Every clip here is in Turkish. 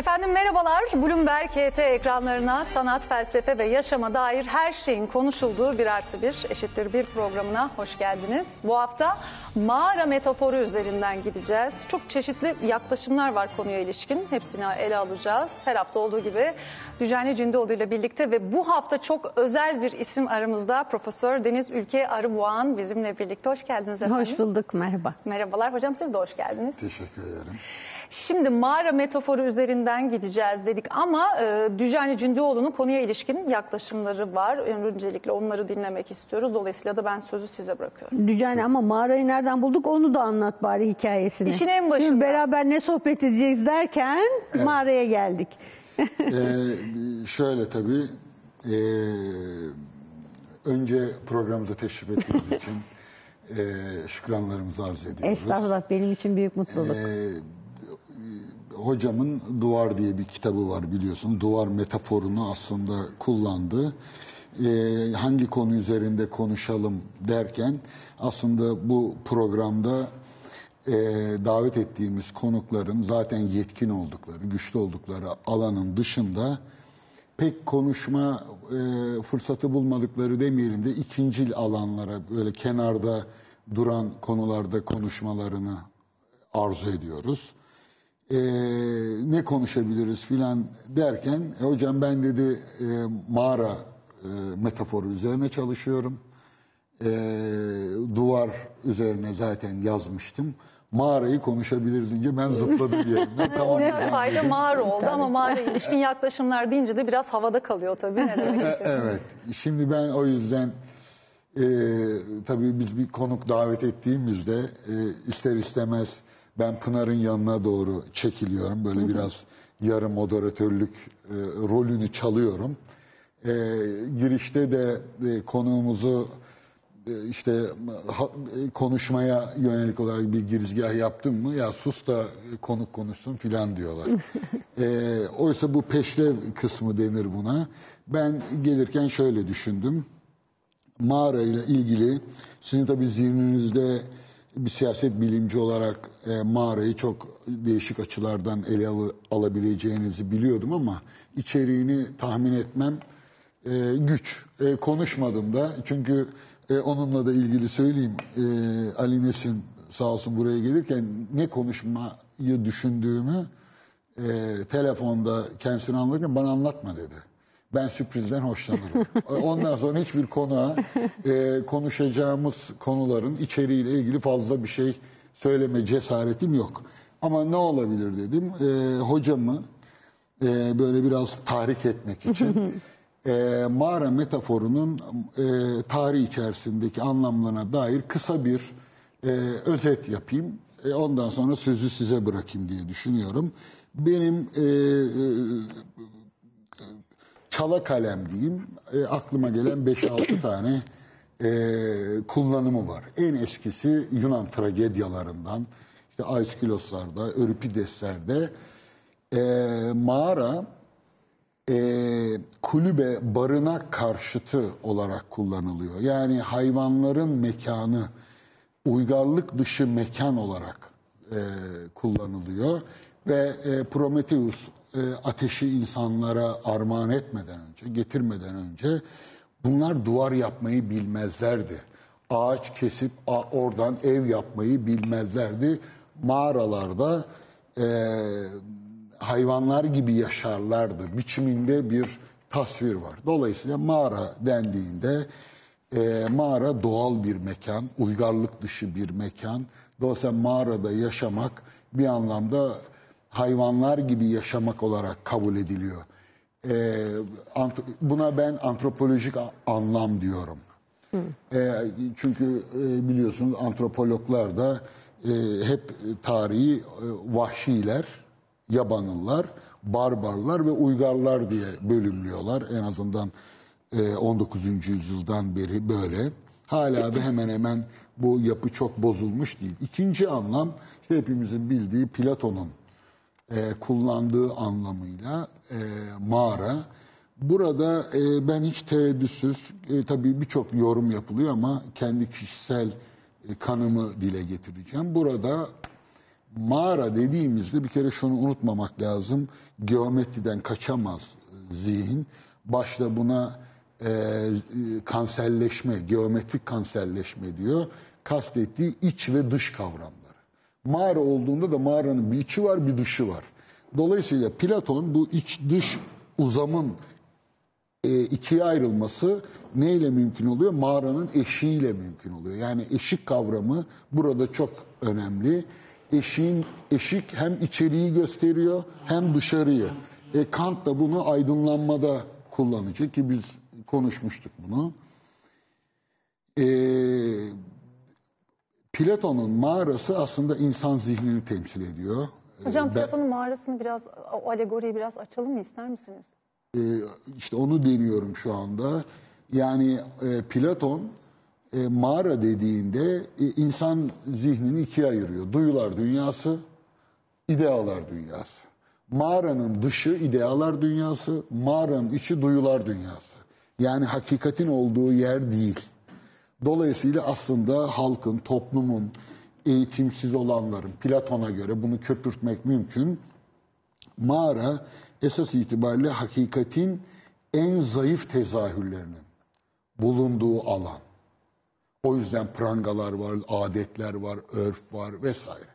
Efendim merhabalar. Bloomberg KT ekranlarına sanat, felsefe ve yaşama dair her şeyin konuşulduğu bir artı bir eşittir bir programına hoş geldiniz. Bu hafta mağara metaforu üzerinden gideceğiz. Çok çeşitli yaklaşımlar var konuya ilişkin. Hepsini ele alacağız. Her hafta olduğu gibi Dücani Cündoğdu ile birlikte ve bu hafta çok özel bir isim aramızda. Profesör Deniz Ülke Arıboğan bizimle birlikte. Hoş geldiniz efendim. Hoş bulduk, merhaba. Merhabalar hocam siz de hoş geldiniz. Teşekkür ederim. Şimdi mağara metaforu üzerinden gideceğiz dedik ama e, Dücani Cündüoğlu'nun konuya ilişkin yaklaşımları var. Öncelikle onları dinlemek istiyoruz. Dolayısıyla da ben sözü size bırakıyorum. Dücani ama mağarayı nereden bulduk onu da anlat bari hikayesini. İşin en başında. Biz beraber ne sohbet edeceğiz derken mağaraya geldik. Ee, şöyle tabii, ee, önce programımıza teşrif ettiğiniz için ee, şükranlarımızı arz ediyoruz. Estağfurullah benim için büyük mutluluk. Ee, hocamın Duvar diye bir kitabı var biliyorsun. Duvar metaforunu aslında kullandı. Ee, hangi konu üzerinde konuşalım derken aslında bu programda e, davet ettiğimiz konukların zaten yetkin oldukları, güçlü oldukları alanın dışında pek konuşma e, fırsatı bulmadıkları demeyelim de ikincil alanlara böyle kenarda duran konularda konuşmalarını arzu ediyoruz. E, ne konuşabiliriz filan derken e, hocam ben dedi e, mağara e, metaforu üzerine çalışıyorum. E, duvar üzerine zaten yazmıştım. Mağarayı konuşabiliriz deyince ben zıpladım yerimden. tamam Ne dedim. mağara oldu ama mağara ilişkin yaklaşımlar deyince de biraz havada kalıyor tabii. Ne demek E. Evet. Şimdi ben o yüzden e, tabii biz bir konuk davet ettiğimizde e, ister istemez ben Pınar'ın yanına doğru çekiliyorum. Böyle biraz yarı moderatörlük e, rolünü çalıyorum. E, girişte de e, konuğumuzu e, işte ha- e, konuşmaya yönelik olarak bir girizgah yaptın mı ya sus da e, konuk konuşsun filan diyorlar. e, oysa bu peşrev kısmı denir buna. Ben gelirken şöyle düşündüm. Mağara ile ilgili sizin tabii zihninizde bir siyaset bilimci olarak e, mağarayı çok değişik açılardan ele al- alabileceğinizi biliyordum ama içeriğini tahmin etmem e, güç. E, konuşmadım da çünkü e, onunla da ilgili söyleyeyim. E, Ali Nesin sağ olsun buraya gelirken ne konuşmayı düşündüğümü e, telefonda kendisine anlatırken bana anlatma dedi. Ben sürprizden hoşlanırım. Ondan sonra hiçbir konuğa e, konuşacağımız konuların içeriğiyle ilgili fazla bir şey söyleme cesaretim yok. Ama ne olabilir dedim. E, hocamı e, böyle biraz tahrik etmek için e, mağara metaforunun e, tarih içerisindeki anlamlarına dair kısa bir e, özet yapayım. E, ondan sonra sözü size bırakayım diye düşünüyorum. Benim e, e, çala kalem diyeyim e, aklıma gelen 5-6 tane e, kullanımı var. En eskisi Yunan tragedyalarından işte Aiskiloslar'da, Euripides'lerde e, mağara e, kulübe, barınak karşıtı olarak kullanılıyor. Yani hayvanların mekanı, uygarlık dışı mekan olarak e, kullanılıyor. Ve e, Prometheus e, ateşi insanlara armağan etmeden önce, getirmeden önce bunlar duvar yapmayı bilmezlerdi. Ağaç kesip a- oradan ev yapmayı bilmezlerdi. Mağaralarda e, hayvanlar gibi yaşarlardı. Biçiminde bir tasvir var. Dolayısıyla mağara dendiğinde e, mağara doğal bir mekan, uygarlık dışı bir mekan. Dolayısıyla mağarada yaşamak bir anlamda hayvanlar gibi yaşamak olarak kabul ediliyor. E, buna ben antropolojik anlam diyorum. E, çünkü e, biliyorsunuz antropologlar da e, hep tarihi e, vahşiler, yabanıllar, barbarlar ve uygarlar diye bölümlüyorlar. En azından e, 19. yüzyıldan beri böyle. Hala da hemen hemen bu yapı çok bozulmuş değil. İkinci anlam işte hepimizin bildiği Platon'un e, kullandığı anlamıyla e, mağara. Burada e, ben hiç tereddütsüz, tabii birçok yorum yapılıyor ama kendi kişisel kanımı dile getireceğim. Burada Mağara dediğimizde bir kere şunu unutmamak lazım. Geometriden kaçamaz zihin. Başta buna e, kanserleşme, geometrik kanserleşme diyor. Kastettiği iç ve dış kavramları. Mağara olduğunda da mağaranın bir içi var bir dışı var. Dolayısıyla Platon bu iç dış uzamın e, ikiye ayrılması neyle mümkün oluyor? Mağaranın eşiğiyle mümkün oluyor. Yani eşik kavramı burada çok önemli. Eşiğin eşik hem içeriği gösteriyor hem dışarıyı. E, Kant da bunu aydınlanmada kullanacak ki biz konuşmuştuk bunu. E, Platon'un mağarası aslında insan zihnini temsil ediyor. Hocam Ben- Platon'un mağarasını biraz, o alegoriyi biraz açalım mı ister misiniz? Ee, işte onu deniyorum şu anda. Yani e, Platon e, mağara dediğinde e, insan zihnini ikiye ayırıyor. Duyular dünyası, idealar dünyası. Mağaranın dışı idealar dünyası, mağaranın içi duyular dünyası. Yani hakikatin olduğu yer değil. Dolayısıyla aslında halkın, toplumun, eğitimsiz olanların, Platon'a göre bunu köpürtmek mümkün. Mağara esas itibariyle hakikatin en zayıf tezahürlerinin bulunduğu alan. O yüzden prangalar var, adetler var, örf var vesaire.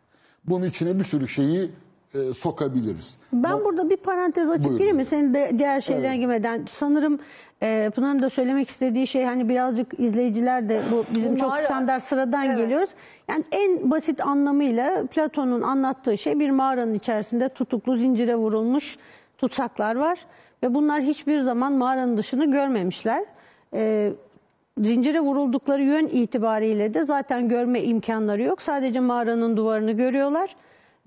Bunun içine bir sürü şeyi e, sokabiliriz. Ben burada bir parantez gireyim mi? Senin de diğer şeylere Evet. girmeden. Sanırım e, Pınar'ın da söylemek istediği şey hani birazcık izleyiciler de bu bizim Bu çok standart sıradan Evet. geliyoruz. Yani en basit anlamıyla Platon'un anlattığı şey bir mağaranın içerisinde tutuklu zincire vurulmuş tutsaklar var. Ve bunlar hiçbir zaman mağaranın dışını görmemişler. E, zincire vuruldukları yön itibariyle de zaten görme imkanları yok. Sadece mağaranın duvarını görüyorlar.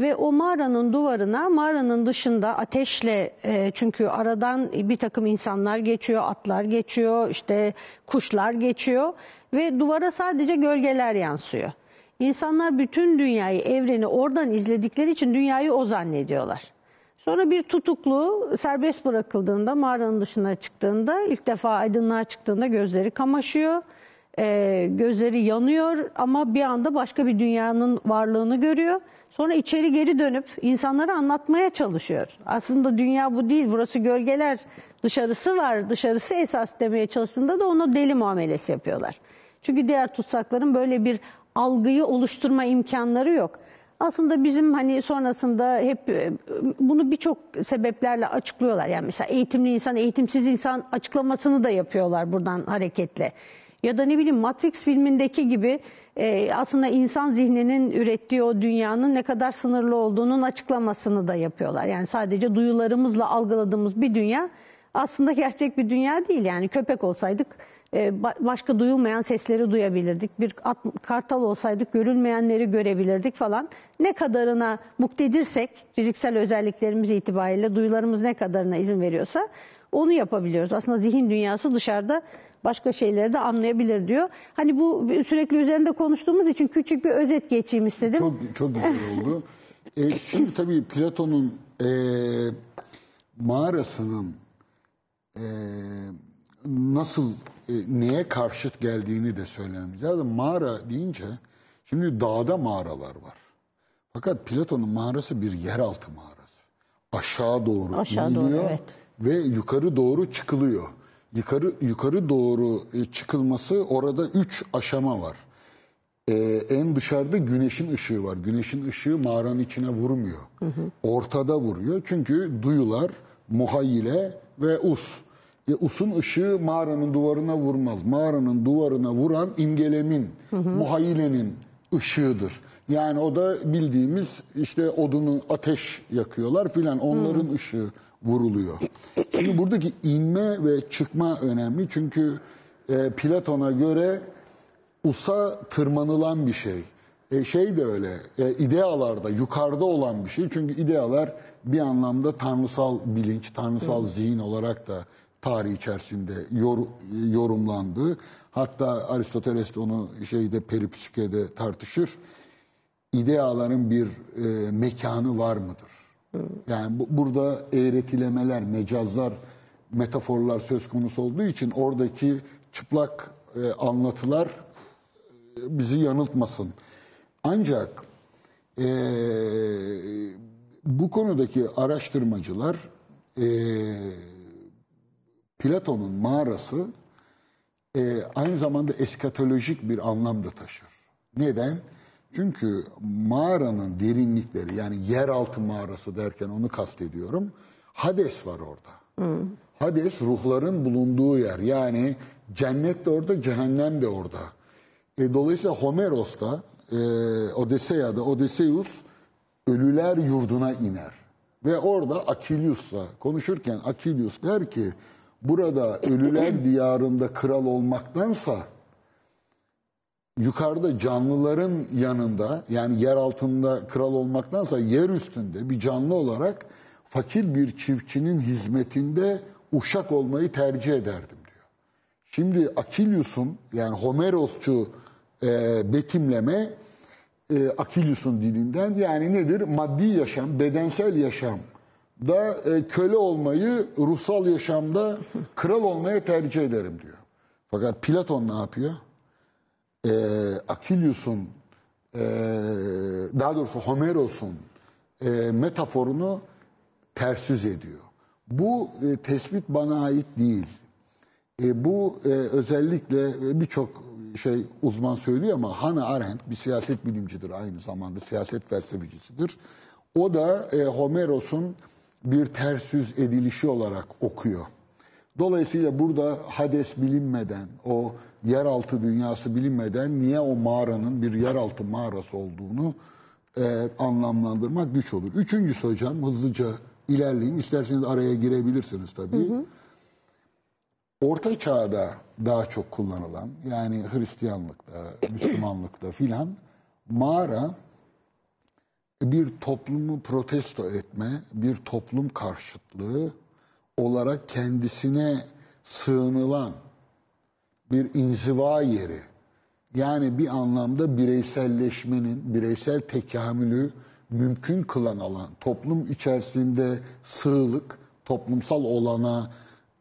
Ve o mağaranın duvarına mağaranın dışında ateşle e, çünkü aradan bir takım insanlar geçiyor, atlar geçiyor, işte kuşlar geçiyor ve duvara sadece gölgeler yansıyor. İnsanlar bütün dünyayı, evreni oradan izledikleri için dünyayı o zannediyorlar. Sonra bir tutuklu serbest bırakıldığında, mağaranın dışına çıktığında, ilk defa aydınlığa çıktığında gözleri kamaşıyor, e, gözleri yanıyor ama bir anda başka bir dünyanın varlığını görüyor. Sonra içeri geri dönüp insanlara anlatmaya çalışıyor. Aslında dünya bu değil, burası gölgeler, dışarısı var, dışarısı esas demeye çalıştığında da ona deli muamelesi yapıyorlar. Çünkü diğer tutsakların böyle bir algıyı oluşturma imkanları yok. Aslında bizim hani sonrasında hep e, bunu birçok sebeplerle açıklıyorlar. Yani mesela eğitimli insan, eğitimsiz insan açıklamasını da yapıyorlar buradan hareketle. Ya da ne bileyim Matrix filmindeki gibi e, aslında insan zihninin ürettiği o dünyanın ne kadar sınırlı olduğunun açıklamasını da yapıyorlar. Yani sadece duyularımızla algıladığımız bir dünya aslında gerçek bir dünya değil. Yani köpek olsaydık e, ba- başka duyulmayan sesleri duyabilirdik. Bir at, kartal olsaydık görülmeyenleri görebilirdik falan. Ne kadarına muktedirsek fiziksel özelliklerimiz itibariyle duyularımız ne kadarına izin veriyorsa onu yapabiliyoruz. Aslında zihin dünyası dışarıda başka şeyleri de anlayabilir diyor. Hani bu sürekli üzerinde konuştuğumuz için küçük bir özet geçeyim istedim. Çok çok güzel oldu. E, şimdi tabii Platon'un e, mağarasının e, nasıl e, neye karşıt geldiğini de söylememiz lazım. Mağara deyince şimdi dağda mağaralar var. Fakat Platon'un mağarası bir yeraltı mağarası. Aşağı doğru Aşağı doğru, iniliyor evet. ve yukarı doğru çıkılıyor. Yukarı yukarı doğru e, çıkılması orada üç aşama var. Ee, en dışarıda güneşin ışığı var. Güneşin ışığı mağaranın içine vurmuyor. Ortada vuruyor. Çünkü duyular muhayyile ve us. E, usun ışığı mağaranın duvarına vurmaz. Mağaranın duvarına vuran imgelemin, muhayyilenin ışığıdır. Yani o da bildiğimiz işte odunu ateş yakıyorlar filan onların ışığı vuruluyor. Şimdi buradaki inme ve çıkma önemli çünkü e, Platon'a göre usa tırmanılan bir şey. E, şey de öyle, e, idealarda yukarıda olan bir şey. Çünkü idealar bir anlamda tanrısal bilinç, tanrısal zihin olarak da tarih içerisinde yor- yorumlandı. Hatta Aristoteles de onu şeyde peripsükede tartışır. İdeaların bir e, mekanı var mıdır? Yani bu, burada eğretilemeler, mecazlar, metaforlar söz konusu olduğu için oradaki çıplak e, anlatılar bizi yanıltmasın. Ancak Ee, bu konudaki araştırmacılar ee, Platon'un mağarası e, aynı zamanda eskatolojik bir anlam da taşır. Neden? Çünkü mağaranın derinlikleri yani yeraltı mağarası derken onu kastediyorum. Hades var orada. Hades ruhların bulunduğu yer. Yani cennet de orada, cehennem de orada. E, dolayısıyla Homeros'ta, e, Odiseya'da Odysseus ölüler yurduna iner. Ve orada Akilius'la konuşurken Akilius der ki burada ölüler diyarında kral olmaktansa yukarıda canlıların yanında yani yer altında kral olmaktansa yer üstünde bir canlı olarak fakir bir çiftçinin hizmetinde uşak olmayı tercih ederdim diyor. Şimdi Akilius'un yani Homerosçu e, betimleme e, Akilius'un dilinden yani nedir? Maddi yaşam, bedensel yaşam da e, köle olmayı ruhsal yaşamda kral olmaya tercih ederim diyor. Fakat Platon ne yapıyor? E, Akilius'un e, daha doğrusu Homeros'un e, metaforunu ters yüz ediyor. Bu e, tespit bana ait değil. E, bu e, özellikle e, birçok şey uzman söylüyor ama Hannah Arendt bir siyaset bilimcidir aynı zamanda siyaset felsefecisidir. O da e, Homeros'un bir ters yüz edilişi olarak okuyor. Dolayısıyla burada Hades bilinmeden, o yeraltı dünyası bilinmeden niye o mağaranın bir yeraltı mağarası olduğunu e, anlamlandırmak güç olur. Üçüncüsü hocam hızlıca ilerleyeyim. İsterseniz araya girebilirsiniz tabii. Orta çağda daha çok kullanılan yani Hristiyanlıkta, Müslümanlıkta filan mağara bir toplumu protesto etme, bir toplum karşıtlığı olarak kendisine sığınılan bir inziva yeri. Yani bir anlamda bireyselleşmenin, bireysel tekamülü mümkün kılan alan, toplum içerisinde sığlık, toplumsal olana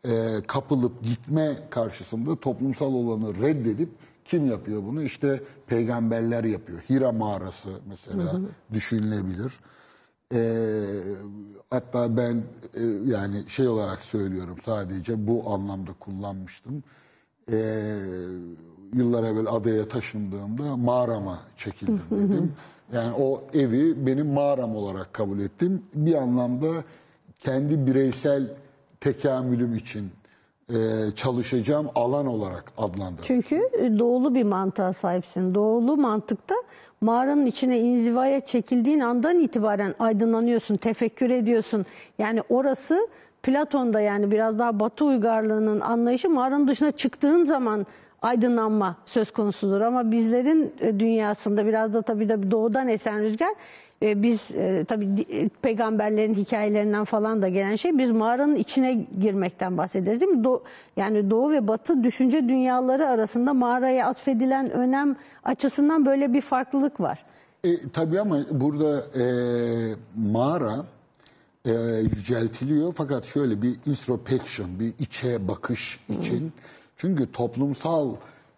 e, kapılıp gitme karşısında toplumsal olanı reddedip kim yapıyor bunu? İşte peygamberler yapıyor. Hira mağarası mesela düşünülebilir. E, hatta ben e, yani şey olarak söylüyorum sadece bu anlamda kullanmıştım. E, yıllar evvel adaya taşındığımda mağarama çekildim dedim. Yani o evi benim mağaram olarak kabul ettim. Bir anlamda kendi bireysel tekamülüm için çalışacağım alan olarak adlandırdım. Çünkü e, doğulu bir mantığa sahipsin. Doğulu mantıkta mağaranın içine inzivaya çekildiğin andan itibaren aydınlanıyorsun, tefekkür ediyorsun. Yani orası Platon'da yani biraz daha Batı uygarlığının anlayışı mağaranın dışına çıktığın zaman aydınlanma söz konusudur. Ama bizlerin e, dünyasında biraz da tabii de doğudan esen rüzgar e, biz e, tabii e, peygamberlerin hikayelerinden falan da gelen şey biz mağaranın içine girmekten bahsederiz değil mi? Do- yani doğu ve batı düşünce dünyaları arasında mağaraya atfedilen önem açısından böyle bir farklılık var. E, tabii ama burada e, mağara e, yüceltiliyor fakat şöyle bir introspection, bir içe bakış için. Çünkü toplumsal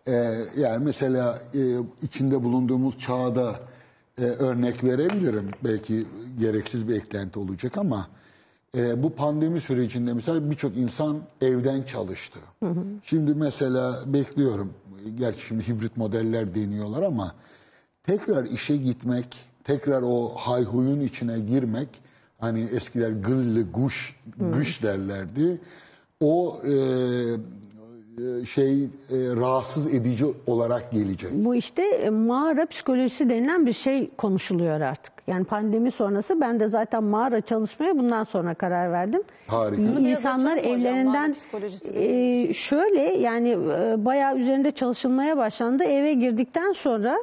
e, yani mesela e, içinde bulunduğumuz çağda e, örnek verebilirim. Belki gereksiz bir eklenti olacak ama e, bu pandemi sürecinde mesela birçok insan evden çalıştı. Şimdi mesela bekliyorum. Gerçi şimdi hibrit modeller deniyorlar ama tekrar işe gitmek, tekrar o hayhuyun içine girmek, hani eskiler gıllı guş, gış derlerdi. O e, şey e, rahatsız edici olarak gelecek. Bu işte e, mağara psikolojisi denilen bir şey konuşuluyor artık. Yani pandemi sonrası ben de zaten mağara çalışmaya bundan sonra karar verdim. Harika. İnsanlar evlerinden e, şöyle yani e, bayağı üzerinde çalışılmaya başlandı. Eve girdikten sonra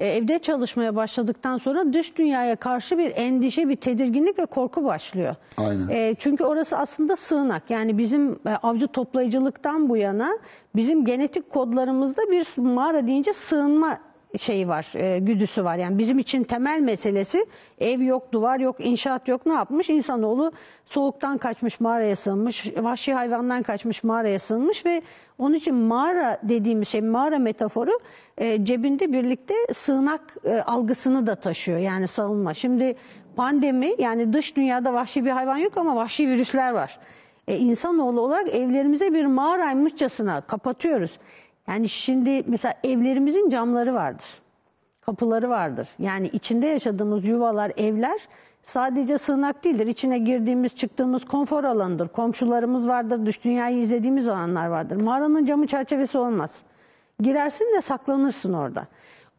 e, evde çalışmaya başladıktan sonra dış dünyaya karşı bir endişe, bir tedirginlik ve korku başlıyor. Aynen. E, çünkü orası aslında sığınak. Yani bizim e, avcı toplayıcılıktan bu yana bizim genetik kodlarımızda bir mağara deyince sığınma şeyi var, e, güdüsü var. Yani bizim için temel meselesi ev yok, duvar yok, inşaat yok. Ne yapmış? İnsanoğlu soğuktan kaçmış mağaraya sığınmış, vahşi hayvandan kaçmış mağaraya sığınmış ve onun için mağara dediğimiz şey, mağara metaforu e, cebinde birlikte sığınak e, algısını da taşıyor. Yani savunma. Şimdi pandemi yani dış dünyada vahşi bir hayvan yok ama vahşi virüsler var. E, insanoğlu olarak evlerimize bir mağaraymışçasına kapatıyoruz. Yani şimdi mesela evlerimizin camları vardır. Kapıları vardır. Yani içinde yaşadığımız yuvalar, evler sadece sığınak değildir. İçine girdiğimiz, çıktığımız konfor alanıdır. Komşularımız vardır, dış dünyayı izlediğimiz alanlar vardır. Mağaranın camı çerçevesi olmaz. Girersin ve saklanırsın orada.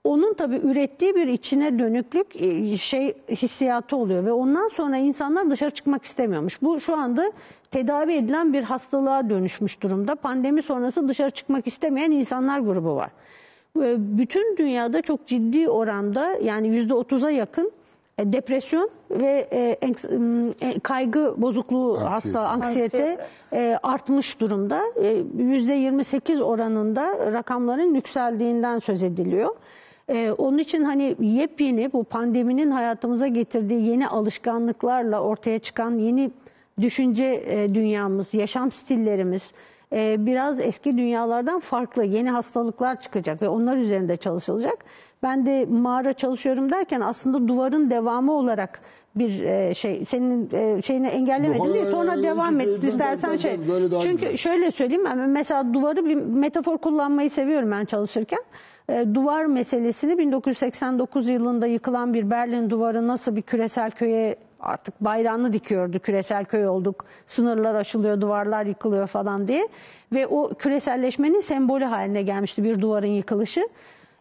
Onun tabii ürettiği bir içine dönüklük e, şey hissiyatı oluyor ve ondan sonra insanlar dışarı çıkmak istemiyormuş. Bu şu anda tedavi edilen bir hastalığa dönüşmüş durumda. Pandemi sonrası dışarı çıkmak istemeyen insanlar grubu var. Bütün dünyada çok ciddi oranda yani yüzde otuza yakın e, depresyon ve e, kaygı bozukluğu Anksiyete. hasta anksiyete Anksiyete. e, artmış durumda. E, Yüzde 28 oranında rakamların yükseldiğinden söz ediliyor. E, onun için hani yepyeni bu pandeminin hayatımıza getirdiği yeni alışkanlıklarla ortaya çıkan yeni düşünce e, dünyamız, yaşam stillerimiz e, biraz eski dünyalardan farklı yeni hastalıklar çıkacak ve onlar üzerinde çalışılacak. Ben de mağara çalışıyorum derken aslında duvarın devamı olarak bir e, şey senin e, şeyini engellemedim hayır, sonra hayır, devam hiç- et istersen şey. Çünkü güzel. şöyle söyleyeyim ben mesela duvarı bir metafor kullanmayı seviyorum ben çalışırken. E, duvar meselesini 1989 yılında yıkılan bir Berlin duvarı nasıl bir küresel köye artık bayrağını dikiyordu. Küresel köy olduk. Sınırlar aşılıyor, duvarlar yıkılıyor falan diye. Ve o küreselleşmenin sembolü haline gelmişti bir duvarın yıkılışı.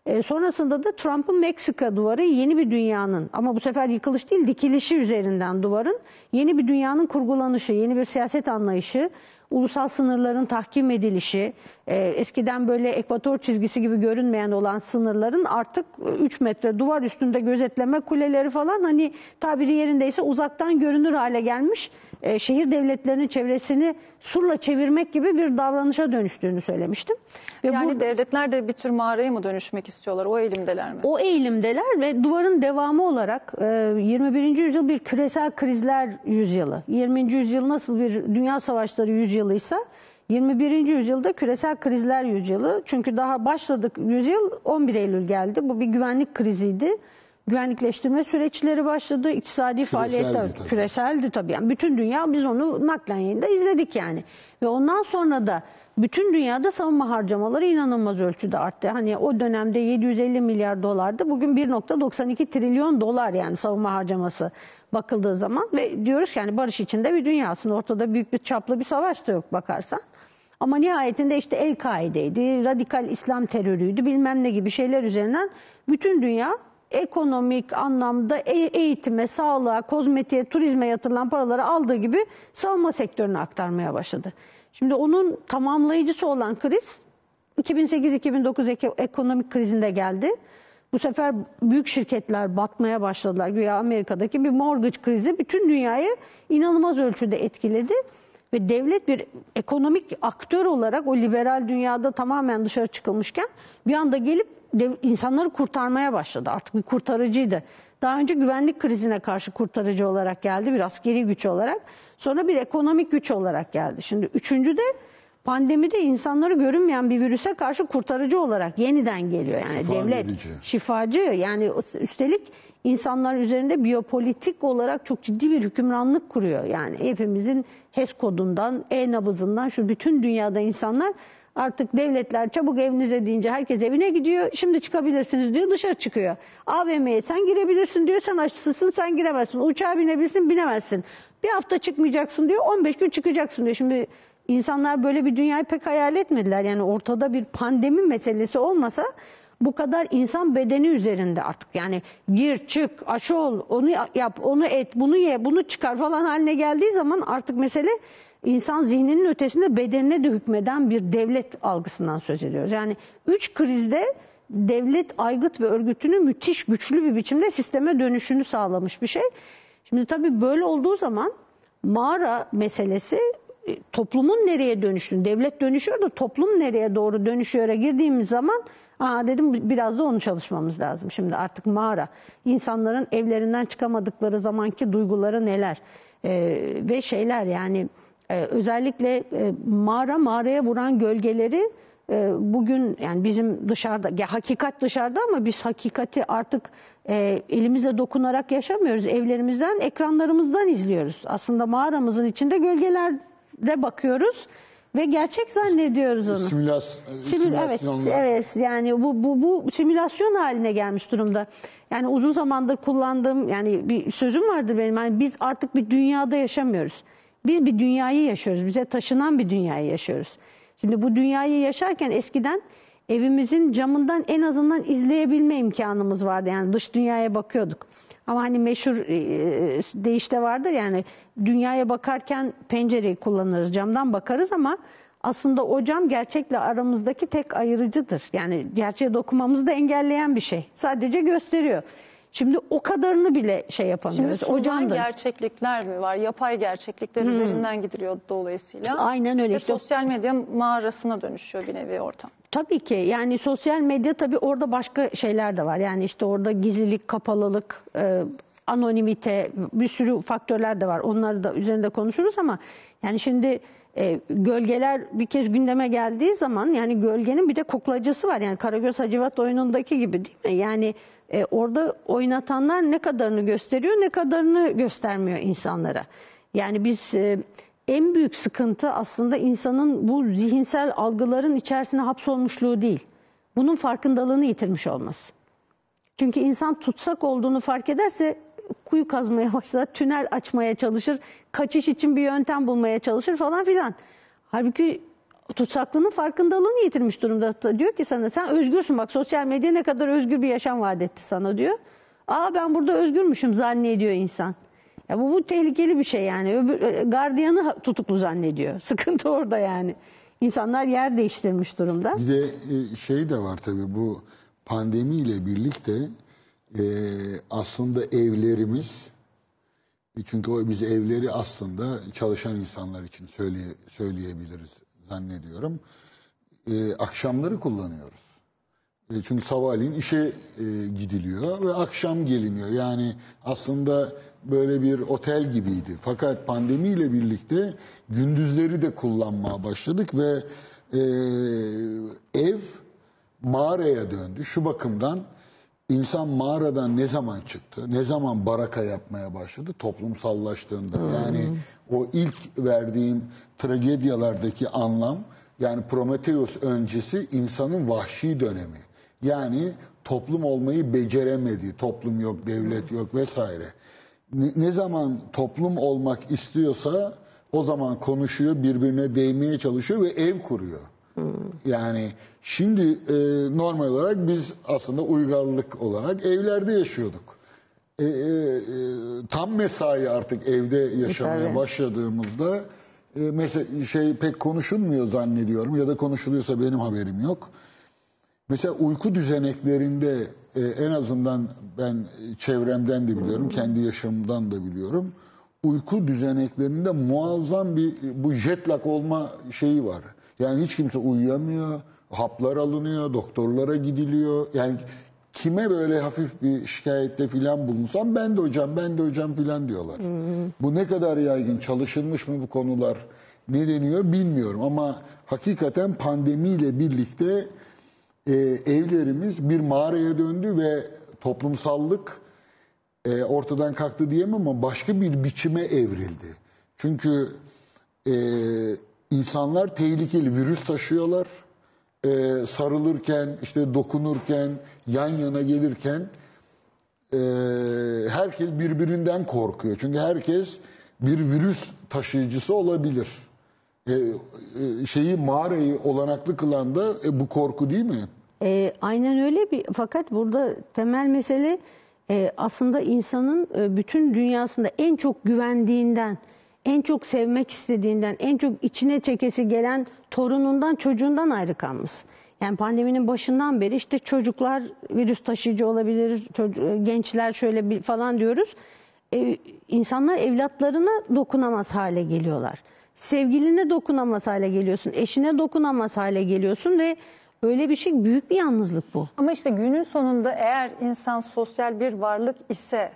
E, sonrasında da Trump'ın Meksika duvarı yeni bir dünyanın ama bu sefer yıkılış değil dikilişi üzerinden duvarın yeni bir dünyanın kurgulanışı, yeni bir siyaset anlayışı, ulusal sınırların tahkim edilişi, e, eskiden böyle ekvator çizgisi gibi görünmeyen olan sınırların artık 3 metre duvar üstünde gözetleme kuleleri falan hani tabiri yerindeyse uzaktan görünür hale gelmiş e, şehir devletlerinin çevresini surla çevirmek gibi bir davranışa dönüştüğünü söylemiştim. Ve Yani bu- devletler de bir tür mağaraya mı dönüşmek istiyorlar? O eğilimdeler mi? o eğilimdeler ve duvarın devamı olarak e, 21. yüzyıl bir küresel krizler yüzyılı. 20. yüzyıl nasıl bir dünya savaşları yüzyılıysa 21. yüzyılda küresel krizler yüzyılı. Çünkü daha başladık yüzyıl 11 Eylül geldi. Bu bir güvenlik kriziydi. Güvenlikleştirme süreçleri başladı. İktisadi faaliyetler tabii. küreseldi tabii. Yani bütün dünya biz onu naklen yayında izledik yani. Ve ondan sonra da bütün dünyada savunma harcamaları inanılmaz ölçüde arttı. Hani o dönemde 750 milyar dolardı. Bugün 1.92 trilyon dolar yani savunma harcaması bakıldığı zaman ve diyoruz ki yani barış içinde bir dünyasın. Ortada büyük bir çaplı bir savaş da yok bakarsan. Ama nihayetinde işte El-Kaide'ydi, radikal İslam terörüydü, bilmem ne gibi şeyler üzerinden bütün dünya ekonomik anlamda e- eğitime, sağlığa, kozmetiğe, turizme yatırılan paraları aldığı gibi savunma sektörüne aktarmaya başladı. Şimdi onun tamamlayıcısı olan kriz 2008-2009 eko- ekonomik krizinde geldi. Bu sefer büyük şirketler batmaya başladılar. Güya Amerika'daki bir mortgage krizi bütün dünyayı inanılmaz ölçüde etkiledi. Ve devlet bir ekonomik aktör olarak o liberal dünyada tamamen dışarı çıkılmışken bir anda gelip dev- insanları kurtarmaya başladı. Artık bir kurtarıcıydı. Daha önce güvenlik krizine karşı kurtarıcı olarak geldi, bir askeri güç olarak. Sonra bir ekonomik güç olarak geldi. Şimdi üçüncü de pandemide insanları görünmeyen bir virüse karşı kurtarıcı olarak yeniden geliyor. Yani Şifa devlet verici. şifacı yani üstelik insanlar üzerinde biyopolitik olarak çok ciddi bir hükümranlık kuruyor. Yani hepimizin HES kodundan, e-nabızından şu bütün dünyada insanlar artık devletler çabuk evinize deyince herkes evine gidiyor. Şimdi çıkabilirsiniz diyor dışarı çıkıyor. AVM'ye sen girebilirsin diyor sen aşısısın sen giremezsin. Uçağa binebilirsin binemezsin. Bir hafta çıkmayacaksın diyor 15 gün çıkacaksın diyor. Şimdi insanlar böyle bir dünyayı pek hayal etmediler. Yani ortada bir pandemi meselesi olmasa bu kadar insan bedeni üzerinde artık yani gir çık aşı ol onu yap onu et bunu ye bunu çıkar falan haline geldiği zaman artık mesele insan zihninin ötesinde bedenine de hükmeden bir devlet algısından söz ediyoruz. Yani üç krizde devlet aygıt ve örgütünü müthiş güçlü bir biçimde sisteme dönüşünü sağlamış bir şey. Şimdi tabii böyle olduğu zaman mağara meselesi e, toplumun nereye dönüştüğünü, devlet dönüşüyor da toplum nereye doğru dönüşüyor'a girdiğimiz zaman Aa dedim biraz da onu çalışmamız lazım. Şimdi artık mağara. İnsanların evlerinden çıkamadıkları zamanki duyguları neler? Ee, ve şeyler yani e, özellikle e, mağara mağaraya vuran gölgeleri e, bugün yani bizim dışarıda ya hakikat dışarıda ama biz hakikati artık e, elimizle dokunarak yaşamıyoruz. Evlerimizden, ekranlarımızdan izliyoruz. Aslında mağaramızın içinde gölgelere bakıyoruz ve gerçek zannediyoruz onu. Simülas, Simül, evet, evet yani bu, bu, bu simülasyon haline gelmiş durumda. Yani uzun zamandır kullandığım yani bir sözüm vardır benim. Yani biz artık bir dünyada yaşamıyoruz. Biz bir dünyayı yaşıyoruz. Bize taşınan bir dünyayı yaşıyoruz. Şimdi bu dünyayı yaşarken eskiden evimizin camından en azından izleyebilme imkanımız vardı. Yani dış dünyaya bakıyorduk. Ama hani meşhur e, deyişte vardır yani dünyaya bakarken pencereyi kullanırız, camdan bakarız ama aslında o cam gerçekle aramızdaki tek ayırıcıdır. Yani gerçeğe dokunmamızı da engelleyen bir şey. Sadece gösteriyor. Şimdi o kadarını bile şey Şimdi yapamıyoruz. o sunulan camdır. gerçeklikler mi var? Yapay gerçeklikler üzerinden gidiliyor dolayısıyla. Aynen öyle. Ve sosyal medya mağarasına dönüşüyor bir nevi ortam. Tabii ki yani sosyal medya tabii orada başka şeyler de var. Yani işte orada gizlilik, kapalılık, e, anonimite bir sürü faktörler de var. Onları da üzerinde konuşuruz ama yani şimdi e, gölgeler bir kez gündeme geldiği zaman yani gölgenin bir de kuklacısı var. Yani Karagöz Hacivat oyunundaki gibi değil mi? Yani e, orada oynatanlar ne kadarını gösteriyor ne kadarını göstermiyor insanlara. Yani biz e, en büyük sıkıntı aslında insanın bu zihinsel algıların içerisine hapsolmuşluğu değil. Bunun farkındalığını yitirmiş olması. Çünkü insan tutsak olduğunu fark ederse kuyu kazmaya başlar, tünel açmaya çalışır, kaçış için bir yöntem bulmaya çalışır falan filan. Halbuki tutsaklığının farkındalığını yitirmiş durumda. Diyor ki sana sen özgürsün bak sosyal medya ne kadar özgür bir yaşam vaat etti sana diyor. Aa ben burada özgürmüşüm zannediyor insan. Ya bu, bu tehlikeli bir şey yani. Öbür, e, gardiyanı tutuklu zannediyor. Sıkıntı orada yani. İnsanlar yer değiştirmiş durumda. Bir de e, şey de var tabii bu pandemiyle birlikte e, aslında evlerimiz çünkü o biz evleri aslında çalışan insanlar için söyleye, söyleyebiliriz zannediyorum. E, akşamları kullanıyoruz. E, Çünkü sabahleyin işe e, gidiliyor ve akşam geliniyor. Yani aslında böyle bir otel gibiydi. Fakat pandemiyle birlikte gündüzleri de kullanmaya başladık ve e, ev mağaraya döndü. Şu bakımdan insan mağaradan ne zaman çıktı? Ne zaman baraka yapmaya başladı? Toplumsallaştığında. Yani o ilk verdiğim tragedyalardaki anlam yani Prometheus öncesi insanın vahşi dönemi. Yani toplum olmayı beceremedi. Toplum yok, devlet yok vesaire. Ne, ne zaman toplum olmak istiyorsa o zaman konuşuyor, birbirine değmeye çalışıyor ve ev kuruyor. Yani şimdi e, normal olarak biz aslında uygarlık olarak evlerde yaşıyorduk. E, e, e, tam mesai artık evde yaşamaya Tabii. başladığımızda e, mesela şey pek konuşulmuyor zannediyorum ya da konuşuluyorsa benim haberim yok. Mesela uyku düzeneklerinde e, en azından ben çevremden de biliyorum, kendi yaşamımdan da biliyorum. Uyku düzeneklerinde muazzam bir bu jet lag olma şeyi var. Yani hiç kimse uyuyamıyor, haplar alınıyor, doktorlara gidiliyor. Yani kime böyle hafif bir şikayette filan bulunsam ben de hocam, ben de hocam filan diyorlar. Bu ne kadar yaygın, çalışılmış mı bu konular, ne deniyor bilmiyorum. Ama hakikaten pandemiyle birlikte e, evlerimiz bir mağaraya döndü ve toplumsallık e, ortadan kalktı diyemem ama başka bir biçime evrildi. Çünkü e, insanlar tehlikeli virüs taşıyorlar. E, sarılırken, işte dokunurken, yan yana gelirken e, herkes birbirinden korkuyor. Çünkü herkes bir virüs taşıyıcısı olabilir. E, e, şeyi mağarayı olanaklı kılan da e, bu korku değil mi? E, aynen öyle bir fakat burada temel mesele e, aslında insanın e, bütün dünyasında en çok güvendiğinden, en çok sevmek istediğinden, en çok içine çekesi gelen torunundan, çocuğundan ayrı kalması. Yani pandeminin başından beri işte çocuklar virüs taşıyıcı olabilir, çoc- gençler şöyle bir falan diyoruz. E, insanlar evlatlarına dokunamaz hale geliyorlar. Sevgiline dokunamaz hale geliyorsun, eşine dokunamaz hale geliyorsun ve Böyle bir şey büyük bir yalnızlık bu. Ama işte günün sonunda eğer insan sosyal bir varlık ise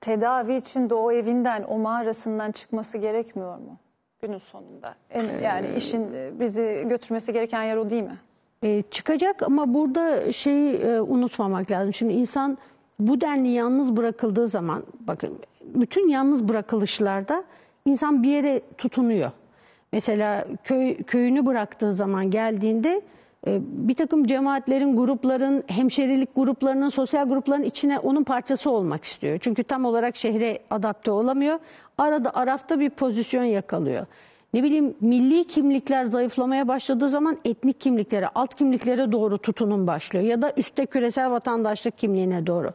tedavi için de o evinden, o mağarasından çıkması gerekmiyor mu? Günün sonunda. En, yani işin e, bizi götürmesi gereken yer o değil mi? E, çıkacak ama burada şeyi e, unutmamak lazım. Şimdi insan bu denli yalnız bırakıldığı zaman bakın bütün yalnız bırakılışlarda insan bir yere tutunuyor. Mesela köy köyünü bıraktığı zaman geldiğinde bir takım cemaatlerin, grupların, hemşerilik gruplarının, sosyal grupların içine onun parçası olmak istiyor. Çünkü tam olarak şehre adapte olamıyor. Arada arafta bir pozisyon yakalıyor. Ne bileyim milli kimlikler zayıflamaya başladığı zaman etnik kimliklere, alt kimliklere doğru tutunum başlıyor. Ya da üstte küresel vatandaşlık kimliğine doğru.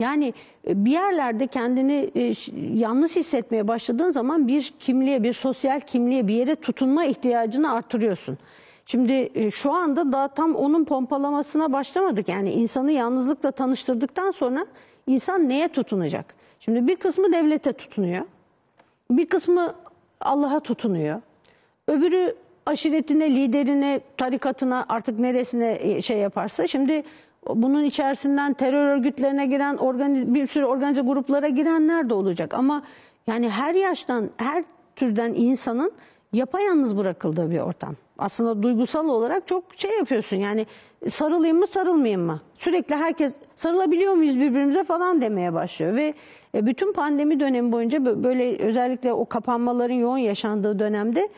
Yani e, bir yerlerde kendini e, yalnız hissetmeye başladığın zaman bir kimliğe, bir sosyal kimliğe, bir yere tutunma ihtiyacını artırıyorsun. Şimdi e, şu anda daha tam onun pompalamasına başlamadık. Yani insanı yalnızlıkla tanıştırdıktan sonra insan neye tutunacak? Şimdi bir kısmı devlete tutunuyor. Bir kısmı Allah'a tutunuyor. Öbürü aşiretine, liderine, tarikatına artık neresine e, şey yaparsa. Şimdi bunun içerisinden terör örgütlerine giren, bir sürü organize gruplara girenler de olacak. Ama yani her yaştan, her türden insanın yapayalnız bırakıldığı bir ortam. Aslında duygusal olarak çok şey yapıyorsun yani sarılayım mı sarılmayayım mı? Sürekli herkes sarılabiliyor muyuz birbirimize falan demeye başlıyor ve e, bütün pandemi dönemi boyunca bö- böyle özellikle o kapanmaların yoğun yaşandığı dönemde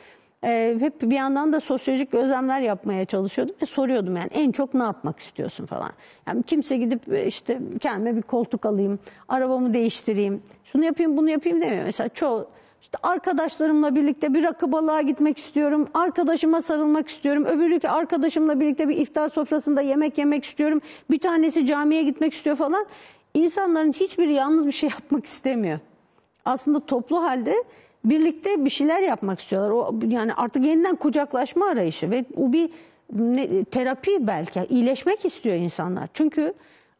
e, hep bir yandan da sosyolojik gözlemler yapmaya çalışıyordum ve soruyordum yani en çok ne yapmak istiyorsun falan. Yani kimse gidip e, işte kendime bir koltuk alayım, arabamı değiştireyim, şunu yapayım bunu yapayım demiyor. Mesela çoğu işte arkadaşlarımla birlikte bir rakı balığa gitmek istiyorum. Arkadaşıma sarılmak istiyorum. Öbürü arkadaşımla birlikte bir iftar sofrasında yemek yemek istiyorum. Bir tanesi camiye gitmek istiyor falan. İnsanların hiçbiri yalnız bir şey yapmak istemiyor. Aslında toplu halde birlikte bir şeyler yapmak istiyorlar. O yani artık yeniden kucaklaşma arayışı ve bu bir ne- terapi belki. iyileşmek istiyor insanlar. Çünkü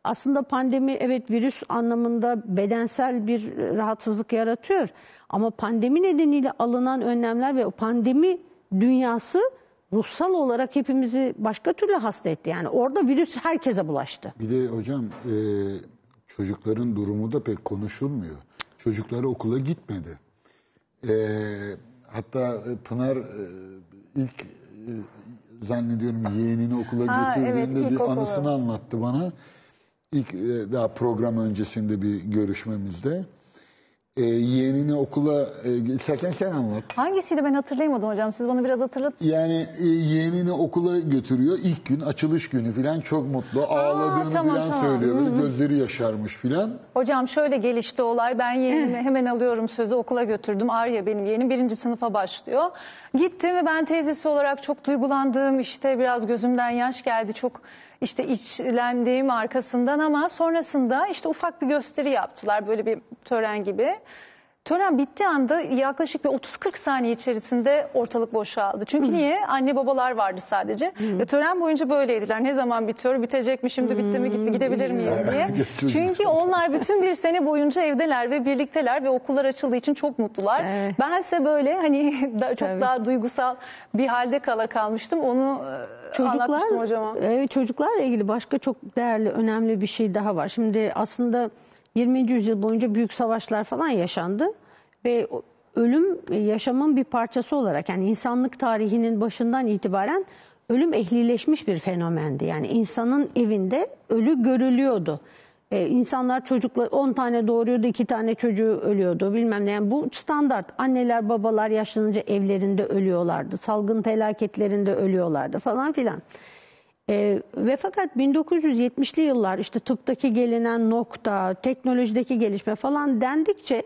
aslında pandemi evet virüs anlamında bedensel bir rahatsızlık yaratıyor. Ama pandemi nedeniyle alınan önlemler ve o pandemi dünyası ruhsal olarak hepimizi başka türlü hasta etti. Yani orada virüs herkese bulaştı. Bir de hocam e, çocukların durumu da pek konuşulmuyor. Çocukları okula gitmedi. E, hatta e, Pınar e, ilk e, zannediyorum yeğenini okula Ha, evet, götürdüğünde bir ilkokulu. anısını anlattı bana. İlk e, daha program öncesinde bir görüşmemizde. E, yeğenini okula e, istersen sen anlat. Hangisiydi ben hatırlayamadım hocam. Siz bana biraz hatırlatın. Yani e, yeğenini okula götürüyor. İlk gün açılış günü filan çok mutlu. Ağladığını tamam, filan tamam. söylüyor. Böyle gözleri yaşarmış filan. Hocam şöyle gelişti olay. Ben yeğenimi hemen alıyorum sözü okula götürdüm. Arya benim yeğenim birinci sınıfa başlıyor. Gittim ve ben teyzesi olarak çok duygulandım. İşte biraz gözümden yaş geldi. Çok işte içlendiğim arkasından ama sonrasında işte ufak bir gösteri yaptılar. Böyle bir tören gibi. Tören bittiği anda yaklaşık bir 30-40 saniye içerisinde ortalık boşaldı. Çünkü niye? Anne babalar vardı sadece. Ve tören boyunca böyleydiler. Ne zaman bitiyor? Bitecek mi şimdi? Bitti mi? Gitti gidebilir miyiz diye. Çünkü onlar bütün bir sene boyunca evdeler ve birlikteler ve okullar açıldığı için çok mutlular. Evet. Bense böyle hani da- çok Tabii. daha duygusal bir halde kala kalmıştım. Onu e, anlatmıştım hocama. Evet, çocuklarla ilgili başka çok değerli, önemli bir şey daha var. Şimdi aslında 20. yüzyıl boyunca büyük savaşlar falan yaşandı ve ölüm e, yaşamın bir parçası olarak yani insanlık tarihinin başından itibaren ölüm ehlileşmiş bir fenomendi. Yani insanın evinde ölü görülüyordu. Ee, insanlar çocuklar 10 tane doğuruyordu, 2 tane çocuğu ölüyordu bilmem ne. Yani bu standart. Anneler babalar yaşlanınca evlerinde ölüyorlardı. Salgın felaketlerinde ölüyorlardı falan filan. Ee, ve fakat 1970'li yıllar işte tıptaki gelinen nokta, teknolojideki gelişme falan dendikçe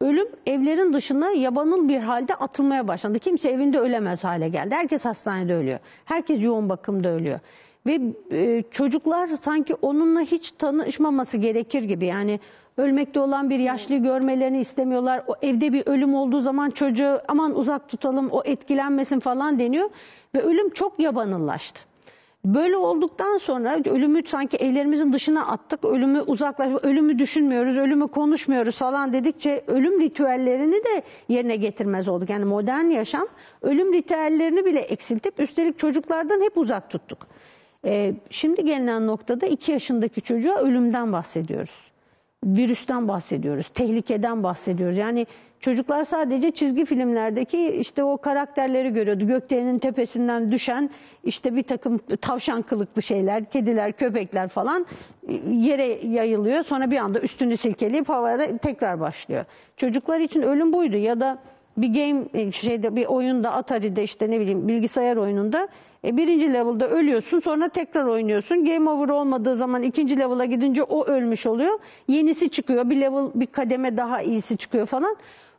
ölüm evlerin dışına yabanıl bir halde atılmaya başlandı. Kimse evinde ölemez hale geldi. Herkes hastanede ölüyor. Herkes yoğun bakımda ölüyor. Ve e, çocuklar sanki onunla hiç tanışmaması gerekir gibi. Yani ölmekte olan bir yaşlıyı görmelerini istemiyorlar. O evde bir ölüm olduğu zaman çocuğu aman uzak tutalım o etkilenmesin falan deniyor. Ve ölüm çok yabanıllaştı. Böyle olduktan sonra ölümü sanki evlerimizin dışına attık, ölümü uzaklaş, ölümü düşünmüyoruz, ölümü konuşmuyoruz falan dedikçe ölüm ritüellerini de yerine getirmez olduk. Yani modern yaşam ölüm ritüellerini bile eksiltip üstelik çocuklardan hep uzak tuttuk. E, şimdi gelinen noktada 2 yaşındaki çocuğa ölümden bahsediyoruz. Virüsten bahsediyoruz, tehlikeden bahsediyoruz. Yani çocuklar sadece çizgi filmlerdeki işte o karakterleri görüyordu. Gökdelenin tepesinden düşen işte bir takım tavşan kılıklı şeyler, kediler, köpekler falan yere yayılıyor. Sonra bir anda üstünü silkeleyip havada tekrar başlıyor. Çocuklar için ölüm buydu ya da bir game e, şeyde bir oyunda Atari'de işte ne bileyim bilgisayar oyununda e, birinci level'da ölüyorsun sonra tekrar oynuyorsun. Game over olmadığı zaman ikinci level'a gidince o ölmüş oluyor. Yenisi çıkıyor. Bir level bir kademe daha iyisi çıkıyor falan.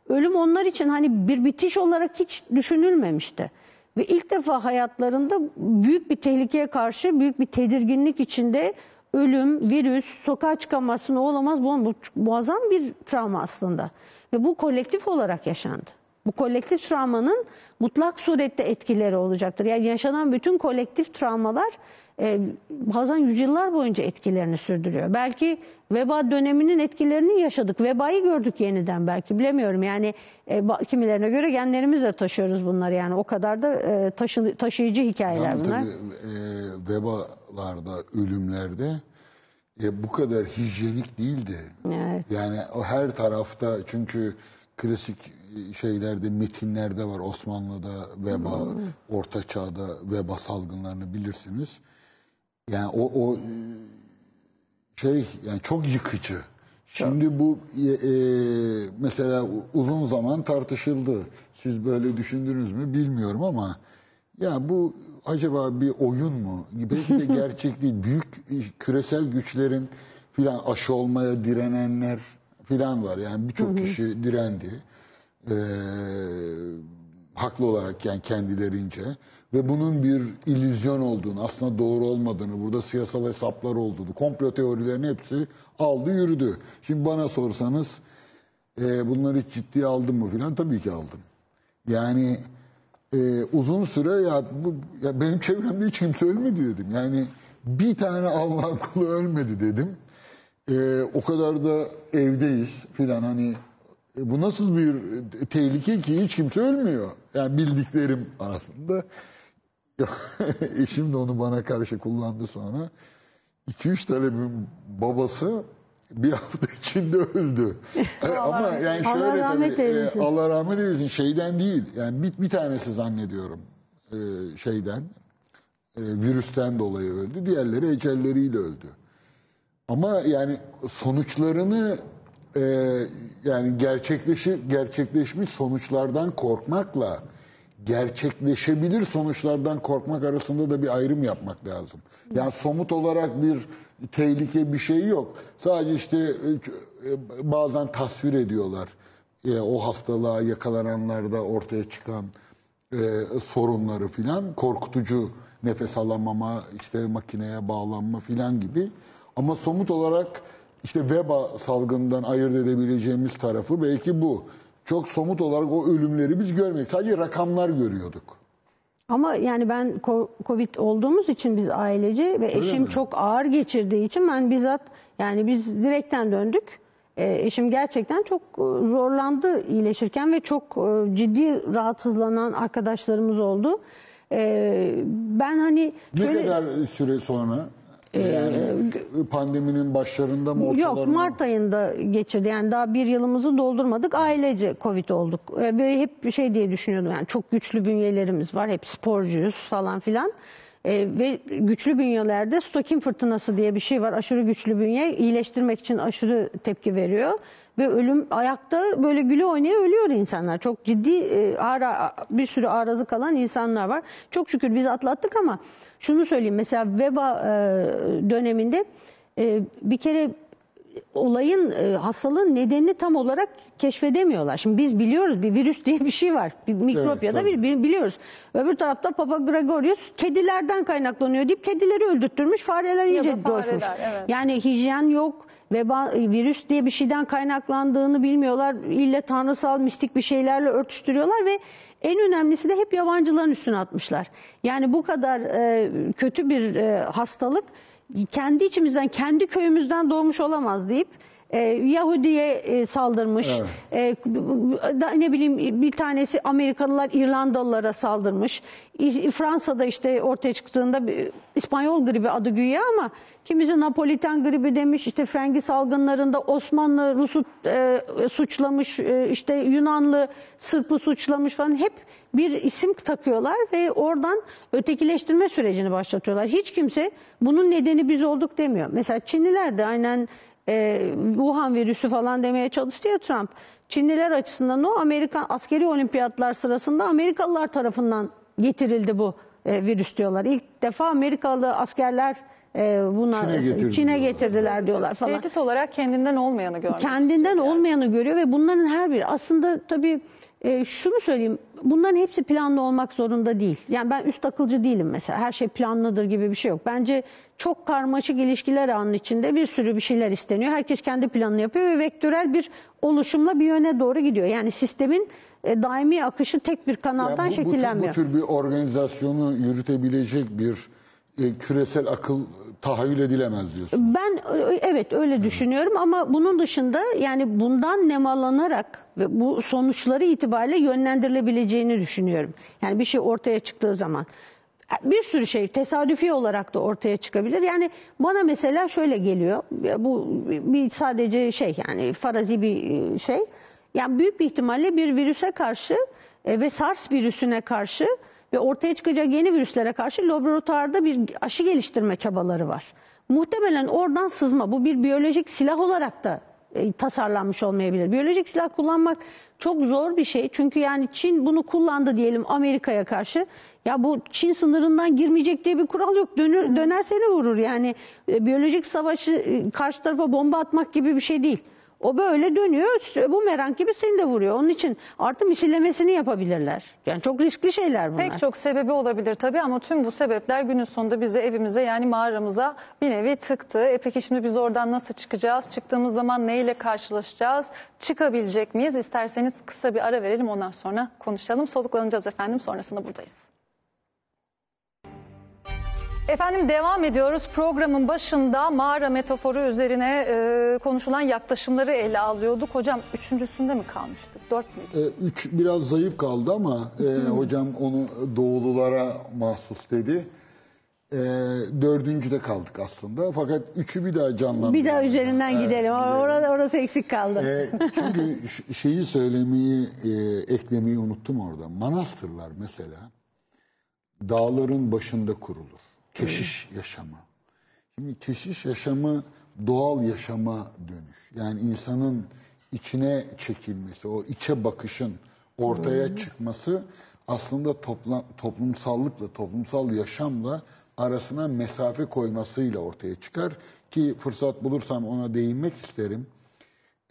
Ölüm onlar için hani bir bitiş olarak hiç düşünülmemişti. Ve ilk defa hayatlarında büyük bir tehlikeye karşı büyük bir tedirginlik içinde ölüm, virüs, sokağa çıkamazsın, o olamaz. Bu muazzam bir travma aslında. Ve bu kolektif olarak yaşandı. Bu kolektif travmanın mutlak surette etkileri olacaktır. Yani yaşanan bütün kolektif travmalar e, bazen yüzyıllar boyunca etkilerini sürdürüyor. Belki veba döneminin etkilerini yaşadık. Vebayı gördük yeniden belki bilemiyorum. Yani e, kimilerine göre genlerimizle taşıyoruz bunları yani o kadar da e, taşı- taşıyıcı hikayeler Yalnız bunlar. tabii e, vebalarda, ölümlerde e, bu kadar hijyenik değildi. Evet. Yani o her tarafta çünkü klasik e, şeylerde, metinlerde var. Osmanlı'da veba, Orta Çağ'da veba salgınlarını bilirsiniz. Yani o, o e, şey yani çok yıkıcı. Şimdi bu e, e, mesela uzun zaman tartışıldı. Siz böyle düşündünüz mü bilmiyorum ama ya bu acaba bir oyun mu? Belki de gerçek değil. Büyük küresel güçlerin filan aşı olmaya direnenler filan var. Yani birçok kişi direndi. Ee, haklı olarak yani kendilerince ve bunun bir illüzyon olduğunu, aslında doğru olmadığını, burada siyasal hesaplar olduğunu, komplo teorilerinin hepsi aldı yürüdü. Şimdi bana sorsanız e, bunları ciddiye aldım mı filan tabii ki aldım. Yani e, uzun süre ya, bu, ya benim çevremde hiç kimse ölmedi dedim. Yani bir tane Allah kulu ölmedi dedim. E, o kadar da evdeyiz filan hani e, bu nasıl bir tehlike ki hiç kimse ölmüyor. Yani bildiklerim arasında. Eşim de onu bana karşı kullandı sonra. 2-3 talebimin babası bir hafta içinde öldü. E, Ama yani Allah şöyle rahmet tabii, e, eylesin. Allah rahmet eylesin şeyden değil. Yani bir, bir tanesi zannediyorum e, şeyden e, virüsten dolayı öldü. Diğerleri ecelleriyle öldü. Ama yani sonuçlarını e, yani gerçekleşi gerçekleşmiş sonuçlardan korkmakla gerçekleşebilir sonuçlardan korkmak arasında da bir ayrım yapmak lazım. Yani somut olarak bir tehlike bir şey yok. Sadece işte e, e, bazen tasvir ediyorlar. E, o hastalığa yakalananlarda ortaya çıkan sorunları filan korkutucu nefes alamama işte makineye bağlanma filan gibi ama somut olarak işte veba salgından ayırt edebileceğimiz tarafı belki bu. Çok somut olarak o ölümleri biz görmedik. Sadece rakamlar görüyorduk. Ama yani ben Covid olduğumuz için biz ailece ve eşim mi? çok ağır geçirdiği için ben bizzat yani biz direkten döndük. E, eşim gerçekten çok e, zorlandı iyileşirken ve çok e, ciddi rahatsızlanan arkadaşlarımız oldu. E, ben hani Ne şöyle- kadar süre sonra? Yani pandeminin başlarında mı ortalarında Yok mı? Mart ayında geçirdi. Yani daha bir yılımızı doldurmadık. Ailece Covid olduk. Ee, Böyle hep şey diye düşünüyordum. Yani çok güçlü bünyelerimiz var. Hep sporcuyuz falan filan. Ee, ve güçlü bünyelerde stokin fırtınası diye bir şey var. Aşırı güçlü bünye iyileştirmek için aşırı tepki veriyor. Ve ölüm ayakta böyle güle oynaya ölüyor insanlar. Çok ciddi e, ara, bir sürü arazı kalan insanlar var. Çok şükür biz atlattık ama şunu söyleyeyim. Mesela veba e, döneminde e, bir kere olayın e, hastalığın nedenini tam olarak keşfedemiyorlar. Şimdi biz biliyoruz bir virüs diye bir şey var. Bir mikrop Evet, ya da bir, bir- biliyoruz. Öbür tarafta Papa Gregorius kedilerden kaynaklanıyor deyip kedileri öldürttürmüş, fareler iyice fareler, coşmuş. evet. Yani hijyen yok. Veba, virüs diye bir şeyden kaynaklandığını bilmiyorlar. İlle tanrısal mistik bir şeylerle örtüştürüyorlar ve en önemlisi de hep yabancıların üstüne atmışlar. Yani bu kadar e, kötü bir e, hastalık kendi içimizden, kendi köyümüzden doğmuş olamaz deyip e, Yahudi'ye e, saldırmış. E, da, ne bileyim bir tanesi Amerikalılar İrlandalılara saldırmış. İ- Fransa'da işte ortaya çıktığında bir- İspanyol gribi adı güya ama kimisi Napoliten gribi demiş. İşte Frengi salgınlarında Osmanlı Rus'u e, suçlamış. e, işte Yunanlı Sırp'ı suçlamış falan. Hep bir isim takıyorlar ve oradan ötekileştirme sürecini başlatıyorlar. Hiç kimse bunun nedeni biz olduk demiyor. Mesela Çinliler de aynen e, Wuhan virüsü falan demeye çalıştı ya Trump. Çinliler açısından o Amerikan askeri olimpiyatlar sırasında Amerikalılar tarafından getirildi bu e, virüs diyorlar. İlk defa Amerikalı askerler e, buna Çin'e getirdi Çin'e getirdiler diyorlar falan Tehdit olarak kendinden olmayanı görmek kendinden istiyor yani. olmayanı görüyor ve bunların her biri aslında tabii e, şunu söyleyeyim bunların hepsi planlı olmak zorunda değil. Yani ben üst akılcı değilim mesela her şey planlıdır gibi bir şey yok. Bence çok karmaşık ilişkiler anın içinde bir sürü bir şeyler isteniyor. Herkes kendi planını yapıyor ve vektörel bir oluşumla bir yöne doğru gidiyor. Yani sistemin e, daimi akışı tek bir kanaldan Yani bu, bu, tür, bu şekillenmiyor. tür bir organizasyonu yürütebilecek bir e, küresel akıl tahayyül edilemez diyorsun. Ben e, evet öyle düşünüyorum ama bunun dışında yani bundan nemalanarak ve bu sonuçları itibariyle yönlendirilebileceğini düşünüyorum. Yani bir şey ortaya çıktığı zaman bir sürü şey tesadüfi olarak da ortaya çıkabilir. Yani bana mesela şöyle geliyor. Bu bir sadece şey yani farazi bir şey. Yani büyük bir ihtimalle bir virüse karşı e, ve SARS virüsüne karşı ve ortaya çıkacak yeni virüslere karşı laboratuvarda bir aşı geliştirme çabaları var. Muhtemelen oradan sızma. Bu bir biyolojik silah olarak da e, tasarlanmış olmayabilir. Biyolojik silah kullanmak çok zor bir şey. Çünkü yani Çin bunu kullandı diyelim Amerika'ya karşı. Ya bu Çin sınırından girmeyecek diye bir kural yok. Dönür, döner seni vurur. Yani e, biyolojik savaşı e, karşı tarafa bomba atmak gibi bir şey değil. O böyle dönüyor, bu merak gibi seni de vuruyor. Onun için artı misillemesini yapabilirler. Yani çok riskli şeyler bunlar. Pek çok sebebi olabilir tabii ama tüm bu sebepler günün sonunda bizi evimize yani mağaramıza bir nevi tıktı. E peki şimdi biz oradan nasıl çıkacağız? Çıktığımız zaman neyle karşılaşacağız? Çıkabilecek miyiz? İsterseniz kısa bir ara verelim ondan sonra konuşalım. Soluklanacağız efendim sonrasında buradayız. Efendim devam ediyoruz. Programın başında mağara metaforu üzerine e, konuşulan yaklaşımları ele alıyorduk. Hocam üçüncüsünde mi kalmıştık? Dört müydü? E, üç biraz zayıf kaldı ama e, hocam onu doğululara mahsus dedi. E, dördüncüde kaldık aslında. Fakat üçü bir daha canlandıralım. Bir daha üzerinden Evet, gidelim. Orada, orası eksik kaldı. E, çünkü ş- şeyi söylemeyi, e, eklemeyi unuttum orada. Manastırlar mesela dağların başında kurulur. Keşiş yaşamı. Şimdi keşiş yaşamı doğal yaşama dönüş. Yani insanın içine çekilmesi, o içe bakışın ortaya çıkması aslında topla, toplumsallıkla, toplumsal yaşamla arasına mesafe koymasıyla ortaya çıkar. Ki fırsat bulursam ona değinmek isterim.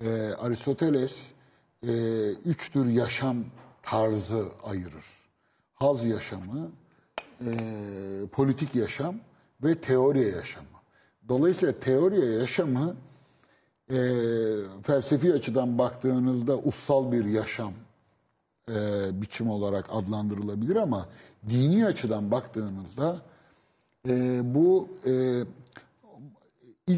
Ee, Aristoteles e, üç tür yaşam tarzı ayırır. Haz yaşamı, e, politik yaşam ve teoriye yaşamı. Dolayısıyla teoriye yaşamı e, felsefi açıdan baktığınızda ussal bir yaşam e, biçim olarak adlandırılabilir ama dini açıdan baktığınızda e, bu e,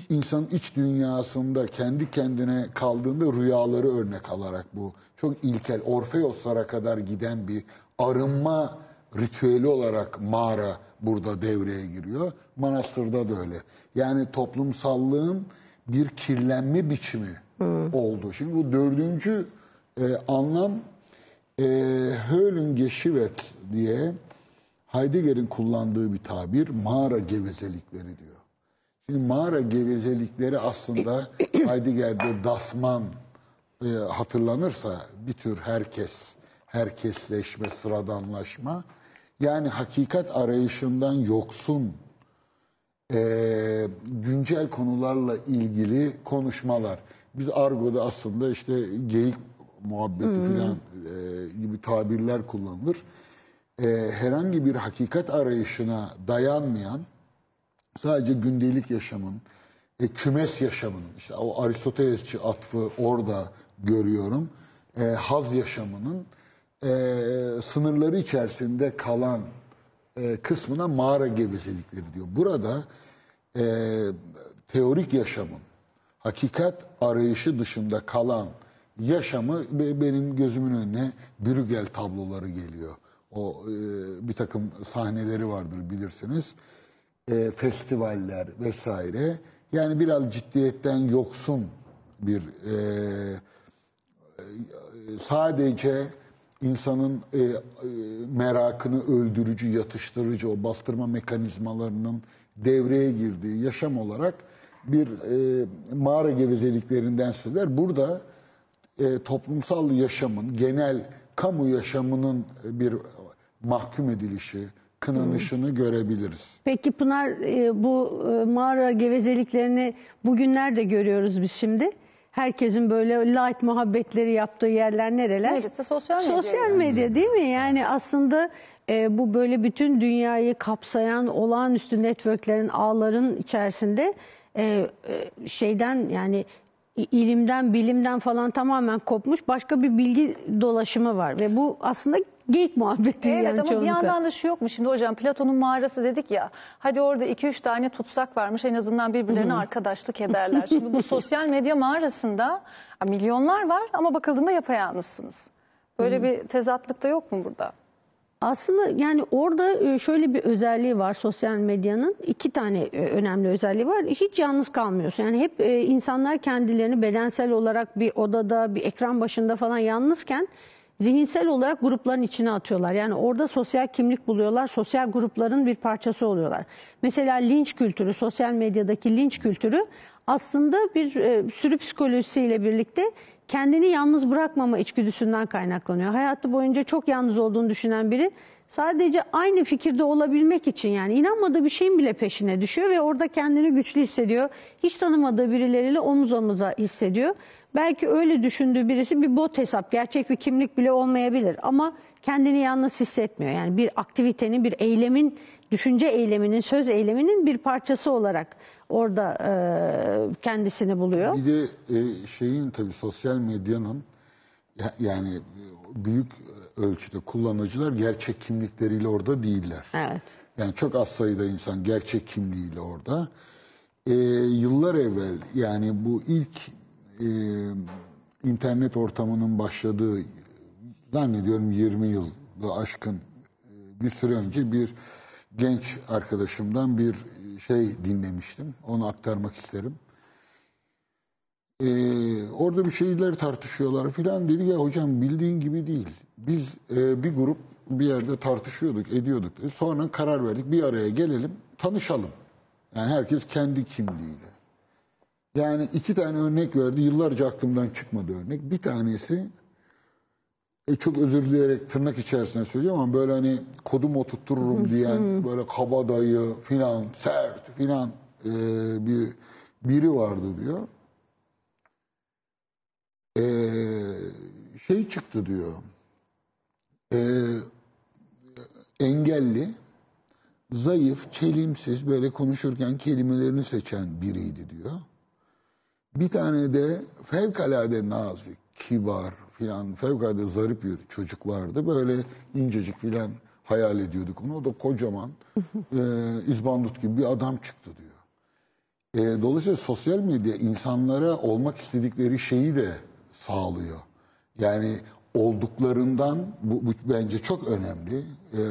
insanın iç dünyasında kendi kendine kaldığında rüyaları örnek alarak bu çok ilkel Orfeoslara kadar giden bir arınma ritüeli olarak mağara burada devreye giriyor. Manastırda da öyle. Yani toplumsallığın bir kirlenme biçimi oldu. Şimdi bu dördüncü e, anlam e, Höhlengeschwet diye Heidegger'in kullandığı bir tabir mağara gevezelikleri diyor. Şimdi mağara gevezelikleri aslında Heidegger'de Dasman e, hatırlanırsa bir tür herkes, herkesleşme, sıradanlaşma. Yani hakikat arayışından yoksun e, güncel konularla ilgili konuşmalar. Biz argoda aslında işte geyik muhabbeti falan e, gibi tabirler kullanılır. E, herhangi bir hakikat arayışına dayanmayan sadece gündelik yaşamın, e, kümes yaşamının, işte o Aristotelesçi atfı orada görüyorum. E, haz yaşamının e, sınırları içerisinde kalan e, kısmına mağara gevezelikleri diyor. Burada e, teorik yaşamın, hakikat arayışı dışında kalan yaşamı be- benim gözümün önüne Brügel tabloları geliyor. O e, bir takım sahneleri vardır bilirsiniz. E, festivaller vesaire. Yani biraz ciddiyetten yoksun bir e, sadece insanın e, e, merakını öldürücü, yatıştırıcı o bastırma mekanizmalarının devreye girdiği yaşam olarak bir e, mağara gevezeliklerinden söz eder. Burada e, toplumsal yaşamın, genel kamu yaşamının bir mahkum edilişi, kınanışını görebiliriz. Peki Pınar e, bu e, mağara gevezeliklerini bugünlerde görüyoruz biz şimdi. Herkesin böyle light muhabbetleri yaptığı yerler nereler? Neresi? Sosyal medya. Sosyal medya değil mi? Yani aslında e, bu böyle bütün dünyayı kapsayan olağanüstü networklerin, ağların içerisinde e, e, şeyden yani ilimden, bilimden falan tamamen kopmuş başka bir bilgi dolaşımı var ve bu aslında geyik muhabbeti Evet yani ama bir yandan da şu yok mu? Şimdi hocam Platon'un mağarası dedik ya. Hadi orada 2-3 tane tutsak varmış en azından birbirlerine arkadaşlık ederler. Şimdi bu sosyal medya mağarasında milyonlar var ama bakıldığında yapayalnızsınız. Böyle bir tezatlık da yok mu burada? Aslında yani orada e, şöyle bir özelliği var sosyal medyanın. iki tane e, önemli özelliği var. Hiç yalnız kalmıyorsun. Yani hep e, insanlar kendilerini bedensel olarak bir odada, bir ekran başında falan yalnızken zihinsel olarak grupların içine atıyorlar. Yani orada sosyal kimlik buluyorlar. Sosyal grupların bir parçası oluyorlar. Mesela linç kültürü, sosyal medyadaki linç kültürü aslında bir e, sürü psikolojisiyle birlikte kendini yalnız bırakmama içgüdüsünden kaynaklanıyor. Hayatı boyunca çok yalnız olduğunu düşünen biri sadece aynı fikirde olabilmek için yani inanmadığı bir şeyin bile peşine düşüyor ve orada kendini güçlü hissediyor. Hiç tanımadığı birileriyle omuz omuza hissediyor. Belki öyle düşündüğü birisi bir bot hesap, gerçek bir kimlik bile olmayabilir ama kendini yalnız hissetmiyor. Yani bir aktivitenin, bir eylemin, düşünce eyleminin, söz eyleminin bir parçası olarak orada e, kendisini buluyor. Bir de e, şeyin tabii sosyal medyanın ya- yani büyük ölçüde kullanıcılar gerçek kimlikleriyle orada değiller. Evet. Yani çok az sayıda insan gerçek kimliğiyle orada. E, yıllar evvel yani bu ilk e, internet ortamının başladığı zannediyorum 20 yıl aşkın e, bir süre önce bir genç arkadaşımdan bir şey dinlemiştim. Onu aktarmak isterim. Ee, orada bir şeyler tartışıyorlar filan dedi ya hocam bildiğin gibi değil. Biz e, bir grup bir yerde tartışıyorduk, ediyorduk. dedi. Sonra karar verdik bir araya gelelim, tanışalım. Yani herkes kendi kimliğiyle. Yani iki tane örnek verdi. Yıllarca aklımdan çıkmadı örnek. Bir tanesi e, çok özür dileyerek tırnak içerisinde söylüyorum ama böyle hani kodum oturttururum diyen böyle kabadayı filan sert filan e, bir biri vardı diyor. E, şey çıktı diyor. E, engelli, zayıf, çelimsiz böyle konuşurken kelimelerini seçen biriydi diyor. Bir tane de fevkalade nazik, kibar filan, fevkalade zarif bir çocuk vardı. Böyle incecik filan hayal ediyorduk onu. O da kocaman, e, izbandut gibi bir adam çıktı diyor. E, dolayısıyla sosyal medya insanlara olmak istedikleri şeyi de sağlıyor. Yani olduklarından, bu, bu bence çok önemli. E,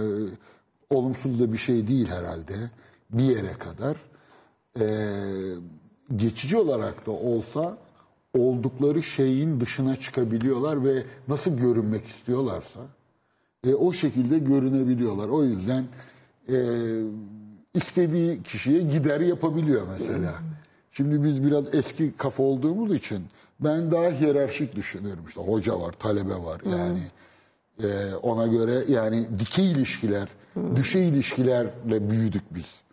olumsuz da bir şey değil herhalde. Bir yere kadar. E, geçici olarak da olsa oldukları şeyin dışına çıkabiliyorlar ve nasıl görünmek istiyorlarsa e, o şekilde görünebiliyorlar. O yüzden e, istediği kişiye gider yapabiliyor mesela. Şimdi biz biraz eski kafa olduğumuz için ben daha hiyerarşik düşünüyorum. İşte hoca var, talebe var yani. E, ona göre yani dikey ilişkiler, düşey ilişkilerle büyüdük biz.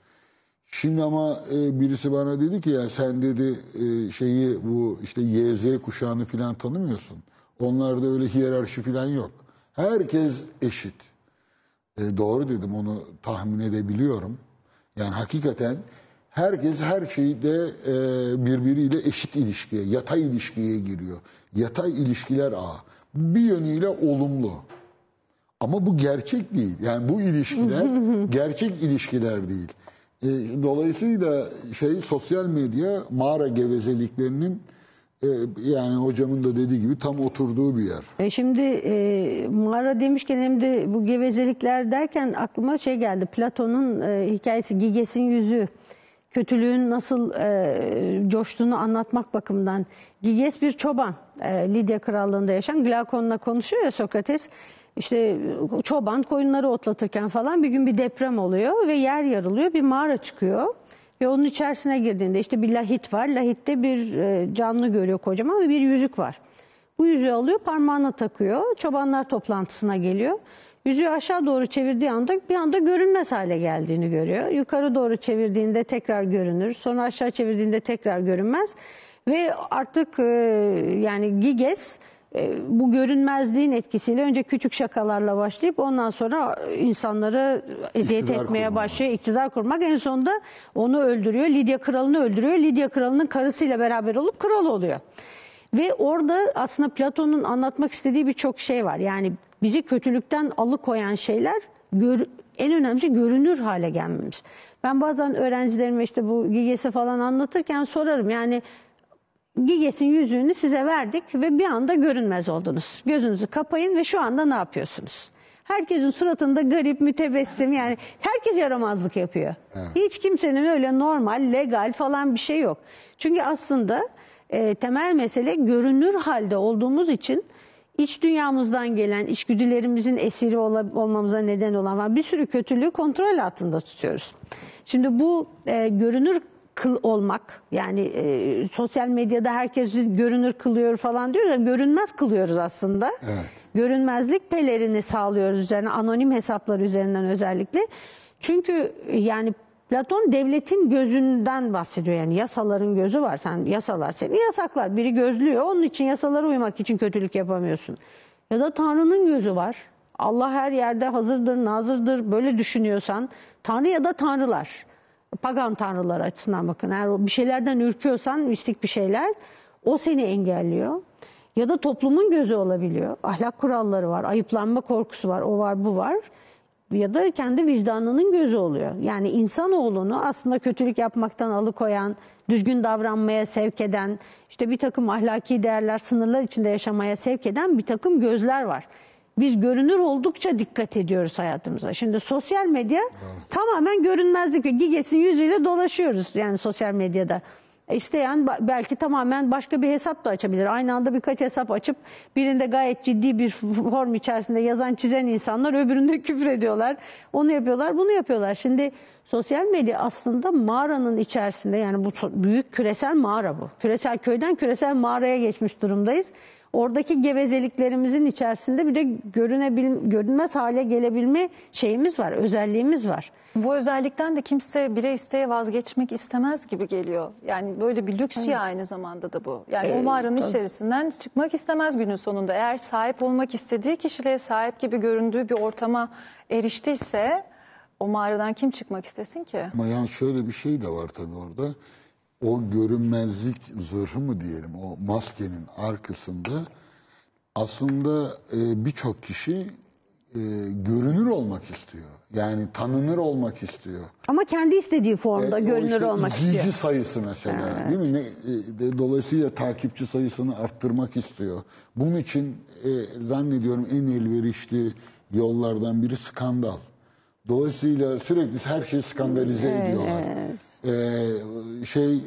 Şimdi ama e, birisi bana dedi ki ya sen dedi e, şeyi bu işte YZ kuşağını filan tanımıyorsun. Onlarda öyle hiyerarşi filan yok. Herkes eşit. E, doğru dedim onu tahmin edebiliyorum. Yani hakikaten herkes her şeyde e, birbiriyle eşit ilişkiye, yatay ilişkiye giriyor. Yatay ilişkiler ağı. Bir yönüyle olumlu. Ama bu gerçek değil. Yani bu ilişkiler gerçek ilişkiler değil. E, dolayısıyla şey sosyal medya mağara gevezeliklerinin e, yani hocamın da dediği gibi tam oturduğu bir yer. E şimdi e, mağara demişken hem de bu gevezelikler derken aklıma şey geldi. Platon'un e, hikayesi Giges'in yüzü. Kötülüğün nasıl e, coştuğunu anlatmak bakımından. Giges bir çoban. E, Lidya krallığında yaşayan Glakon'la konuşuyor ya Sokrates. İşte çoban koyunları otlatırken falan bir gün bir deprem oluyor ve yer yarılıyor. Bir mağara çıkıyor. Ve onun içerisine girdiğinde işte bir lahit var. Lahitte bir e, canlı görüyor kocaman ve bir yüzük var. Bu yüzüğü alıyor parmağına takıyor. Çobanlar toplantısına geliyor. Yüzüğü aşağı doğru çevirdiği anda bir anda görünmez hale geldiğini görüyor. Yukarı doğru çevirdiğinde tekrar görünür. Sonra aşağı çevirdiğinde tekrar görünmez. Ve artık e, yani Giges e, bu görünmezliğin etkisiyle önce küçük şakalarla başlayıp ondan sonra insanları eziyet İktidar etmeye kurmaya. başlıyor. iktidar kurmak en sonunda onu öldürüyor. Lidya kralını öldürüyor. Lidya kralının karısıyla beraber olup kral oluyor. Ve orada aslında Platon'un anlatmak istediği birçok şey var. Yani bizi kötülükten alıkoyan şeyler gör- en önemlisi görünür hale gelmemiz. Ben bazen öğrencilerime işte bu Giges'i falan anlatırken sorarım. Yani Giges'in yüzüğünü size verdik ve bir anda görünmez oldunuz. Gözünüzü kapayın ve şu anda ne yapıyorsunuz? Herkesin suratında garip, mütebessim yani herkes yaramazlık yapıyor. Hiç kimsenin öyle normal, legal falan bir şey yok. Çünkü aslında e, temel mesele görünür halde olduğumuz için iç dünyamızdan gelen, içgüdülerimizin esiri olmamıza neden olan var. bir sürü kötülüğü kontrol altında tutuyoruz. Şimdi bu e, görünür kıl olmak yani e, sosyal medyada herkesi görünür kılıyor falan diyoruz ya görünmez kılıyoruz aslında. Evet. Görünmezlik pelerini sağlıyoruz üzerine anonim hesaplar üzerinden özellikle. Çünkü yani Platon devletin gözünden bahsediyor yani yasaların gözü var. Sen yasalar seni yasaklar. Biri gözlüyor. Onun için yasalara uymak için kötülük yapamıyorsun. Ya da Tanrı'nın gözü var. Allah her yerde hazırdır, nazırdır. Böyle düşünüyorsan Tanrı ya da tanrılar. Pagan tanrılar açısından bakın. Eğer bir şeylerden ürküyorsan mistik bir şeyler o seni engelliyor. Ya da toplumun gözü olabiliyor. Ahlak kuralları var, ayıplanma korkusu var, o var, bu var. Ya da kendi vicdanının gözü oluyor. Yani insanoğlunu aslında kötülük yapmaktan alıkoyan, düzgün davranmaya sevk eden, işte bir takım ahlaki değerler, sınırlar içinde yaşamaya sevk eden bir takım gözler var. Biz görünür oldukça dikkat ediyoruz hayatımıza. Şimdi sosyal medya tamamen görünmezlik. Giges'in yüzüyle dolaşıyoruz yani sosyal medyada. İsteyen ba- belki tamamen başka bir hesap da açabilir. Aynı anda birkaç hesap açıp birinde gayet ciddi bir form içerisinde yazan çizen insanlar öbüründe küfür ediyorlar. Onu yapıyorlar, bunu yapıyorlar. Şimdi sosyal medya aslında mağaranın içerisinde yani bu büyük küresel mağara bu. Küresel köyden küresel mağaraya geçmiş durumdayız. Oradaki gevezeliklerimizin içerisinde bir de görünebil, görünmez hale gelebilme şeyimiz var, özelliğimiz var. Bu özellikten de kimse bile isteye vazgeçmek istemez gibi geliyor. Yani böyle bir lüks ya aynı zamanda da bu. Yani o Evet, mağaranın tabii. içerisinden çıkmak istemez günün sonunda. Eğer sahip olmak istediği kişiliğe sahip gibi göründüğü bir ortama eriştiyse o mağaradan kim çıkmak istesin ki? Ama yani şöyle bir şey de var tabii orada. O görünmezlik zırhı mı diyelim o maskenin arkasında aslında e, birçok kişi e, görünür olmak istiyor. Yani tanınır olmak istiyor. Ama kendi istediği formda E, o görünür işte olmak izleyici istiyor. sayısı mesela değil mi? Ne, e, de- dolayısıyla takipçi sayısını arttırmak istiyor. Bunun için e, zannediyorum en elverişli yollardan biri skandal. Dolayısıyla sürekli her şeyi skandalize ediyorlar. E, şey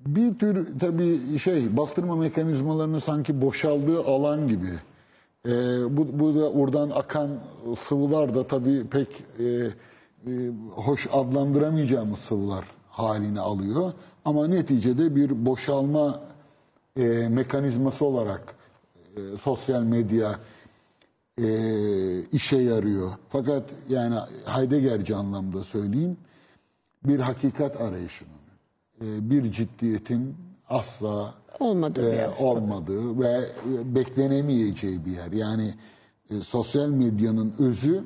bir tür tabii şey bastırma mekanizmalarının sanki boşaldığı alan gibi. E, bu, bu da oradan akan sıvılar da tabii pek e, e, hoş adlandıramayacağımız sıvılar halini alıyor. Ama neticede bir boşalma e, mekanizması olarak e, sosyal medya e, işe yarıyor. Fakat yani Heideggerci anlamda söyleyeyim bir hakikat arayışının, e, bir ciddiyetin asla Olmadı e, olmadığı ve e, beklenemeyeceği bir yer. Yani e, sosyal medyanın özü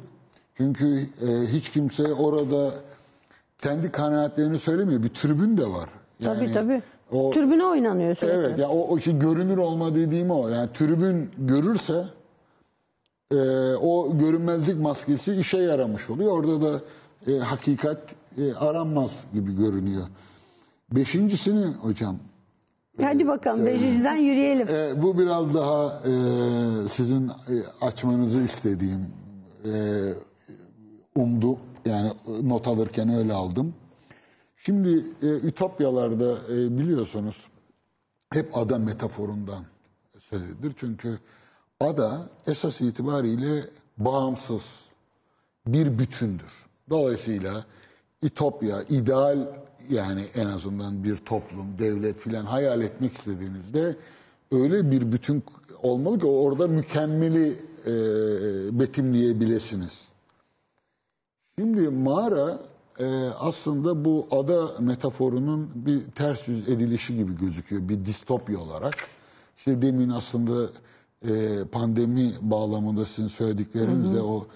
çünkü e, hiç kimse orada kendi kanaatlerini söylemiyor. Bir tribün de var. Tabii tabii. O, Türbüne oynanıyor sürekli. Evet ya o, o işte görünür olma dediğim o. Yani tribün görürse e, o görünmezlik maskesi işe yaramış oluyor. Orada da e, hakikat e, aranmaz gibi görünüyor. Beşincisini hocam Hadi bakalım beşinciden yürüyelim. e, bu biraz daha e, sizin e, açmanızı istediğim e, umdu yani e, not alırken öyle aldım. Şimdi e, ütopyalarda e, biliyorsunuz hep ada metaforundan söz edilir. Çünkü ada esas itibariyle bağımsız bir bütündür. Dolayısıyla ütopya, ideal yani en azından bir toplum, devlet filan hayal etmek istediğinizde öyle bir bütün olmalı ki orada mükemmeli e, betimleyebilirsiniz. Şimdi mağara e, aslında bu ada metaforunun bir ters yüz edilişi gibi gözüküyor bir distopya olarak. İşte demin aslında e, pandemi bağlamında sizin söyledikleriniz de o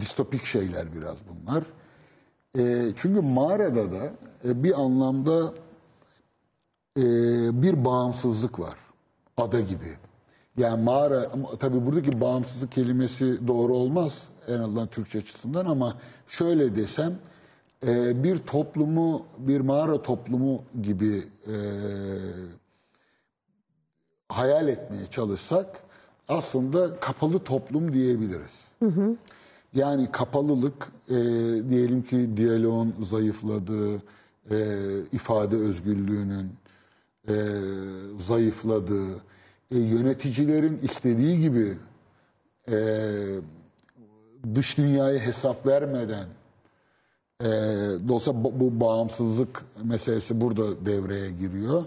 distopik şeyler biraz bunlar. E, çünkü mağarada da e, bir anlamda e, bir bağımsızlık var. Ada gibi. Yani mağara, tabii buradaki bağımsızlık kelimesi doğru olmaz en azından Türkçe açısından ama şöyle desem e, bir toplumu, bir mağara toplumu gibi e, hayal etmeye çalışsak aslında kapalı toplum diyebiliriz. Yani kapalılık e, diyelim ki diyaloğun zayıfladığı, e, ifade özgürlüğünün e, zayıfladığı, e, yöneticilerin istediği gibi e, dış dünyaya hesap vermeden e, dolayısıyla bu, bu bağımsızlık meselesi burada devreye giriyor.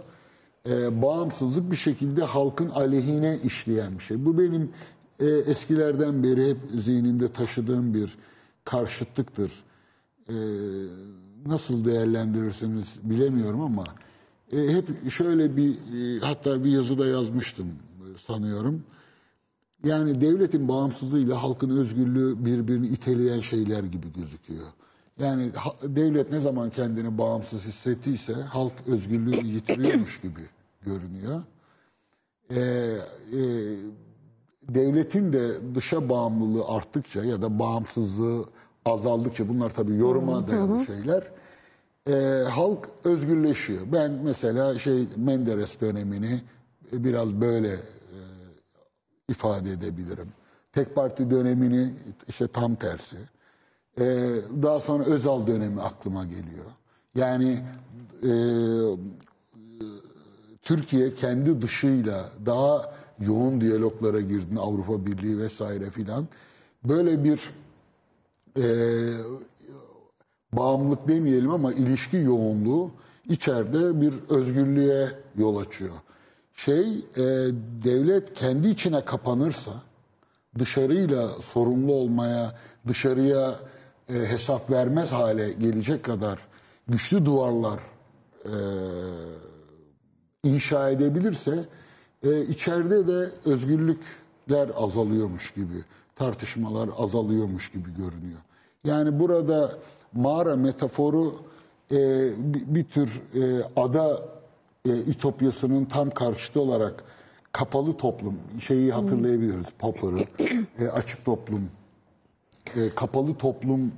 E, bağımsızlık bir şekilde halkın aleyhine işleyen bir şey. Bu benim e, eskilerden beri hep zihnimde taşıdığım bir karşıtlıktır. E, nasıl değerlendirirsiniz bilemiyorum ama e, hep şöyle bir e, hatta bir yazıda yazmıştım e, sanıyorum. Yani devletin bağımsızlığıyla halkın özgürlüğü birbirini iteleyen şeyler gibi gözüküyor. Yani devlet ne zaman kendini bağımsız hissettiyse halk özgürlüğü yitiriyormuş gibi görünüyor. Ee, e, devletin de dışa bağımlılığı arttıkça ya da bağımsızlığı azaldıkça bunlar tabii yoruma dayalı şeyler. e, halk özgürleşiyor. Ben mesela şey Menderes dönemini biraz böyle e, ifade edebilirim. Tek parti dönemini işte tam tersi. Ee, daha sonra Özal dönemi aklıma geliyor. Yani e, Türkiye kendi dışıyla daha yoğun diyaloglara girdi. Avrupa Birliği vesaire filan. Böyle bir e, bağımlılık demeyelim ama ilişki yoğunluğu içeride bir özgürlüğe yol açıyor. Şey e, devlet kendi içine kapanırsa dışarıyla sorumlu olmaya, dışarıya e, hesap vermez hale gelecek kadar güçlü duvarlar e, inşa edebilirse e, içeride de özgürlükler azalıyormuş gibi, tartışmalar azalıyormuş gibi görünüyor. Yani burada mağara metaforu e, bir, bir tür e, ada e, ütopyasının tam karşıtı olarak kapalı toplum şeyi hatırlayabiliriz. Popper'ı, e, açık toplum, e, kapalı toplum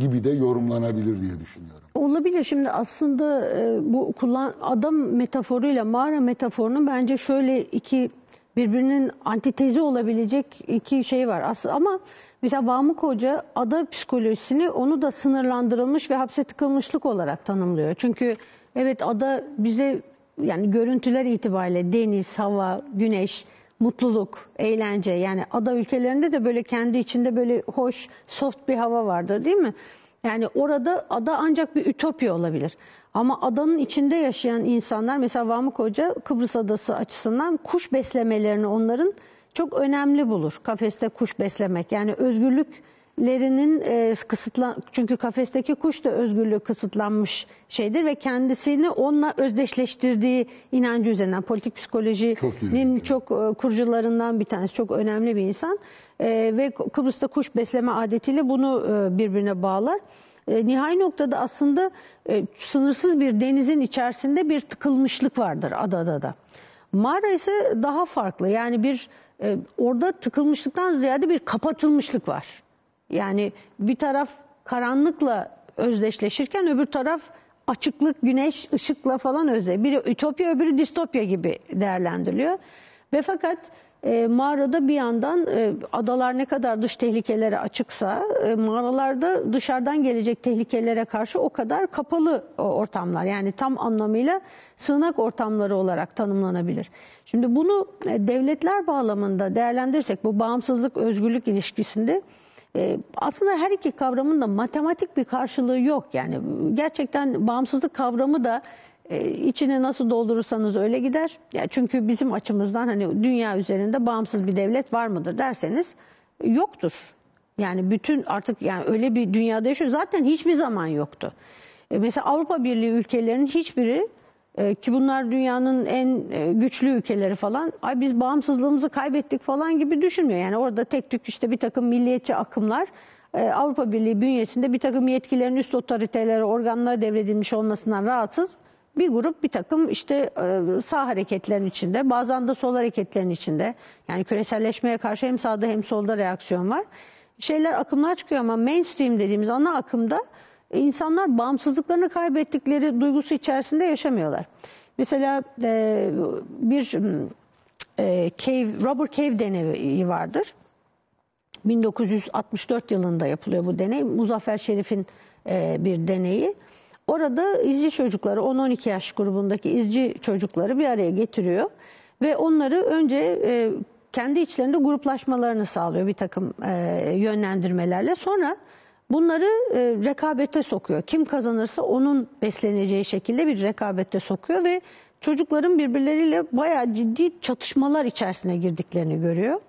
gibi de yorumlanabilir diye düşünüyorum. Olabilir. Şimdi aslında e, bu kullan adam metaforuyla mağara metaforunun bence şöyle iki birbirinin antitezi olabilecek iki şey var. Aslında ama mesela Vamık Hoca ada psikolojisini onu da sınırlandırılmış ve hapse tıkılmışlık olarak tanımlıyor. Çünkü evet ada bize yani görüntüler itibariyle deniz, hava, güneş, mutluluk, eğlence yani ada ülkelerinde de böyle kendi içinde böyle hoş, soft bir hava vardır değil mi? Yani orada ada ancak bir ütopya olabilir. Ama adanın içinde yaşayan insanlar mesela Vamık Hoca Kıbrıs Adası açısından kuş beslemelerini onların çok önemli bulur. Kafeste kuş beslemek yani özgürlüklerinin e, kısıtlan çünkü kafesteki kuş da özgürlüğü kısıtlanmış şeydir ve kendisini onunla özdeşleştirdiği inancı üzerinden politik Çok psikolojinin ilginç. çok e, kurucularından bir tanesi çok önemli bir insan E, ve Kıbrıs'ta kuş besleme adetiyle bunu e, birbirine bağlar. E, nihai noktada aslında e, sınırsız bir denizin içerisinde bir tıkılmışlık vardır adada da. Mağara ise daha farklı. Yani bir e, orada tıkılmışlıktan ziyade bir kapatılmışlık var. Yani bir taraf karanlıkla özdeşleşirken öbür taraf açıklık, güneş, ışıkla falan özde. Biri ütopya öbürü distopya gibi değerlendiriliyor. Ve fakat e, mağarada bir yandan e, adalar ne kadar dış tehlikelere açıksa e, mağaralarda dışarıdan gelecek tehlikelere karşı o kadar kapalı o ortamlar. Yani tam anlamıyla sığınak ortamları olarak tanımlanabilir. Şimdi bunu e, devletler bağlamında değerlendirirsek bu bağımsızlık özgürlük ilişkisinde e, aslında her iki kavramın da matematik bir karşılığı yok. Yani gerçekten bağımsızlık kavramı da e, içini nasıl doldurursanız öyle gider. Ya çünkü bizim açımızdan hani dünya üzerinde bağımsız bir devlet var mıdır derseniz yoktur. Yani bütün artık yani öyle bir dünyada yaşıyor zaten hiçbir zaman yoktu. E, mesela Avrupa Birliği ülkelerinin hiçbiri ki bunlar dünyanın en e, güçlü ülkeleri falan. Ay biz bağımsızlığımızı kaybettik falan gibi düşünmüyor. Yani orada tek tük işte bir takım milliyetçi akımlar e, Avrupa Birliği bünyesinde bir takım yetkilerin üst otoritelere, organlara devredilmiş olmasından rahatsız bir grup bir takım işte e, sağ hareketlerin içinde, bazen de sol hareketlerin içinde. Yani küreselleşmeye karşı hem sağda hem solda reaksiyon var. Şeyler akımlar çıkıyor ama mainstream dediğimiz ana akımda insanlar bağımsızlıklarını kaybettikleri duygusu içerisinde yaşamıyorlar. Mesela e, bir e, cave, Robert Cave deneyi vardır. 1964 yılında yapılıyor bu deney. Muzaffer Şerif'in e, bir deneyi. Orada izci çocukları 10-12 yaş grubundaki izci çocukları bir araya getiriyor ve onları önce e, kendi içlerinde gruplaşmalarını sağlıyor bir takım e, yönlendirmelerle. Sonra bunları e, rekabete sokuyor. Kim kazanırsa onun besleneceği şekilde bir rekabete sokuyor ve çocukların birbirleriyle bayağı ciddi çatışmalar içerisine girdiklerini görüyor.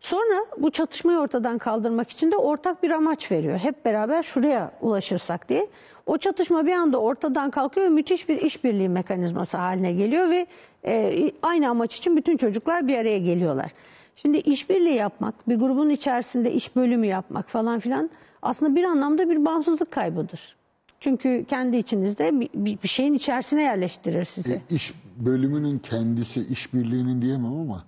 Sonra bu çatışmayı ortadan kaldırmak için de ortak bir amaç veriyor. Hep beraber şuraya ulaşırsak diye. O çatışma bir anda ortadan kalkıyor ve müthiş bir işbirliği mekanizması haline geliyor ve e, aynı amaç için bütün çocuklar bir araya geliyorlar. Şimdi işbirliği yapmak, bir grubun içerisinde iş bölümü yapmak falan filan aslında bir anlamda bir bağımsızlık kaybıdır. Çünkü kendi içinizde bir, bir, şeyin içerisine yerleştirir sizi. E, iş bölümünün kendisi işbirliğinin diyemem ama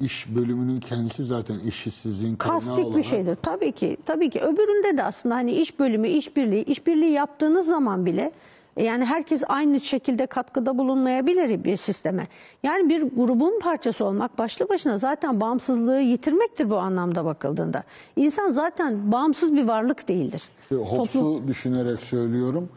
iş bölümünün kendisi zaten eşitsizliğin kaynağı Kastik olarak bir şeydir. Tabii ki. Tabii ki. Öbüründe de aslında hani iş bölümü, işbirliği, işbirliği yaptığınız zaman bile yani herkes aynı şekilde katkıda bulunmayabilir bir sisteme. Yani bir grubun parçası olmak başlı başına zaten bağımsızlığı yitirmektir bu anlamda bakıldığında. İnsan zaten bağımsız bir varlık değildir. E, Hobbes'u düşünerek söylüyorum.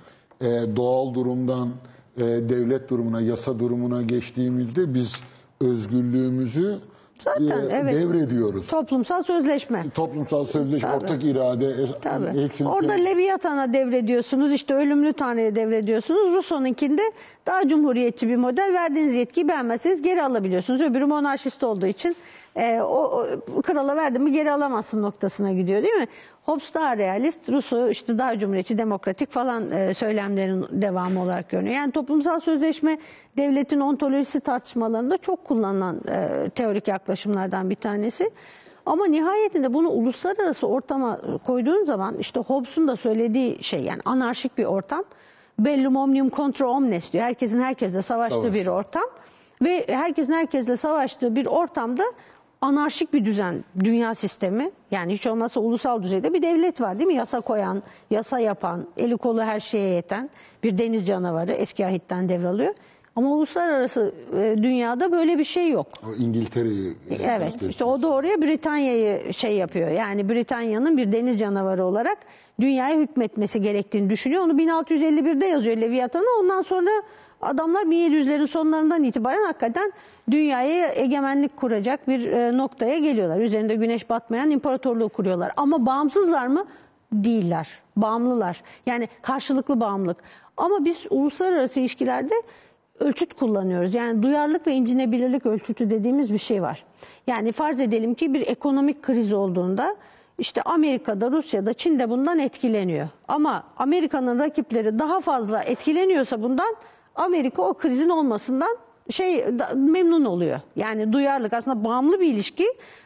E, doğal durumdan e, devlet durumuna, yasa durumuna geçtiğimizde biz özgürlüğümüzü Zaten, e, evet. devrediyoruz. Toplumsal sözleşme. Toplumsal sözleşme, Tabii. ortak irade, Tabii. hepsini Orada Leviathan'a devrediyorsunuz, işte ölümlü tanrıya devrediyorsunuz. Rousseau'nunkinde daha cumhuriyetçi bir model. Verdiğiniz yetkiyi beğenmezseniz geri alabiliyorsunuz. Öbürü monarşist olduğu için e, o, o krala verdim mi geri alamazsın noktasına gidiyor değil mi? Hobbes daha realist, Rousseau işte daha cumhuriyetçi, demokratik falan e, söylemlerin devamı olarak görünüyor. Yani toplumsal sözleşme devletin ontolojisi tartışmalarında çok kullanılan e, teorik yaklaşımlardan bir tanesi. Ama nihayetinde bunu uluslararası ortama koyduğun zaman işte Hobbes'un da söylediği şey yani anarşik bir ortam. Bellum omnium contra omnes diyor. Herkesin herkesle savaştığı Savaş. bir ortam. Ve herkesin herkesle savaştığı bir ortamda anarşik bir düzen, dünya sistemi. Yani hiç olmazsa ulusal düzeyde bir devlet var değil mi? Yasa koyan, yasa yapan, eli kolu her şeye yeten bir deniz canavarı eski ahitten devralıyor. Ama uluslararası e, dünyada böyle bir şey yok. O İngiltere'yi Evet kastediyor. işte o da oraya Britanya'yı şey yapıyor. Yani Britanya'nın bir deniz canavarı olarak dünyaya hükmetmesi gerektiğini düşünüyor. Onu 1651'de yazıyor Leviathan'ı. Ondan sonra adamlar 1700'lerin sonlarından itibaren hakikaten dünyaya egemenlik kuracak bir e, noktaya geliyorlar. Üzerinde güneş batmayan imparatorluğu kuruyorlar. Ama bağımsızlar mı? Değiller. Bağımlılar. Yani karşılıklı bağımlılık. Ama biz uluslararası ilişkilerde ölçüt kullanıyoruz. Yani duyarlılık ve incinebilirlik ölçütü dediğimiz bir şey var. Yani farz edelim ki bir ekonomik kriz olduğunda işte Amerika'da, Rusya'da, Çin'de bundan etkileniyor. Ama Amerika'nın rakipleri daha fazla etkileniyorsa bundan Amerika o krizin olmasından şey memnun oluyor. Yani duyarlılık aslında bağımlı bir ilişki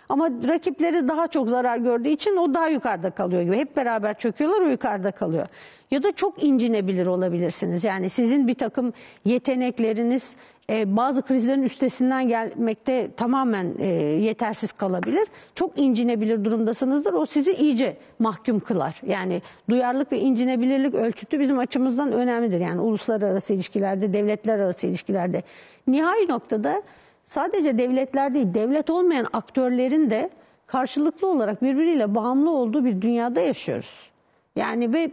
ama rakipleri daha çok zarar gördüğü için o daha yukarıda kalıyor gibi. Hep beraber çöküyorlar o yukarıda kalıyor. Ya da çok incinebilir olabilirsiniz. Yani sizin bir takım yetenekleriniz e, bazı krizlerin üstesinden gelmekte tamamen e, yetersiz kalabilir. Çok incinebilir durumdasınızdır. O sizi iyice mahkum kılar. Yani duyarlılık ve incinebilirlik ölçütü bizim açımızdan önemlidir. Yani uluslararası ilişkilerde, devletler arası ilişkilerde. Nihai noktada sadece devletler değil, devlet olmayan aktörlerin de karşılıklı olarak birbiriyle bağımlı olduğu bir dünyada yaşıyoruz. Yani ve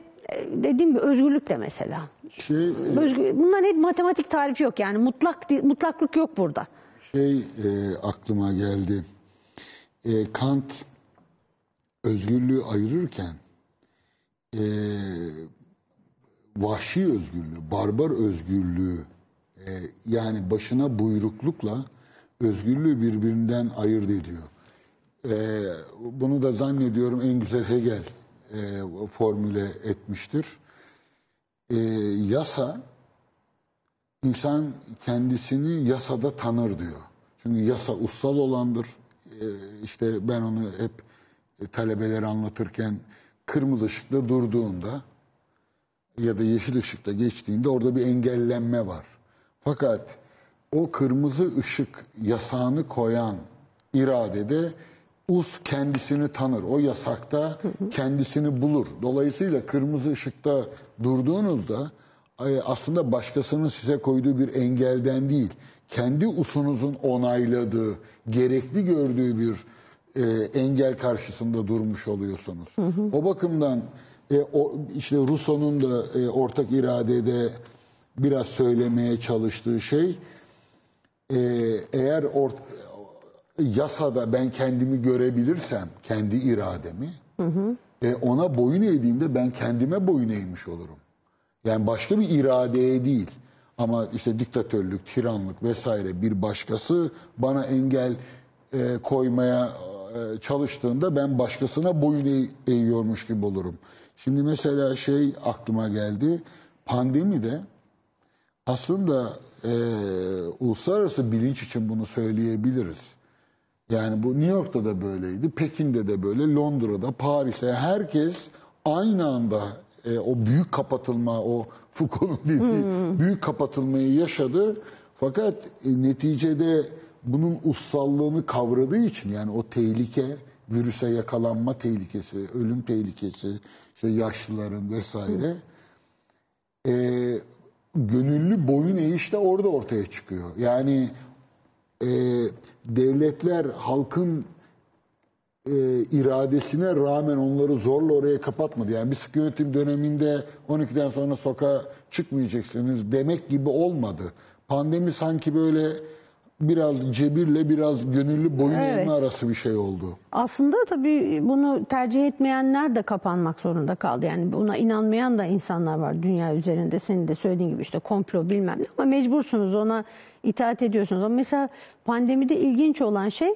dediğim gibi özgürlük de mesela. Şey, e, Özgür, bunların hep matematik tarifi yok yani mutlak mutlaklık yok burada. şey e, aklıma geldi. E, Kant özgürlüğü ayırırken e, vahşi özgürlüğü, barbar özgürlüğü e, yani başına buyruklukla özgürlüğü birbirinden ayırt ediyor. E, bunu da zannediyorum en güzel Hegel e, formüle etmiştir. E, yasa İnsan kendisini yasada tanır diyor. Çünkü yasa ussal olandır. Ee, işte ben onu hep e, talebelere anlatırken kırmızı ışıkta durduğunda ya da yeşil ışıkta geçtiğinde orada bir engellenme var. Fakat o kırmızı ışık yasağını koyan iradede us kendisini tanır. O yasakta kendisini bulur. Dolayısıyla kırmızı ışıkta durduğunuzda e, aslında başkasının size koyduğu bir engelden değil, kendi usunuzun onayladığı, gerekli gördüğü bir e, engel karşısında durmuş oluyorsunuz. O bakımdan e, o işte Rousseau'nun da e, ortak iradede biraz söylemeye çalıştığı şey e, eğer ort, yasada ben kendimi görebilirsem kendi irademi e, ona boyun eğdiğimde ben kendime boyun eğmiş olurum. Yani başka bir iradeye değil. Ama işte diktatörlük, tiranlık vesaire bir başkası bana engel e, koymaya e, çalıştığında ben başkasına boyun eğ- eğiyormuş gibi olurum. Şimdi mesela şey aklıma geldi. Pandemide aslında e, uluslararası bilinç için bunu söyleyebiliriz. Yani bu New York'ta da böyleydi, Pekin'de de böyle, Londra'da, Paris'te herkes aynı anda e, o büyük kapatılma, o Foucault'un dediği büyük kapatılmayı yaşadı. Fakat e, neticede bunun ussallığını kavradığı için yani o tehlike, virüse yakalanma tehlikesi, ölüm tehlikesi, işte yaşlıların vesaire e, gönüllü boyun eğiş de orada ortaya çıkıyor. Yani e, devletler halkın e, iradesine rağmen onları zorla oraya kapatmadı. Yani bir sıkı yönetim döneminde 12'den sonra sokağa çıkmayacaksınız demek gibi olmadı. Pandemi sanki böyle biraz cebirle biraz gönüllü boyun Evet. eğme arası bir şey oldu. Aslında tabii bunu tercih etmeyenler de kapanmak zorunda kaldı. Yani buna inanmayan da insanlar var dünya üzerinde. Senin de söylediğin gibi işte komplo bilmem ne ama mecbursunuz ona itaat ediyorsunuz. Ama mesela pandemide ilginç olan şey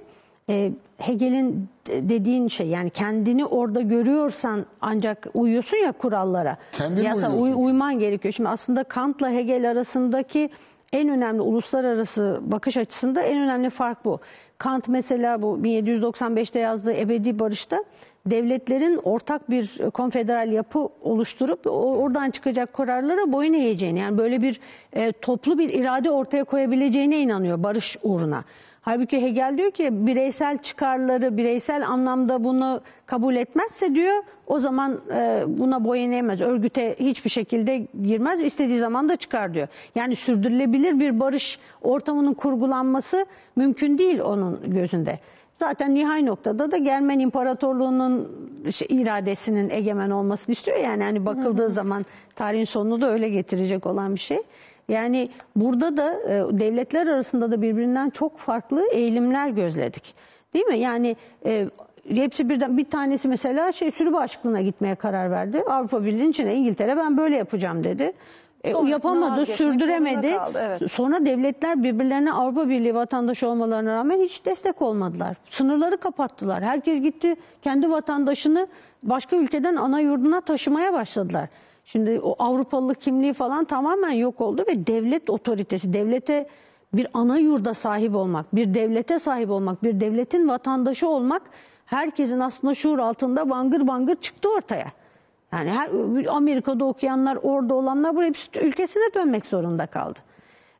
e, Hegel'in de- dediğin şey yani kendini orada görüyorsan ancak uyuyorsun ya kurallara. Kendin Yasa uyuyorsun. uy- uyman gerekiyor. Şimdi aslında Kant'la Hegel arasındaki en önemli uluslararası bakış açısında en önemli fark bu. Kant mesela bu 1795'te yazdığı Ebedi Barış'ta devletlerin ortak bir konfederal yapı oluşturup oradan çıkacak kararlara boyun eğeceğini yani böyle bir e, toplu bir irade ortaya koyabileceğine inanıyor barış uğruna. Halbuki Hegel diyor ki bireysel çıkarları, bireysel anlamda bunu kabul etmezse diyor o zaman e, buna boyun eğmez. Örgüte hiçbir şekilde girmez. istediği zaman da çıkar diyor. Yani sürdürülebilir bir barış ortamının kurgulanması mümkün değil onun gözünde. Zaten nihai noktada da Germen İmparatorluğu'nun şey, iradesinin egemen olmasını istiyor. Yani hani bakıldığı zaman tarihin sonunu da öyle getirecek olan bir şey. Yani burada da e, devletler arasında da birbirinden çok farklı eğilimler gözledik. Değil mi? Yani e, hepsi birden bir tanesi mesela şey sürü bağışıklığına gitmeye karar verdi. Avrupa Birliği'nin içine İngiltere ben böyle yapacağım dedi. E, yapamadı, sürdüremedi. kaldı, evet. Sonra devletler birbirlerine Avrupa Birliği vatandaşı olmalarına rağmen hiç destek olmadılar. Sınırları kapattılar. Herkes gitti kendi vatandaşını başka ülkeden ana yurduna taşımaya başladılar. Şimdi o Avrupalılık kimliği falan tamamen yok oldu ve devlet otoritesi, devlete bir ana yurda sahip olmak, bir devlete sahip olmak, bir devletin vatandaşı olmak herkesin aslında şuur altında bangır bangır çıktı ortaya. Yani her Amerika'da okuyanlar, orada olanlar bu hepsi ülkesine dönmek zorunda kaldı.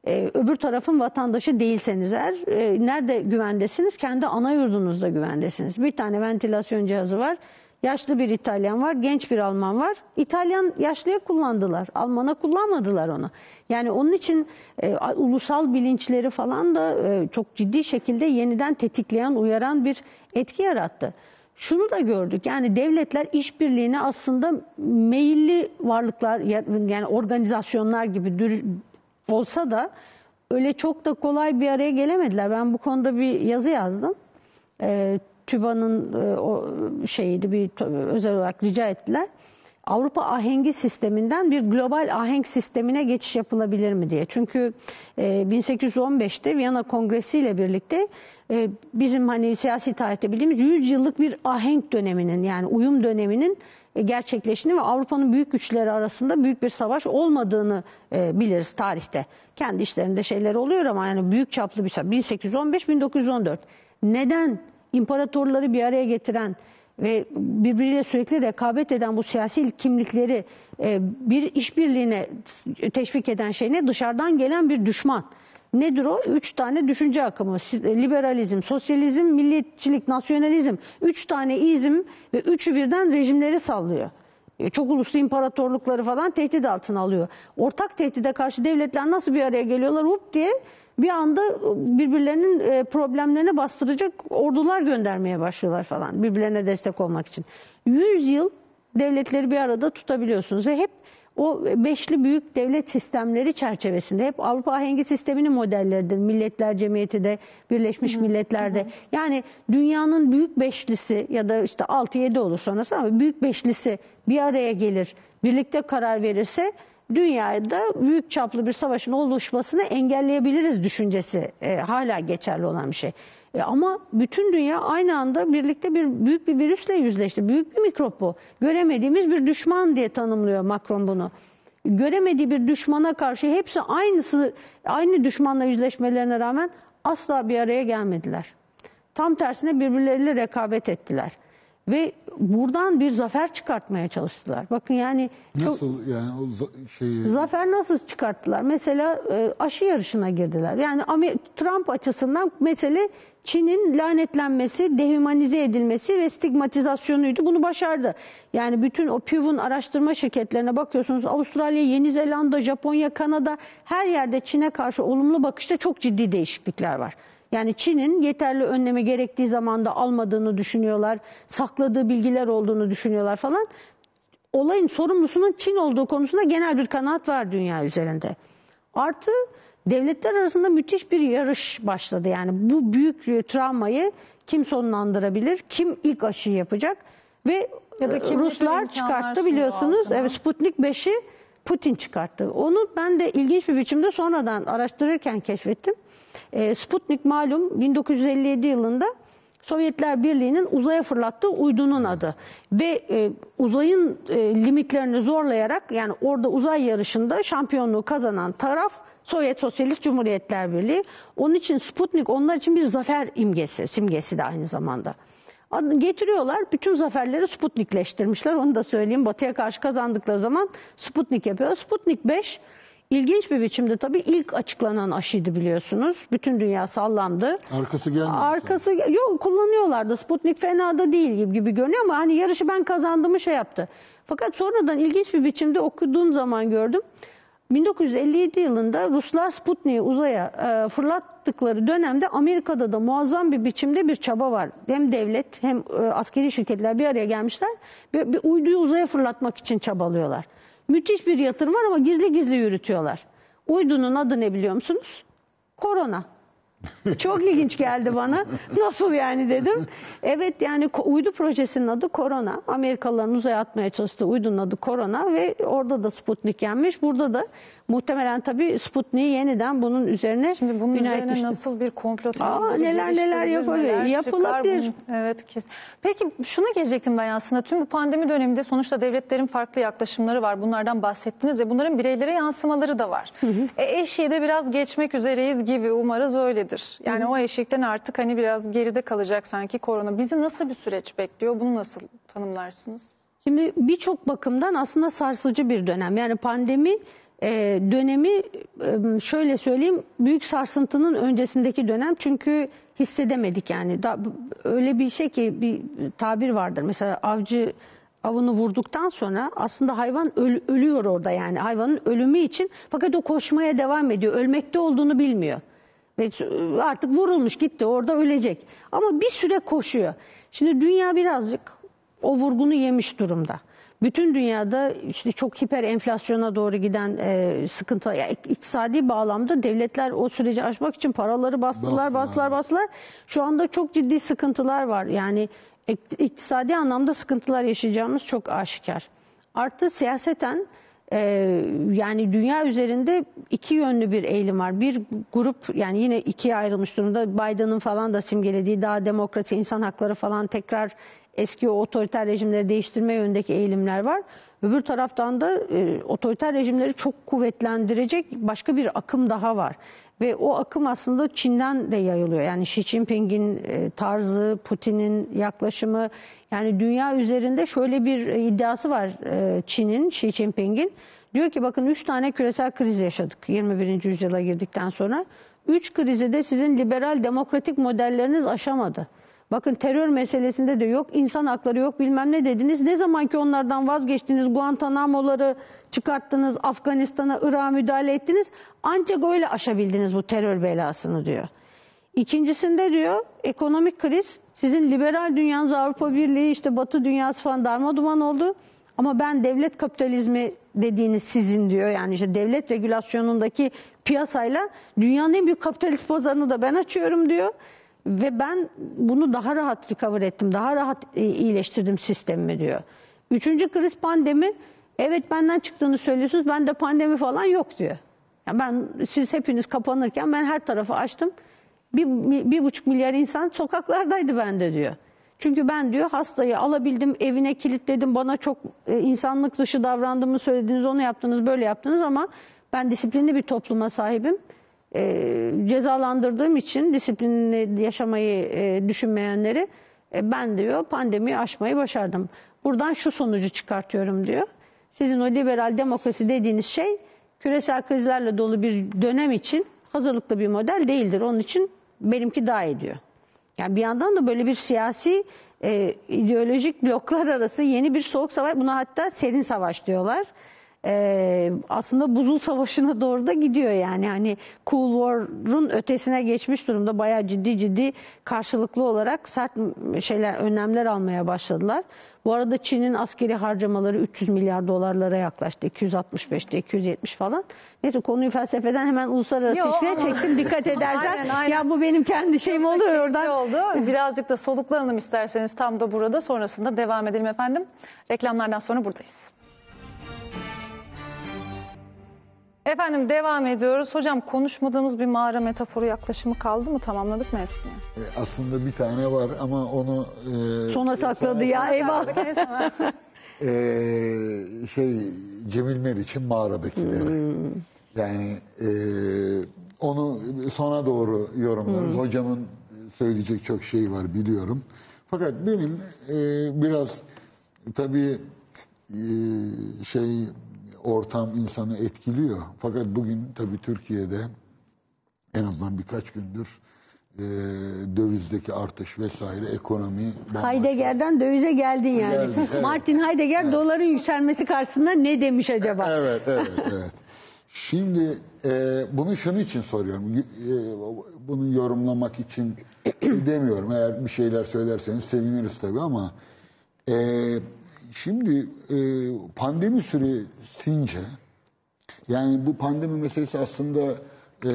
e, öbür tarafın vatandaşı değilseniz eğer e, nerede güvendesiniz? Kendi ana yurdunuzda güvendesiniz. Bir tane ventilasyon cihazı var. Yaşlı bir İtalyan var, genç bir Alman var. İtalyan yaşlıya kullandılar, Alman'a kullanmadılar onu. Yani onun için e, ulusal bilinçleri falan da e, çok ciddi şekilde yeniden tetikleyen, uyaran bir etki yarattı. Şunu da gördük yani devletler işbirliğine aslında meyilli varlıklar ya- yani organizasyonlar gibi olsa da öyle çok da kolay bir araya gelemediler. Ben bu konuda bir yazı yazdım. E, TÜBA'nın e, o şeyiydi bir özel olarak rica ettiler. Avrupa ahengi sisteminden bir global ahenk sistemine geçiş yapılabilir mi diye. Çünkü e, 1815'te Viyana Kongresi ile birlikte e, bizim hani siyasi tarihte bildiğimiz 100 yıllık bir ahenk döneminin yani uyum döneminin e, gerçekleştiğini ve Avrupa'nın büyük güçleri arasında büyük bir savaş olmadığını e, biliriz tarihte. Kendi işlerinde şeyler oluyor ama yani büyük çaplı bir savaş. 1815-1914. Neden imparatorları bir araya getiren ve birbiriyle sürekli rekabet eden bu siyasi kimlikleri e, bir işbirliğine teşvik eden şey ne? Dışarıdan gelen bir düşman. Nedir o? Üç tane düşünce akımı. Liberalizm, sosyalizm, milliyetçilik, nasyonalizm. Üç tane izm ve üçü birden rejimleri sallıyor. E, Çok uluslu imparatorlukları falan tehdit altına alıyor. Ortak tehdide karşı devletler nasıl bir araya geliyorlar? Hop diye bir anda birbirlerinin e, problemlerini bastıracak ordular göndermeye başlıyorlar falan birbirlerine destek olmak için. 100 yıl devletleri bir arada tutabiliyorsunuz ve hep o beşli büyük devlet sistemleri çerçevesinde hep Avrupa ahengi sisteminin modelleridir. Milletler Cemiyeti de, Birleşmiş Milletler'de. Yani dünyanın büyük beşlisi ya da işte 6-7 olur sonrası ama büyük beşlisi bir araya gelir, birlikte karar verirse dünyada büyük çaplı bir savaşın oluşmasını engelleyebiliriz düşüncesi e, hala geçerli olan bir şey. E, ama bütün dünya aynı anda birlikte bir büyük bir virüsle yüzleşti. Büyük bir mikrop bu. Göremediğimiz bir düşman diye tanımlıyor Macron bunu. Göremediği bir düşmana karşı hepsi aynısı aynı düşmanla yüzleşmelerine rağmen asla bir araya gelmediler. Tam tersine birbirleriyle rekabet ettiler. Ve buradan bir zafer çıkartmaya çalıştılar. Bakın yani çok, Nasıl yani o za- şeyi Zafer nasıl çıkarttılar? Mesela e, aşı yarışına girdiler. Yani Amer- Trump açısından mesele Çin'in lanetlenmesi, dehumanize edilmesi ve stigmatizasyonuydu. Bunu başardı. Yani bütün o Pew'un araştırma şirketlerine bakıyorsunuz. Avustralya, Yeni Zelanda, Japonya, Kanada her yerde Çin'e karşı olumlu bakışta çok ciddi değişiklikler var. Yani Çin'in yeterli önlemi gerektiği zamanda almadığını düşünüyorlar. Sakladığı bilgiler olduğunu düşünüyorlar falan olayın sorumlusunun Çin olduğu konusunda genel bir kanaat var dünya üzerinde. Artı devletler arasında müthiş bir yarış başladı. Yani bu büyük travmayı kim sonlandırabilir, kim ilk aşıyı yapacak ve Ya da e, Ruslar çıkarttı biliyorsunuz. Evet Sputnik 5'i Putin çıkarttı. Onu ben de ilginç bir biçimde sonradan araştırırken keşfettim. E, Sputnik malum 1957 yılında Sovyetler Birliği'nin uzaya fırlattığı uydunun adı. Ve e, uzayın e, limitlerini zorlayarak yani orada uzay yarışında şampiyonluğu kazanan taraf Sovyet Sosyalist Cumhuriyetler Birliği. Onun için Sputnik onlar için bir zafer imgesi, simgesi de aynı zamanda. Getiriyorlar, bütün zaferleri Sputnikleştirmişler. Onu da söyleyeyim. Batı'ya karşı kazandıkları zaman Sputnik yapıyor. Sputnik 5 ilginç bir biçimde tabii ilk açıklanan aşıydı biliyorsunuz. Bütün dünya sallandı. arkası gelmedi. Arkası yok kullanıyorlardı. Sputnik fena da değil gibi, gibi görünüyor ama hani yarışı ben kazandığımı şey yaptı. Fakat sonradan ilginç bir biçimde okuduğum zaman gördüm. 1957 yılında Ruslar Sputnik'i uzaya e, fırlattıkları dönemde Amerika'da da muazzam bir biçimde bir çaba var. Hem devlet hem e, askeri şirketler bir araya gelmişler ve bir uyduyu uzaya fırlatmak için çabalıyorlar. Müthiş bir yatırım var ama gizli gizli yürütüyorlar. Uydunun adı ne biliyor musunuz? Korona. Çok ilginç geldi bana. Nasıl yani dedim. Evet yani uydu projesinin adı Korona. Amerikalıların uzaya atmaya çalıştığı uydunun adı Korona ve orada da Sputnik yenmiş. Burada da muhtemelen tabii Sputnik'i yeniden bunun üzerine Şimdi bunun üzerine etmiştir. nasıl bir komplo Aa, neler neler yapabilir. Yapılabilir. bunun- Evet kes. Peki şuna gelecektim ben aslında. Tüm bu pandemi döneminde sonuçta devletlerin farklı yaklaşımları var. Bunlardan bahsettiniz ve bunların bireylere yansımaları da var. E, eşiği de biraz geçmek üzereyiz gibi umarız öyledir. Yani o eşikten artık hani biraz geride kalacak sanki korona. Bizi nasıl bir süreç bekliyor? Bunu nasıl tanımlarsınız? Şimdi birçok bakımdan aslında sarsıcı bir dönem. Yani pandemi e, dönemi e, şöyle söyleyeyim büyük sarsıntının öncesindeki dönem çünkü hissedemedik yani da, öyle bir şey ki bir tabir vardır mesela avcı avını vurduktan sonra aslında hayvan öl- ölüyor orada yani hayvanın ölümü için fakat o koşmaya devam ediyor ölmekte olduğunu bilmiyor. Ve artık vurulmuş gitti orada ölecek. Ama bir süre koşuyor. Şimdi dünya birazcık o vurgunu yemiş durumda. Bütün dünyada işte çok hiper enflasyona doğru giden e, sıkıntı, yani iktisadi bağlamda devletler o süreci aşmak için paraları bastılar, Bastılar. bastılar. Şu anda çok ciddi sıkıntılar var. Yani ik- iktisadi anlamda sıkıntılar yaşayacağımız çok aşikar. Artı siyaseten e, yani dünya üzerinde iki yönlü bir eğilim var. Bir grup yani yine ikiye ayrılmış durumda. Biden'ın falan da simgelediği daha demokrasi, insan hakları falan tekrar eski otoriter rejimleri değiştirme yönündeki eğilimler var. Öbür taraftan da e, otoriter rejimleri çok kuvvetlendirecek başka bir akım daha var. Ve o akım aslında Çin'den de yayılıyor. Yani Xi Jinping'in e, tarzı, Putin'in yaklaşımı. Yani dünya üzerinde şöyle bir e, iddiası var e, Çin'in, Xi Jinping'in. Diyor ki bakın 3 tane küresel kriz yaşadık 21. yüzyıla girdikten sonra. 3 krizi de sizin liberal demokratik modelleriniz aşamadı. Bakın terör meselesinde de yok, insan hakları yok bilmem ne dediniz. Ne zaman ki onlardan vazgeçtiniz, Guantanamo'ları çıkarttınız, Afganistan'a, Irak'a müdahale ettiniz. Ancak öyle aşabildiniz bu terör belasını diyor. İkincisinde diyor ekonomik kriz sizin liberal dünyanız Avrupa Birliği işte Batı dünyası falan darmaduman oldu. Ama ben devlet kapitalizmi dediğiniz sizin diyor yani işte devlet regülasyonundaki piyasayla dünyanın en büyük kapitalist pazarını da ben açıyorum diyor. Ve ben bunu daha rahat recover ettim, daha rahat e, iyileştirdim sistemimi diyor. Üçüncü kriz pandemi. Evet benden çıktığını söylüyorsunuz, bende pandemi falan yok diyor. Ya ben siz hepiniz kapanırken ben her tarafı açtım. Bir, bir buçuk milyar insan sokaklardaydı bende diyor. Çünkü ben diyor hastayı alabildim, evine kilitledim, bana çok e, insanlık dışı davrandığımı söylediniz, onu yaptınız, böyle yaptınız ama ben disiplinli bir topluma sahibim. E, cezalandırdığım için disiplinli yaşamayı e, düşünmeyenleri e, ben diyor pandemiyi aşmayı başardım. Buradan şu sonucu çıkartıyorum diyor. Sizin o liberal demokrasi dediğiniz şey küresel krizlerle dolu bir dönem için hazırlıklı bir model değildir. Onun için benimki daha iyi diyor. Yani bir yandan da böyle bir siyasi e, ideolojik bloklar arası yeni bir soğuk savaş, buna hatta serin savaş diyorlar. E, aslında buzul savaşına doğru da gidiyor yani. Hani Cool War'un ötesine geçmiş durumda. Bayağı ciddi ciddi karşılıklı olarak sert şeyler, önlemler almaya başladılar. Bu arada Çin'in askeri harcamaları 300 milyar dolarlara yaklaştı. 265'te 270 falan. Neyse konuyu felsefeden hemen uluslararası Yo, ama- çektim. Dikkat edersen Aynen, aynen. ya bu benim kendi şeyim oluyor Keyifli oradan. oldu. Birazcık da soluklanalım isterseniz tam da burada. Sonrasında devam edelim efendim. Reklamlardan sonra buradayız. Efendim devam ediyoruz. Hocam konuşmadığımız bir mağara metaforu yaklaşımı kaldı mı? Tamamladık mı hepsini? E, aslında bir tane var ama onu e, Sona sakladı ya eyvah. En sona. e, şey Cemil Meriç'in mağaradakileri. Yani e, onu sona doğru yorumlarız. Hocamın söyleyecek çok şey var biliyorum. Fakat benim e, biraz tabii e, şey ortam insanı etkiliyor. Fakat bugün tabii Türkiye'de en azından birkaç gündür e, dövizdeki artış vesaire ekonomi. Heidegger'den dövize geldin yani. Geldik, evet. Martin Heidegger doların yükselmesi karşısında ne demiş acaba? Evet, evet, evet. Şimdi e, bunu şunun için soruyorum. E, bunu yorumlamak için demiyorum. Eğer bir şeyler söylerseniz seviniriz tabii ama e, şimdi e, pandemi süresince yani bu pandemi meselesi aslında e,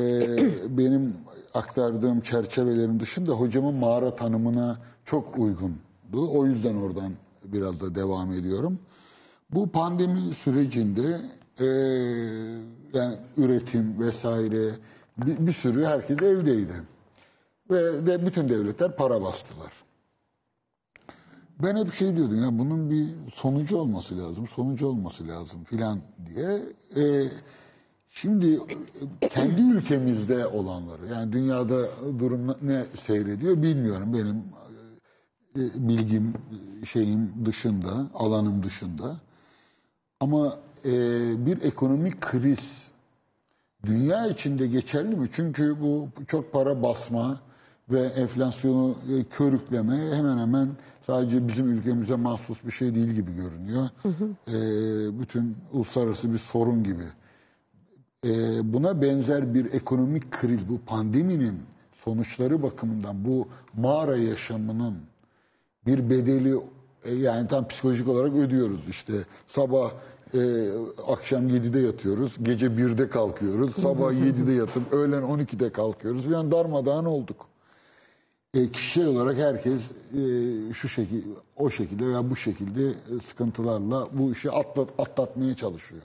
benim aktardığım çerçevelerin dışında hocamın mağara tanımına çok uygundu. O yüzden oradan biraz da devam ediyorum. Bu pandemi sürecinde e, yani üretim vesaire bir, bir sürü herkes evdeydi. Ve de bütün devletler para bastılar. Ben hep şey diyordum ya bunun bir sonucu olması lazım, sonucu olması lazım filan diye. E, şimdi e, kendi ülkemizde olanları yani dünyada durum ne seyrediyor bilmiyorum benim e, bilgim şeyim dışında, alanım dışında. Ama e, bir ekonomik kriz dünya içinde geçerli mi? Çünkü bu çok para basma ve enflasyonu e, körükleme hemen hemen sadece bizim ülkemize mahsus bir şey değil gibi görünüyor. E, bütün uluslararası bir sorun gibi. E, buna benzer bir ekonomik kriz, bu pandeminin sonuçları bakımından bu mağara yaşamının bir bedeli e, yani tam psikolojik olarak ödüyoruz işte sabah e, akşam 7'de yatıyoruz gece 1'de kalkıyoruz sabah 7'de yatıp öğlen 12'de kalkıyoruz yani darmadağın olduk. E, kişisel olarak herkes e, şu şekilde o şekilde veya bu şekilde e, sıkıntılarla bu işi atlat, atlatmaya çalışıyor.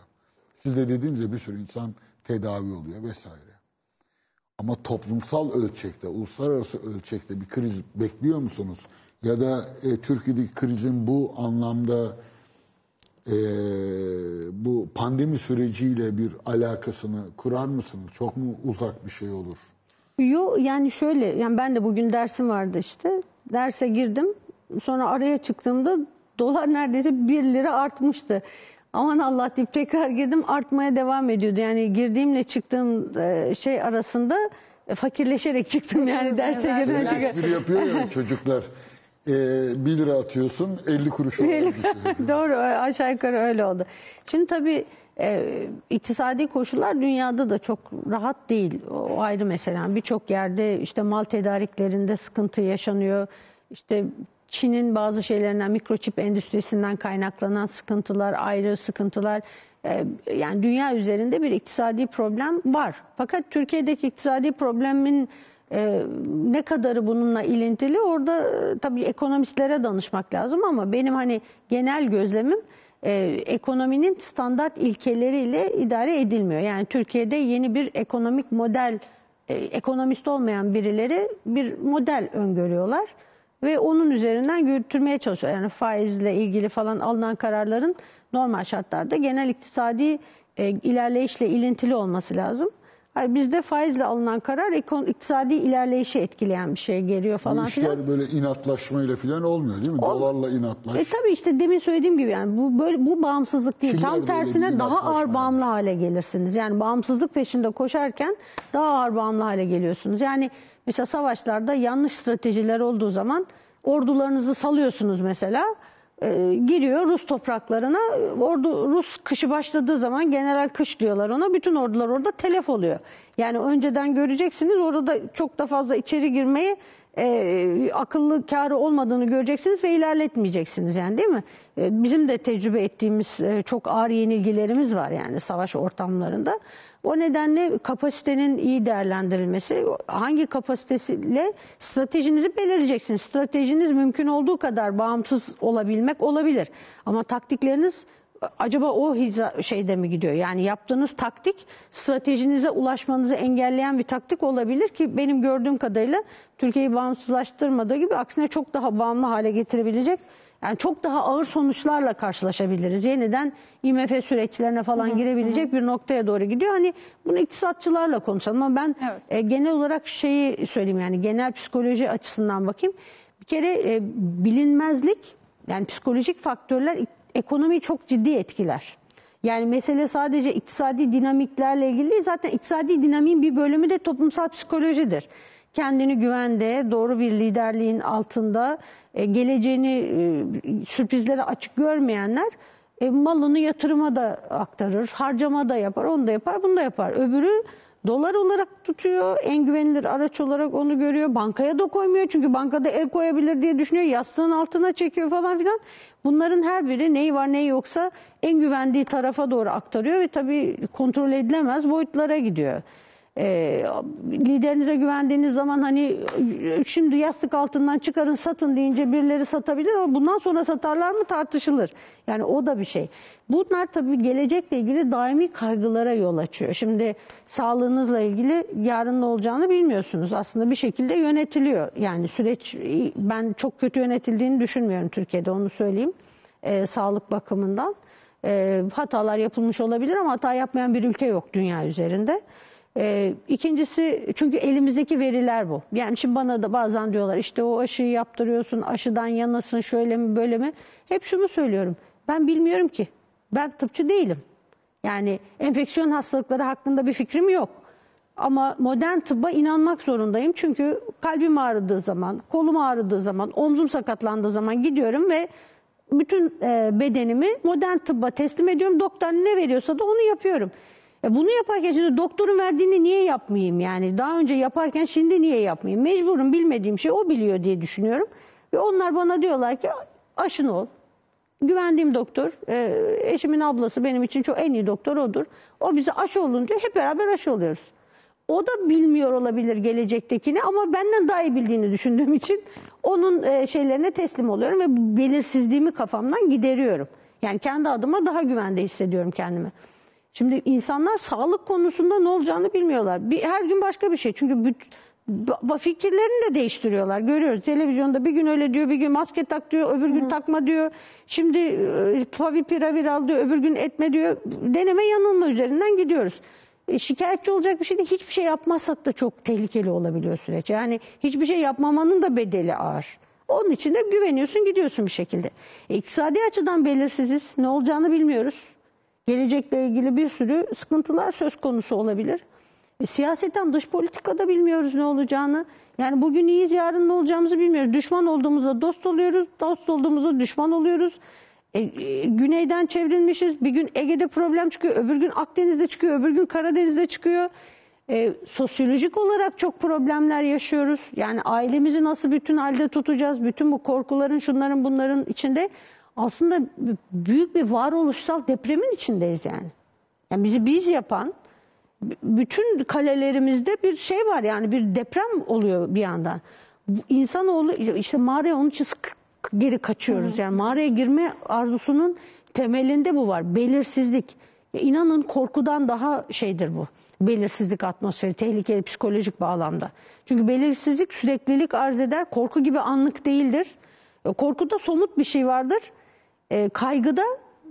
Siz de dediğiniz gibi bir sürü insan tedavi oluyor vesaire. Ama toplumsal ölçekte, uluslararası ölçekte bir kriz bekliyor musunuz? Ya da e, Türkiye'deki krizin bu anlamda e, bu pandemi süreciyle bir alakasını kurar mısınız? Çok mu uzak bir şey olur? Yo yani şöyle yani ben de bugün dersim vardı işte. Derse girdim. Sonra araya çıktığımda dolar neredeyse 1 lira artmıştı. Aman Allah deyip tekrar girdim artmaya devam ediyordu. Yani girdiğimle çıktığım e, şey arasında e, fakirleşerek çıktım yani derse çıkar. Espri yapıyor ya çocuklar. E, 1 lira atıyorsun 50 kuruş düşüyor. Doğru aşağı yukarı öyle oldu. Şimdi tabii e, iktisadi koşullar dünyada da çok rahat değil. O ayrı mesela. Birçok yerde işte mal tedariklerinde sıkıntı yaşanıyor. İşte Çin'in bazı şeylerinden mikroçip endüstrisinden kaynaklanan sıkıntılar, ayrı sıkıntılar. E, yani dünya üzerinde bir iktisadi problem var. Fakat Türkiye'deki iktisadi problemin e, ne kadarı bununla ilintili orada e, tabii ekonomistlere danışmak lazım ama benim hani genel gözlemim e, ekonominin standart ilkeleriyle idare edilmiyor. Yani Türkiye'de yeni bir ekonomik model, e, ekonomist olmayan birileri bir model öngörüyorlar ve onun üzerinden götürmeye çalışıyor. Yani faizle ilgili falan alınan kararların normal şartlarda genel iktisadi e, ilerleyişle ilintili olması lazım. Hayır, bizde faizle alınan karar ekon, iktisadi ilerleyişi etkileyen bir şey geliyor Bu falan filan. işler böyle inatlaşmayla falan olmuyor değil mi? Dolarla inatlaş. E tabii işte demin söylediğim gibi yani bu böyle bu bağımsızlık değil. Çin'de Tam tersine bir daha inatlaşma ağır var. bağımlı hale gelirsiniz. Yani bağımsızlık peşinde koşarken daha ağır bağımlı hale geliyorsunuz. Yani mesela savaşlarda yanlış stratejiler olduğu zaman ordularınızı salıyorsunuz mesela. E, giriyor Rus topraklarına. Ordu Rus kışı başladığı zaman general kış diyorlar ona. Bütün ordular orada telef oluyor. Yani önceden göreceksiniz orada çok da fazla içeri girmeyi e, akıllı karı olmadığını göreceksiniz ve ilerletmeyeceksiniz yani değil mi? E, bizim de tecrübe ettiğimiz e, çok ağır yenilgilerimiz var yani savaş ortamlarında. O nedenle kapasitenin iyi değerlendirilmesi, hangi kapasitesiyle stratejinizi belirleyeceksiniz. Stratejiniz mümkün olduğu kadar bağımsız olabilmek olabilir. Ama taktikleriniz acaba o hiza şeyde mi gidiyor? Yani yaptığınız taktik stratejinize ulaşmanızı engelleyen bir taktik olabilir ki benim gördüğüm kadarıyla Türkiye'yi bağımsızlaştırmadığı gibi aksine çok daha bağımlı hale getirebilecek yani çok daha ağır sonuçlarla karşılaşabiliriz. Yeniden IMF süreçlerine falan girebilecek bir noktaya doğru gidiyor. Hani bunu iktisatçılarla konuşalım ama ben Evet. e, genel olarak şeyi söyleyeyim yani genel psikoloji açısından bakayım. Bir kere e, bilinmezlik yani psikolojik faktörler ek- ekonomiyi çok ciddi etkiler. Yani mesele sadece iktisadi dinamiklerle ilgili değil. Zaten iktisadi dinamiğin bir bölümü de toplumsal psikolojidir. Kendini güvende, doğru bir liderliğin altında, e, geleceğini e, sürprizlere açık görmeyenler e, malını yatırıma da aktarır, harcama da yapar, onu da yapar, bunu da yapar. Öbürü dolar olarak tutuyor, en güvenilir araç olarak onu görüyor. Bankaya da koymuyor çünkü bankada el koyabilir diye düşünüyor. Yastığın altına çekiyor falan filan. Bunların her biri neyi var neyi yoksa en güvendiği tarafa doğru aktarıyor ve tabii kontrol edilemez boyutlara gidiyor. Ee, liderinize güvendiğiniz zaman hani şimdi yastık altından çıkarın satın deyince birileri satabilir ama bundan sonra satarlar mı tartışılır. Yani o da bir şey. Bunlar tabii gelecekle ilgili daimi kaygılara yol açıyor. Şimdi sağlığınızla ilgili yarın ne olacağını bilmiyorsunuz. Aslında bir şekilde yönetiliyor. Yani süreç ben çok kötü yönetildiğini düşünmüyorum Türkiye'de onu söyleyeyim. Ee, sağlık bakımından. Ee, hatalar yapılmış olabilir ama hata yapmayan bir ülke yok dünya üzerinde. Ee, ikincisi çünkü elimizdeki veriler bu. Yani şimdi bana da bazen diyorlar işte o aşıyı yaptırıyorsun, aşıdan yanasın, şöyle mi böyle mi? Hep şunu söylüyorum. Ben bilmiyorum ki. Ben tıpçı değilim. Yani enfeksiyon hastalıkları hakkında bir fikrim yok. Ama modern tıbba inanmak zorundayım. Çünkü kalbim ağrıdığı zaman, kolum ağrıdığı zaman, omzum sakatlandığı zaman gidiyorum ve bütün e, bedenimi modern tıbba teslim ediyorum. Doktor ne veriyorsa da onu yapıyorum. E, bunu yaparken şimdi doktorun verdiğini niye yapmayayım? Yani daha önce yaparken şimdi niye yapmayayım? Mecburum bilmediğim şey o biliyor diye düşünüyorum. Ve onlar bana diyorlar ki aşın ol. Güvendiğim doktor, e, eşimin ablası benim için çok en iyi doktor odur. O bize aşı olun diyor. Hep beraber aşı oluyoruz. O da bilmiyor olabilir gelecektekini ama benden daha iyi bildiğini düşündüğüm için onun e, şeylerine teslim oluyorum ve belirsizliğimi kafamdan gideriyorum. Yani kendi adıma daha güvende hissediyorum kendimi. Şimdi insanlar sağlık konusunda ne olacağını bilmiyorlar. Bir, her gün başka bir şey. Çünkü büt- ba- fikirlerini de değiştiriyorlar. Görüyoruz televizyonda bir gün öyle diyor, bir gün maske tak diyor, öbür gün takma diyor. Şimdi e, favipiravir al diyor, öbür gün etme diyor. Deneme yanılma üzerinden gidiyoruz. E, şikayetçi olacak bir şey değil. Hiçbir şey yapmazsak da çok tehlikeli olabiliyor süreç. Yani hiçbir şey yapmamanın da bedeli ağır. Onun için de güveniyorsun gidiyorsun bir şekilde. E, iktisadi açıdan belirsiziz. Ne olacağını bilmiyoruz. Gelecekle ilgili bir sürü sıkıntılar söz konusu olabilir. E, siyaseten dış politikada bilmiyoruz ne olacağını. Yani bugün iyiyiz yarın ne olacağımızı bilmiyoruz. Düşman olduğumuzda dost oluyoruz. Dost olduğumuzda düşman oluyoruz. E, e, güneyden çevrilmişiz. Bir gün Ege'de problem çıkıyor. Öbür gün Akdeniz'de çıkıyor. Öbür gün Karadeniz'de çıkıyor. E, sosyolojik olarak çok problemler yaşıyoruz. Yani ailemizi nasıl bütün halde tutacağız? Bütün bu korkuların, şunların, bunların içinde aslında büyük bir varoluşsal depremin içindeyiz yani. Yani bizi biz yapan bütün kalelerimizde bir şey var yani bir deprem oluyor bir yandan. İnsanoğlu işte mağaraya onun için geri kaçıyoruz. Yani mağaraya girme arzusunun temelinde bu var. Belirsizlik. Ya inanın korkudan daha şeydir bu. Belirsizlik atmosferi, tehlikeli psikolojik bağlamda. Çünkü belirsizlik süreklilik arz eder. Korku gibi anlık değildir. E, Korkuda somut bir şey vardır. E, kaygıda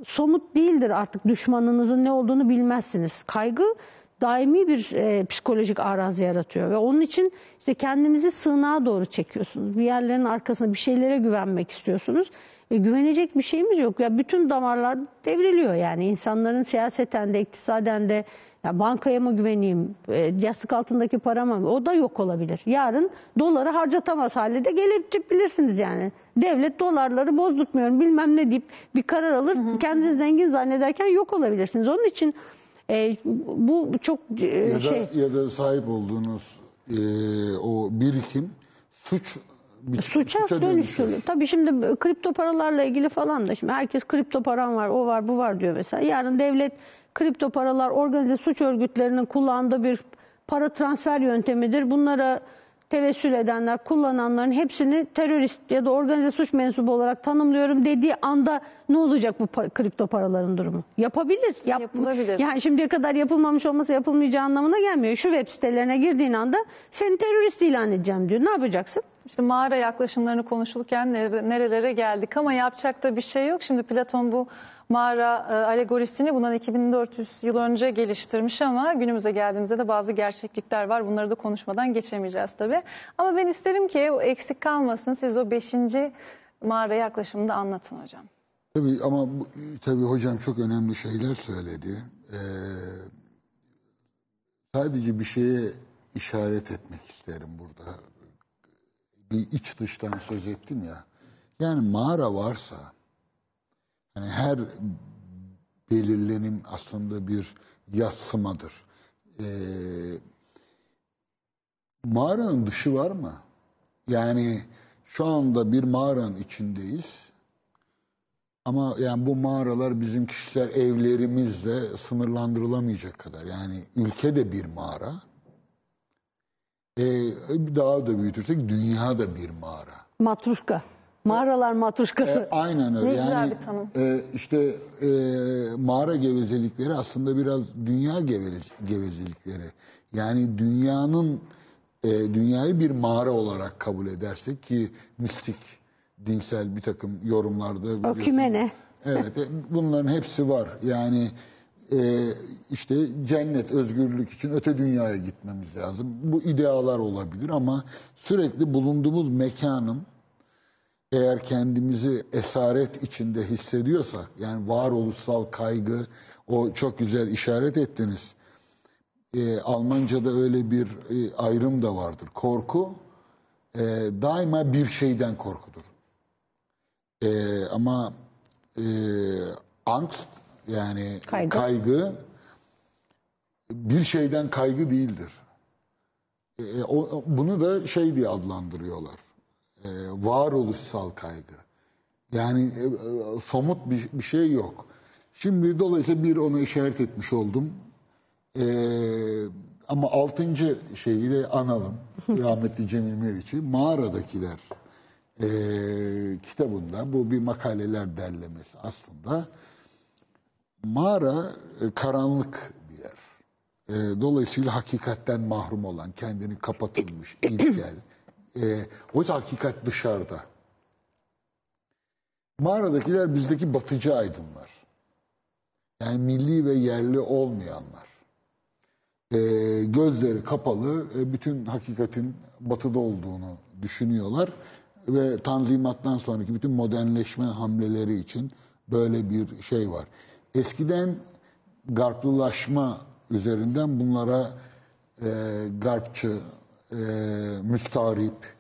somut değildir artık düşmanınızın ne olduğunu bilmezsiniz. Kaygı daimi bir e, psikolojik araz yaratıyor ve onun için işte kendinizi sığınağa doğru çekiyorsunuz. Bir yerlerin arkasına bir şeylere güvenmek istiyorsunuz. E, güvenecek bir şeyimiz yok. Ya bütün damarlar devriliyor yani insanların siyaseten de iktisaden de ya bankaya mı güveneyim, e, yastık altındaki parama mı? O da yok olabilir. Yarın doları harcatamaz hale de gelebilirsiniz yani. Devlet dolarları bozdurtmuyorum bilmem ne deyip bir karar alır. Kendinizi zengin zannederken yok olabilirsiniz. Onun için e, bu çok e, ya şey... da ya da sahip olduğunuz e, o birikim suç bir, Suça dönüştürülür. Tabii şimdi kripto paralarla ilgili falan da şimdi herkes kripto param var, o var, bu var diyor mesela. Yarın devlet kripto paralar organize suç örgütlerinin kullandığı bir para transfer yöntemidir. Bunlara tevessül edenler, kullananların hepsini terörist ya da organize suç mensubu olarak tanımlıyorum dediği anda ne olacak bu pa- kripto paraların durumu? Yapabilir. Yap- Yapılabilir. Yani şimdiye kadar yapılmamış olması yapılmayacağı anlamına gelmiyor. Şu web sitelerine girdiğin anda seni terörist ilan edeceğim diyor. Ne yapacaksın? İşte mağara yaklaşımlarını konuşulurken nere- nerelere geldik ama yapacak da bir şey yok. Şimdi Platon bu mağara e, alegorisini bundan 2400 yıl önce geliştirmiş ama günümüze geldiğimizde de bazı gerçeklikler var. Bunları da konuşmadan geçemeyeceğiz tabii. Ama ben isterim ki o eksik kalmasın. Siz o 5. mağara yaklaşımını da anlatın hocam. Tabii ama tabii hocam çok önemli şeyler söyledi. Ee, sadece bir şeye işaret etmek isterim burada. Bir iç dıştan söz ettim ya. Yani mağara varsa hani her belirlenim aslında bir yatsımadır. Ee, mağaranın dışı var mı? Yani şu anda bir mağaranın içindeyiz. Ama yani bu mağaralar bizim kişisel evlerimizle sınırlandırılamayacak kadar. Yani ülke de bir mağara. Ee, daha da büyütürsek dünya da bir mağara. Matruşka. Mağaralar matruşkası. E, aynen öyle. Ne güzel yani bir tanım. e, işte e, mağara gevezelikleri aslında biraz dünya gevezelikleri. Yani dünyanın e, dünyayı bir mağara olarak kabul edersek ki mistik dinsel bir takım yorumlarda. Okümene. Evet, e, bunların hepsi var. Yani e, işte cennet, özgürlük için öte dünyaya gitmemiz lazım. Bu idealar olabilir ama sürekli bulunduğumuz mekanın eğer kendimizi esaret içinde hissediyorsak, yani varoluşsal kaygı, o çok güzel işaret ettiniz. Ee, Almanca'da öyle bir e, ayrım da vardır. Korku e, daima bir şeyden korkudur. E, ama e, angst yani Kaygı. kaygı bir şeyden kaygı değildir. E, o, bunu da şey diye adlandırıyorlar. E, varoluşsal kaygı. Yani e, e, somut bir, bir şey yok. Şimdi dolayısıyla bir onu işaret etmiş oldum. E, ama altıncı şeyi de analım. Rahmetli Cemil Meriç'i. Mağaradakiler e, kitabında bu bir makaleler derlemesi aslında. Mağara e, karanlık bir yer. E, dolayısıyla hakikatten mahrum olan, kendini kapatılmış, ilkel. E, oysa hakikat dışarıda. Mağaradakiler bizdeki batıcı aydınlar. Yani milli ve yerli olmayanlar. E, gözleri kapalı, e, bütün hakikatin batıda olduğunu düşünüyorlar. Ve Tanzimat'tan sonraki bütün modernleşme hamleleri için böyle bir şey var. Eskiden garplılaşma üzerinden bunlara e, garpçı, e, müstarip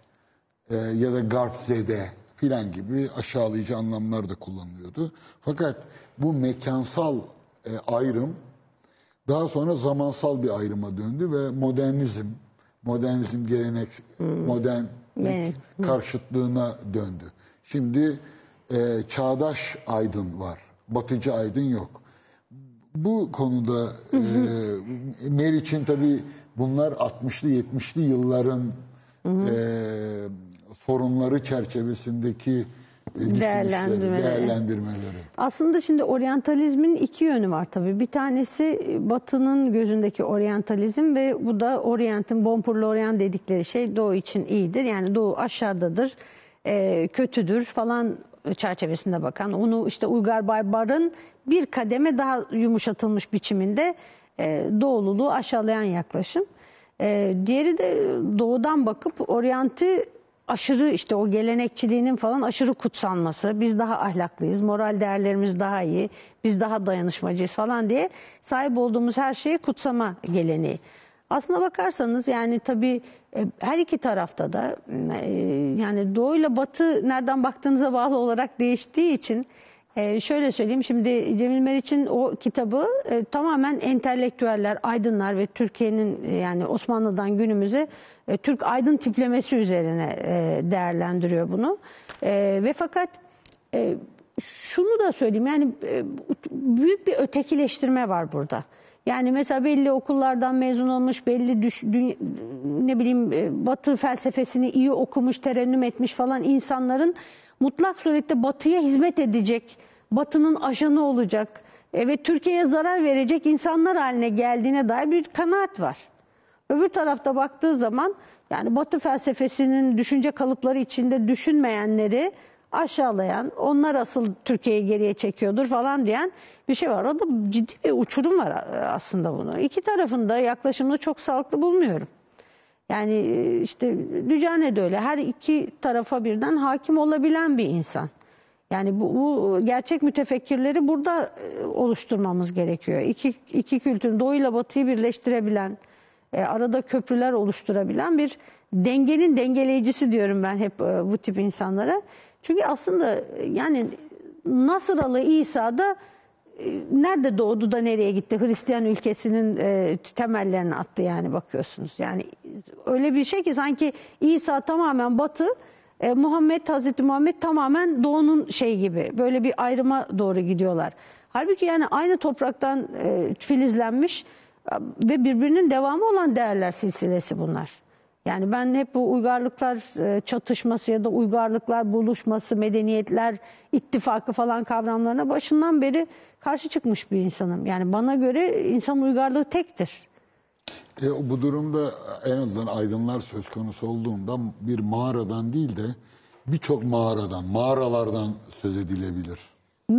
e, ya da garpzede filan gibi aşağılayıcı anlamlar da kullanılıyordu. Fakat bu mekansal e, ayrım daha sonra zamansal bir ayrıma döndü ve modernizm, modernizm gelenek, modern Gelenek. karşıtlığına döndü. Şimdi e, çağdaş aydın var, batıcı aydın yok. Bu konuda e, Meriç'in tabii bunlar 60'lı 70'li yılların e, sorunları çerçevesindeki e, Değerlendirmeleri. değerlendirmeleri. Aslında şimdi oryantalizmin iki yönü var tabii. Bir tanesi Batı'nın gözündeki oryantalizm ve bu da Orient'in Bonpur Lorient dedikleri şey Doğu için iyidir. Yani Doğu aşağıdadır, e, kötüdür falan çerçevesinde bakan. Onu işte Uygar Baybar'ın bir kademe daha yumuşatılmış biçiminde doğululuğu aşağılayan yaklaşım. E, diğeri de doğudan bakıp oryantı aşırı işte o gelenekçiliğinin falan aşırı kutsanması, biz daha ahlaklıyız, moral değerlerimiz daha iyi, biz daha dayanışmacıyız falan diye sahip olduğumuz her şeyi kutsama geleneği. Aslına bakarsanız yani tabii e, her iki tarafta da e, yani doğuyla batı nereden baktığınıza bağlı olarak değiştiği için e, şöyle söyleyeyim şimdi Cemil Meriç'in o kitabı e, tamamen entelektüeller, aydınlar ve Türkiye'nin e, yani Osmanlı'dan günümüze e, Türk aydın tiplemesi üzerine e, değerlendiriyor bunu. E, ve fakat e, şunu da söyleyeyim yani e, büyük bir ötekileştirme var burada. Yani mesela belli okullardan mezun olmuş, belli düş, dü- ne bileyim e, Batı felsefesini iyi okumuş, terennüm etmiş falan insanların mutlak surette Batı'ya hizmet edecek, Batı'nın ajanı olacak e, ve Türkiye'ye zarar verecek insanlar haline geldiğine dair bir kanaat var. Öbür tarafta baktığı zaman yani Batı felsefesinin düşünce kalıpları içinde düşünmeyenleri aşağılayan, onlar asıl Türkiye'yi geriye çekiyordur falan diyen bir şey var. Orada ciddi bir uçurum var aslında bunu. İki tarafında yaklaşımını çok sağlıklı bulmuyorum. Yani e, işte Dücane de öyle. Her iki tarafa birden hakim olabilen bir insan. Yani bu, bu gerçek mütefekkirleri burada e, oluşturmamız gerekiyor. İki, iki kültürün doğuyla batıyı birleştirebilen, e, arada köprüler oluşturabilen bir dengenin dengeleyicisi diyorum ben hep e, bu tip insanlara. Çünkü aslında e, yani Nasıralı İsa da e, nerede doğdu da nereye gitti? Hristiyan ülkesinin e, temellerini attı yani bakıyorsunuz. Yani öyle bir şey ki sanki İsa tamamen batı, e, Muhammed Hazreti Muhammed tamamen doğunun şey gibi. Böyle bir ayrıma doğru gidiyorlar. Halbuki yani aynı topraktan e, filizlenmiş e, ve birbirinin devamı olan değerler silsilesi bunlar. Yani ben hep bu uygarlıklar e, çatışması ya da uygarlıklar buluşması, medeniyetler ittifakı falan kavramlarına başından beri karşı çıkmış bir insanım. Yani bana göre insan uygarlığı tektir. E, bu durumda en azından aydınlar söz konusu olduğunda bir mağaradan değil de birçok mağaradan, mağaralardan söz edilebilir.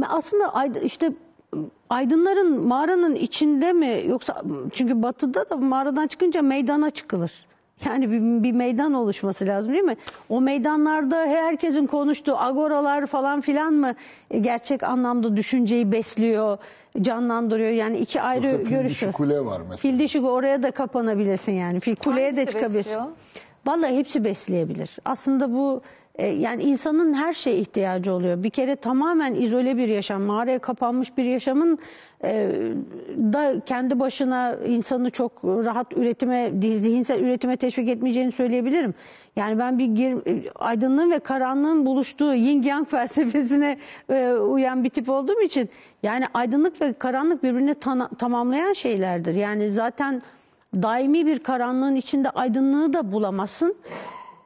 Aslında işte aydınların mağaranın içinde mi yoksa çünkü batıda da mağaradan çıkınca meydana çıkılır. Yani bir, bir meydan oluşması lazım değil mi? O meydanlarda herkesin konuştuğu agoralar falan filan mı e, gerçek anlamda düşünceyi besliyor, canlandırıyor? Yani iki ayrı Yoksa fil görüş. dişi var. kule var mesela. Fil dişi oraya da kapanabilirsin yani. Fil kuleye de Hangisi çıkabilirsin. besliyor? Vallahi hepsi besleyebilir. Aslında bu yani insanın her şeye ihtiyacı oluyor. Bir kere tamamen izole bir yaşam, mağaraya kapanmış bir yaşamın e, da kendi başına insanı çok rahat üretime, zihinsel üretime teşvik etmeyeceğini söyleyebilirim. Yani ben bir gir- aydınlığın ve karanlığın buluştuğu yin yang felsefesine e, uyan bir tip olduğum için yani aydınlık ve karanlık birbirini tana- tamamlayan şeylerdir. Yani zaten daimi bir karanlığın içinde aydınlığı da bulamazsın.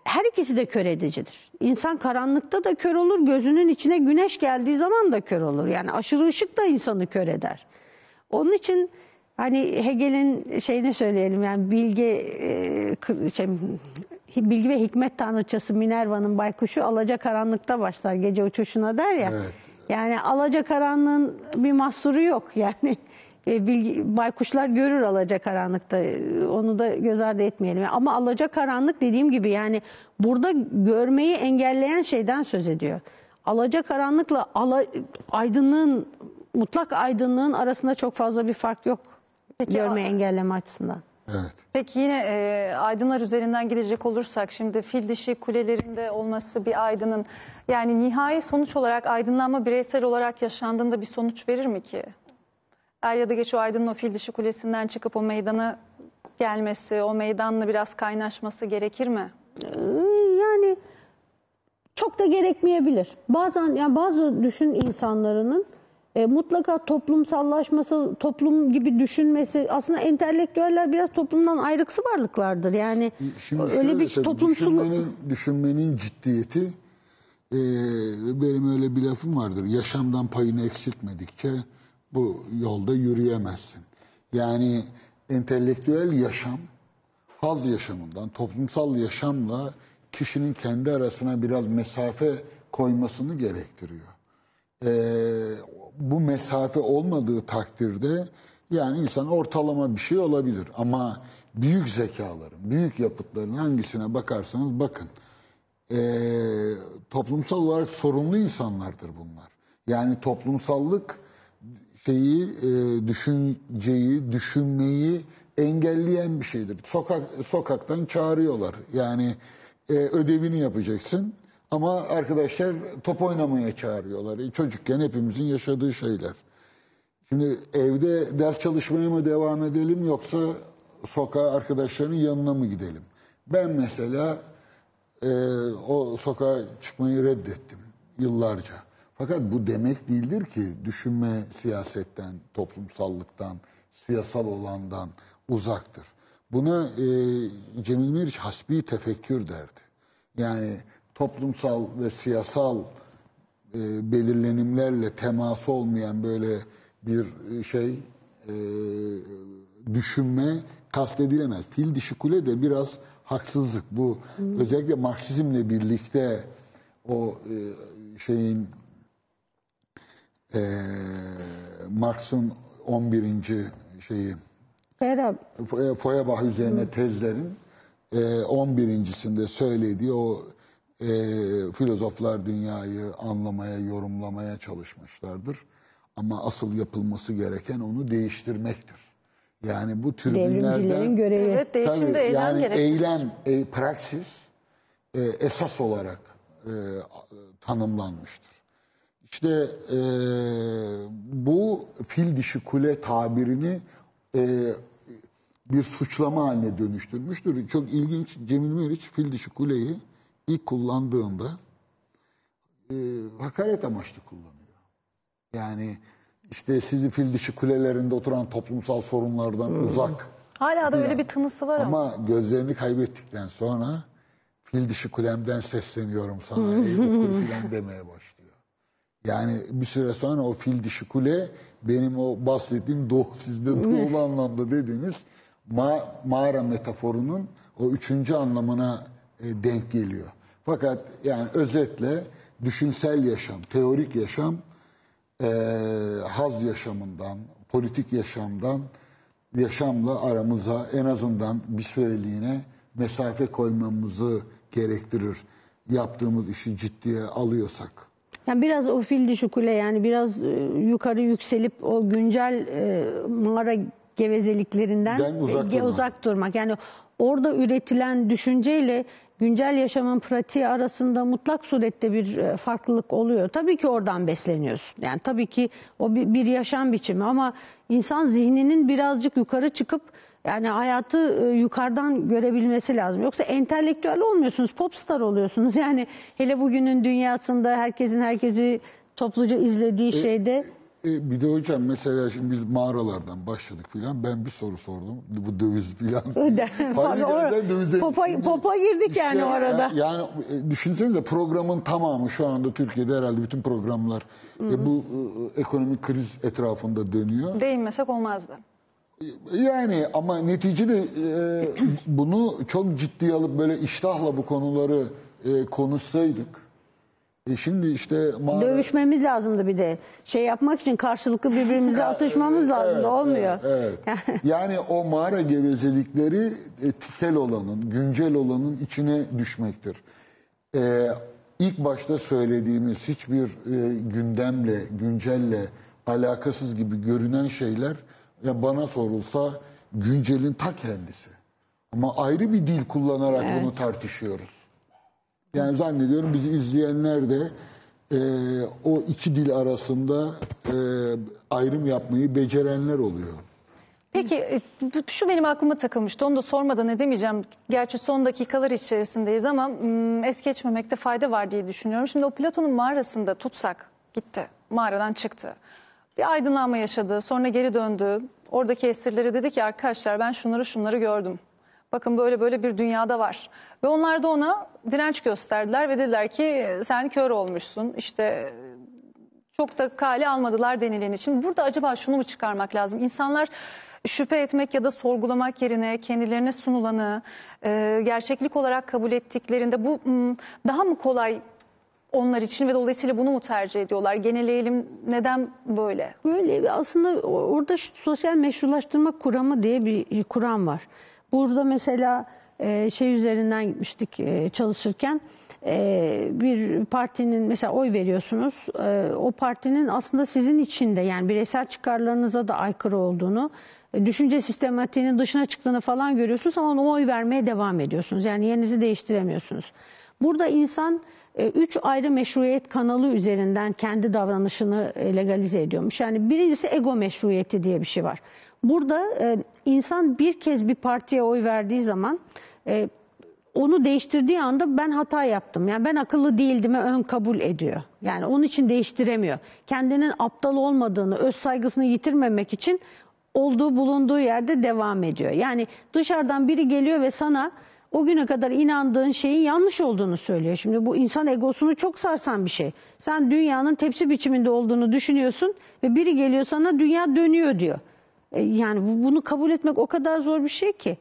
Her ikisi de kör edicidir. İnsan karanlıkta da kör olur, gözünün içine güneş geldiği zaman da kör olur. Yani aşırı ışık da insanı kör eder. Onun için hani Hegel'in şeyini söyleyelim yani bilge e, şey, bilgi ve hikmet tanrıçası Minerva'nın baykuşu alaca karanlıkta başlar gece uçuşuna der ya. Evet. Yani alaca karanlığın bir mahsuru yok yani. E, bilgi, baykuşlar görür alaca karanlıkta. E, Onu da göz ardı etmeyelim. Ama alaca karanlık dediğim gibi yani burada görmeyi engelleyen şeyden söz ediyor. Alaca karanlıkla ala, aydınlığın mutlak aydınlığın arasında çok fazla bir fark yok. Peki, görmeyi a- engelleme açısından. Evet. Peki yine e, aydınlar üzerinden gidecek olursak şimdi fil dişi kulelerinde olması bir aydının yani nihai sonuç olarak aydınlanma bireysel olarak yaşandığında bir sonuç verir mi ki? Er ya da geç o aydının o fil dişi kulesinden çıkıp o meydana gelmesi, o meydanla biraz kaynaşması gerekir mi? Ee, yani çok da gerekmeyebilir. Bazen yani bazı düşün insanlarının e, mutlaka toplumsallaşması, toplum gibi düşünmesi aslında entelektüeller biraz toplumdan ayrıksı varlıklardır. Yani Şimdi öyle şöyle bir toplumsal düşünmenin, düşünmenin ciddiyeti e, benim öyle bir lafım vardır. Yaşamdan payını eksiltmedikçe bu yolda yürüyemezsin. Yani entelektüel yaşam haz yaşamından, toplumsal yaşamla kişinin kendi arasına biraz mesafe koymasını gerektiriyor. Ee, bu mesafe olmadığı takdirde yani insan ortalama bir şey olabilir ama büyük zekaların, büyük yapıtların hangisine bakarsanız bakın ee, toplumsal olarak sorumlu insanlardır bunlar. Yani toplumsallık şeyi, e, düşünceyi, düşünmeyi engelleyen bir şeydir. Sokak sokaktan çağırıyorlar. Yani e, ödevini yapacaksın ama arkadaşlar top oynamaya çağırıyorlar. E, çocukken hepimizin yaşadığı şeyler. Şimdi evde ders çalışmaya mı devam edelim yoksa sokağa arkadaşların yanına mı gidelim? Ben mesela e, o sokağa çıkmayı reddettim yıllarca. Fakat bu demek değildir ki düşünme siyasetten, toplumsallıktan, siyasal olandan uzaktır. Buna e, Cemil Meriç hasbi tefekkür derdi. Yani toplumsal ve siyasal e, belirlenimlerle teması olmayan böyle bir e, şey e, düşünme kastedilemez. Fil dişi kule de biraz haksızlık. Bu özellikle Marksizmle birlikte o e, şeyin e, Marx'ın 11. şeyi Fo- Feuerbach üzerine tezlerin e, 11.sinde söylediği o e, filozoflar dünyayı anlamaya, yorumlamaya çalışmışlardır. Ama asıl yapılması gereken onu değiştirmektir. Yani bu tribünlerden görevi. Evet değişimde Tabii, eylem yani gerekir. eylem, e, praksis e, esas olarak e, tanımlanmıştır. İşte e, bu fil dişi kule tabirini e, bir suçlama haline dönüştürmüştür. Çok ilginç Cemil Meriç fil dişi kuleyi ilk kullandığında e, hakaret amaçlı kullanıyor. Yani işte sizi fil dişi kulelerinde oturan toplumsal sorunlardan uzak Hala da öyle bir tınısı var ama. ama gözlerini kaybettikten sonra fil dişi kulemden sesleniyorum sana ey okul filan demeye başlıyor. Yani bir süre sonra o fil dişi kule benim o bahsettiğim doğu, sizde doğulu anlamda dediğiniz ma- mağara metaforunun o üçüncü anlamına e, denk geliyor. Fakat yani özetle düşünsel yaşam, teorik yaşam e, haz yaşamından, politik yaşamdan yaşamla aramıza en azından bir süreliğine mesafe koymamızı gerektirir. Yaptığımız işi ciddiye alıyorsak. Yani biraz o fil dişi kule yani biraz e, yukarı yükselip o güncel e, mağara gevezeliklerinden Den uzak e, durmak. uzak durmak. Yani orada üretilen düşünceyle güncel yaşamın pratiği arasında mutlak surette bir e, farklılık oluyor. Tabii ki oradan besleniyorsun. Yani tabii ki o bir, bir yaşam biçimi ama insan zihninin birazcık yukarı çıkıp yani hayatı e, yukarıdan görebilmesi lazım. Yoksa entelektüel olmuyorsunuz, popstar oluyorsunuz. Yani hele bugünün dünyasında herkesin herkesi topluca izlediği şeyde E, bir de hocam mesela şimdi biz mağaralardan başladık filan. Ben bir soru sordum. Bu döviz filan. Dövize- popa, Şimdi popa girdik işte yani orada. ya- Yani e, düşünsenize programın tamamı şu anda Türkiye'de herhalde bütün programlar e, bu e, ekonomik kriz etrafında dönüyor. Değinmesek olmazdı. Yani ama neticede e, bunu çok ciddiye alıp böyle iştahla bu konuları e, konuşsaydık. E, şimdi işte mağara... Dövüşmemiz lazımdı bir de. Şey yapmak için karşılıklı birbirimize atışmamız lazımdı. Evet, Olmuyor. Evet, evet. yani o mağara gevezelikleri e, tikel olanın, güncel olanın içine düşmektir. E, ilk başta söylediğimiz hiçbir e, gündemle, güncelle alakasız gibi görünen şeyler ya bana sorulsa güncelin ta kendisi. Ama ayrı bir dil kullanarak bunu tartışıyoruz. Yani zannediyorum bizi izleyenler de e, o iki dil arasında e, ayrım yapmayı becerenler oluyor. Peki e, şu benim aklıma takılmıştı. Onu da sormadan edemeyeceğim. Gerçi son dakikalar içerisindeyiz ama mm, es geçmemekte fayda var diye düşünüyorum. Şimdi o Platon'un mağarasında tutsak gitti. Mağaradan çıktı. Bir aydınlanma yaşadı. Sonra geri döndü. Oradaki esirlere dedi ki arkadaşlar ben şunları şunları gördüm. Bakın böyle böyle bir dünyada var. Ve onlar da ona direnç gösterdiler ve dediler ki sen kör olmuşsun. İşte çok da kale almadılar denilen için. Burada acaba şunu mu çıkarmak lazım? İnsanlar şüphe etmek ya da sorgulamak yerine kendilerine sunulanı gerçeklik olarak kabul ettiklerinde bu daha mı kolay onlar için ve dolayısıyla bunu mu tercih ediyorlar? Geneleyelim neden böyle? Böyle aslında orada sosyal meşrulaştırma kuramı diye bir kuram var. Burada mesela e, şey üzerinden gitmiştik e, çalışırken e, bir partinin mesela oy veriyorsunuz. O partinin aslında sizin içinde yani bireysel çıkarlarınıza da aykırı olduğunu, düşünce sistematiğinin dışına çıktığını falan görüyorsunuz ama ona oy vermeye devam ediyorsunuz. Yani yerinizi değiştiremiyorsunuz. Burada insan üç ayrı meşruiyet kanalı üzerinden kendi davranışını e, legalize ediyormuş. Yani birincisi ego meşruiyeti diye bir şey var. Burada e, insan bir kez bir partiye oy verdiği zaman e, onu değiştirdiği anda ben hata yaptım. Yani ben akıllı değildim ön kabul ediyor. Yani onun için değiştiremiyor. Kendinin aptal olmadığını, öz saygısını yitirmemek için olduğu bulunduğu yerde devam ediyor. Yani dışarıdan biri geliyor ve sana o güne kadar inandığın şeyin yanlış olduğunu söylüyor. Şimdi bu insan egosunu çok sarsan bir şey. Sen dünyanın tepsi biçiminde olduğunu düşünüyorsun ve biri geliyor sana dünya dönüyor diyor. E, Yani bu- bunu kabul etmek o kadar zor bir şey ki.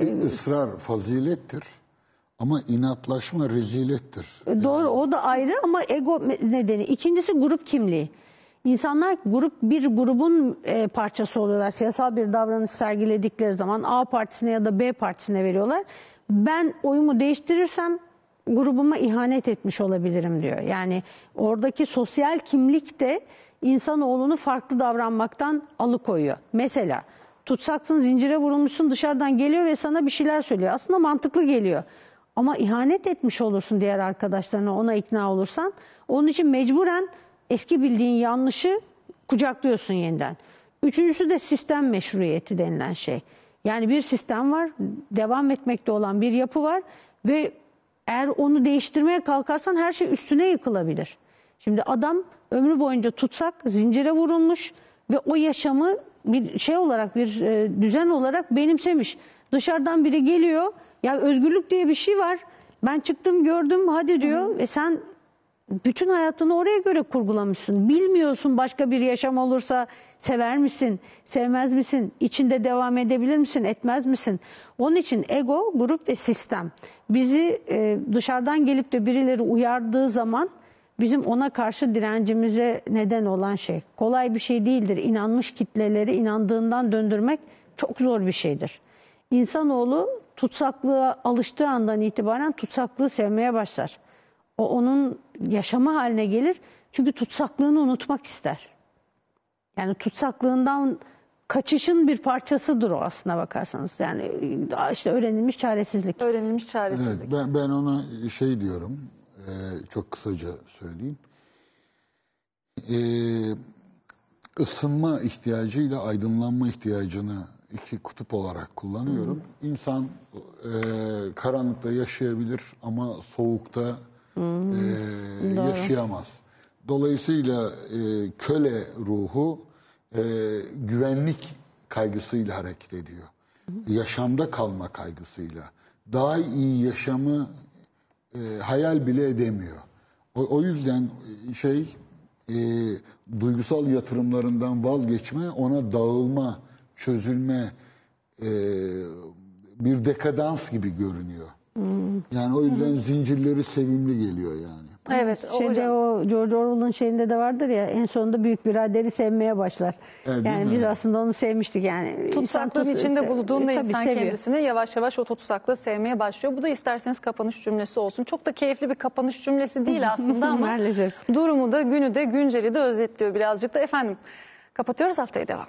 E, ısrar fazilettir ama inatlaşma rezilettir. E, Doğru o da ayrı ama ego nedeni. İkincisi grup kimliği. İnsanlar grup bir grubun e, parçası oluyorlar. Siyasal bir davranış sergiledikleri zaman A partisine ya da B partisine veriyorlar. Ben oyumu değiştirirsem grubuma ihanet etmiş olabilirim diyor. Yani oradaki sosyal kimlik de insanoğlunu farklı davranmaktan alıkoyuyor. Mesela tutsaksın zincire vurulmuşsun dışarıdan geliyor ve sana bir şeyler söylüyor. Aslında mantıklı geliyor. Ama ihanet etmiş olursun diğer arkadaşlarına ona ikna olursan. Onun için mecburen eski bildiğin yanlışı kucaklıyorsun yeniden. Üçüncüsü de sistem meşruiyeti denilen şey. Yani bir sistem var, devam etmekte olan bir yapı var ve eğer onu değiştirmeye kalkarsan her şey üstüne yıkılabilir. Şimdi adam ömrü boyunca tutsak zincire vurulmuş ve o yaşamı bir şey olarak bir e, düzen olarak benimsemiş. Dışarıdan biri geliyor ya özgürlük diye bir şey var. Ben çıktım gördüm hadi diyor ve sen bütün hayatını oraya göre kurgulamışsın. Bilmiyorsun başka bir yaşam olursa sever misin, sevmez misin, içinde devam edebilir misin, etmez misin? Onun için ego, grup ve sistem bizi e, dışarıdan gelip de birileri uyardığı zaman bizim ona karşı direncimize neden olan şey. Kolay bir şey değildir. İnanmış kitleleri inandığından döndürmek çok zor bir şeydir. İnsanoğlu tutsaklığa alıştığı andan itibaren tutsaklığı sevmeye başlar. O onun yaşama haline gelir. Çünkü tutsaklığını unutmak ister. Yani tutsaklığından kaçışın bir parçasıdır o aslına bakarsanız. Yani işte öğrenilmiş çaresizlik. Öğrenilmiş Evet, çaresizlik. ben, ben ona şey diyorum, e, çok kısaca söyleyeyim. E, ısınma ihtiyacıyla aydınlanma ihtiyacını iki kutup olarak kullanıyorum. İnsan e, karanlıkta yaşayabilir ama soğukta e, yaşayamaz. Dolayısıyla e, köle ruhu e, güvenlik kaygısıyla hareket ediyor. Yaşamda kalma kaygısıyla. Daha iyi yaşamı e, hayal bile edemiyor. O, o yüzden e, şey e, duygusal yatırımlarından vazgeçme ona dağılma, çözülme, e, bir dekadans gibi görünüyor. Yani o yüzden zincirleri sevimli geliyor yani. Evet, o Şeyde hocam. o George Orwell'ın şeyinde de vardır ya en sonunda büyük biraderi sevmeye başlar. Evet, değil yani mi? biz aslında onu sevmiştik yani. Tutsaklığın tut- içinde se- bulunduğunda tabii insan seviyor. kendisini yavaş yavaş o tutsaklığı sevmeye başlıyor. Bu da isterseniz kapanış cümlesi olsun. Çok da keyifli bir kapanış cümlesi değil aslında ama Maalesef. durumu da günü de günceli de özetliyor birazcık da. Efendim kapatıyoruz haftaya devam.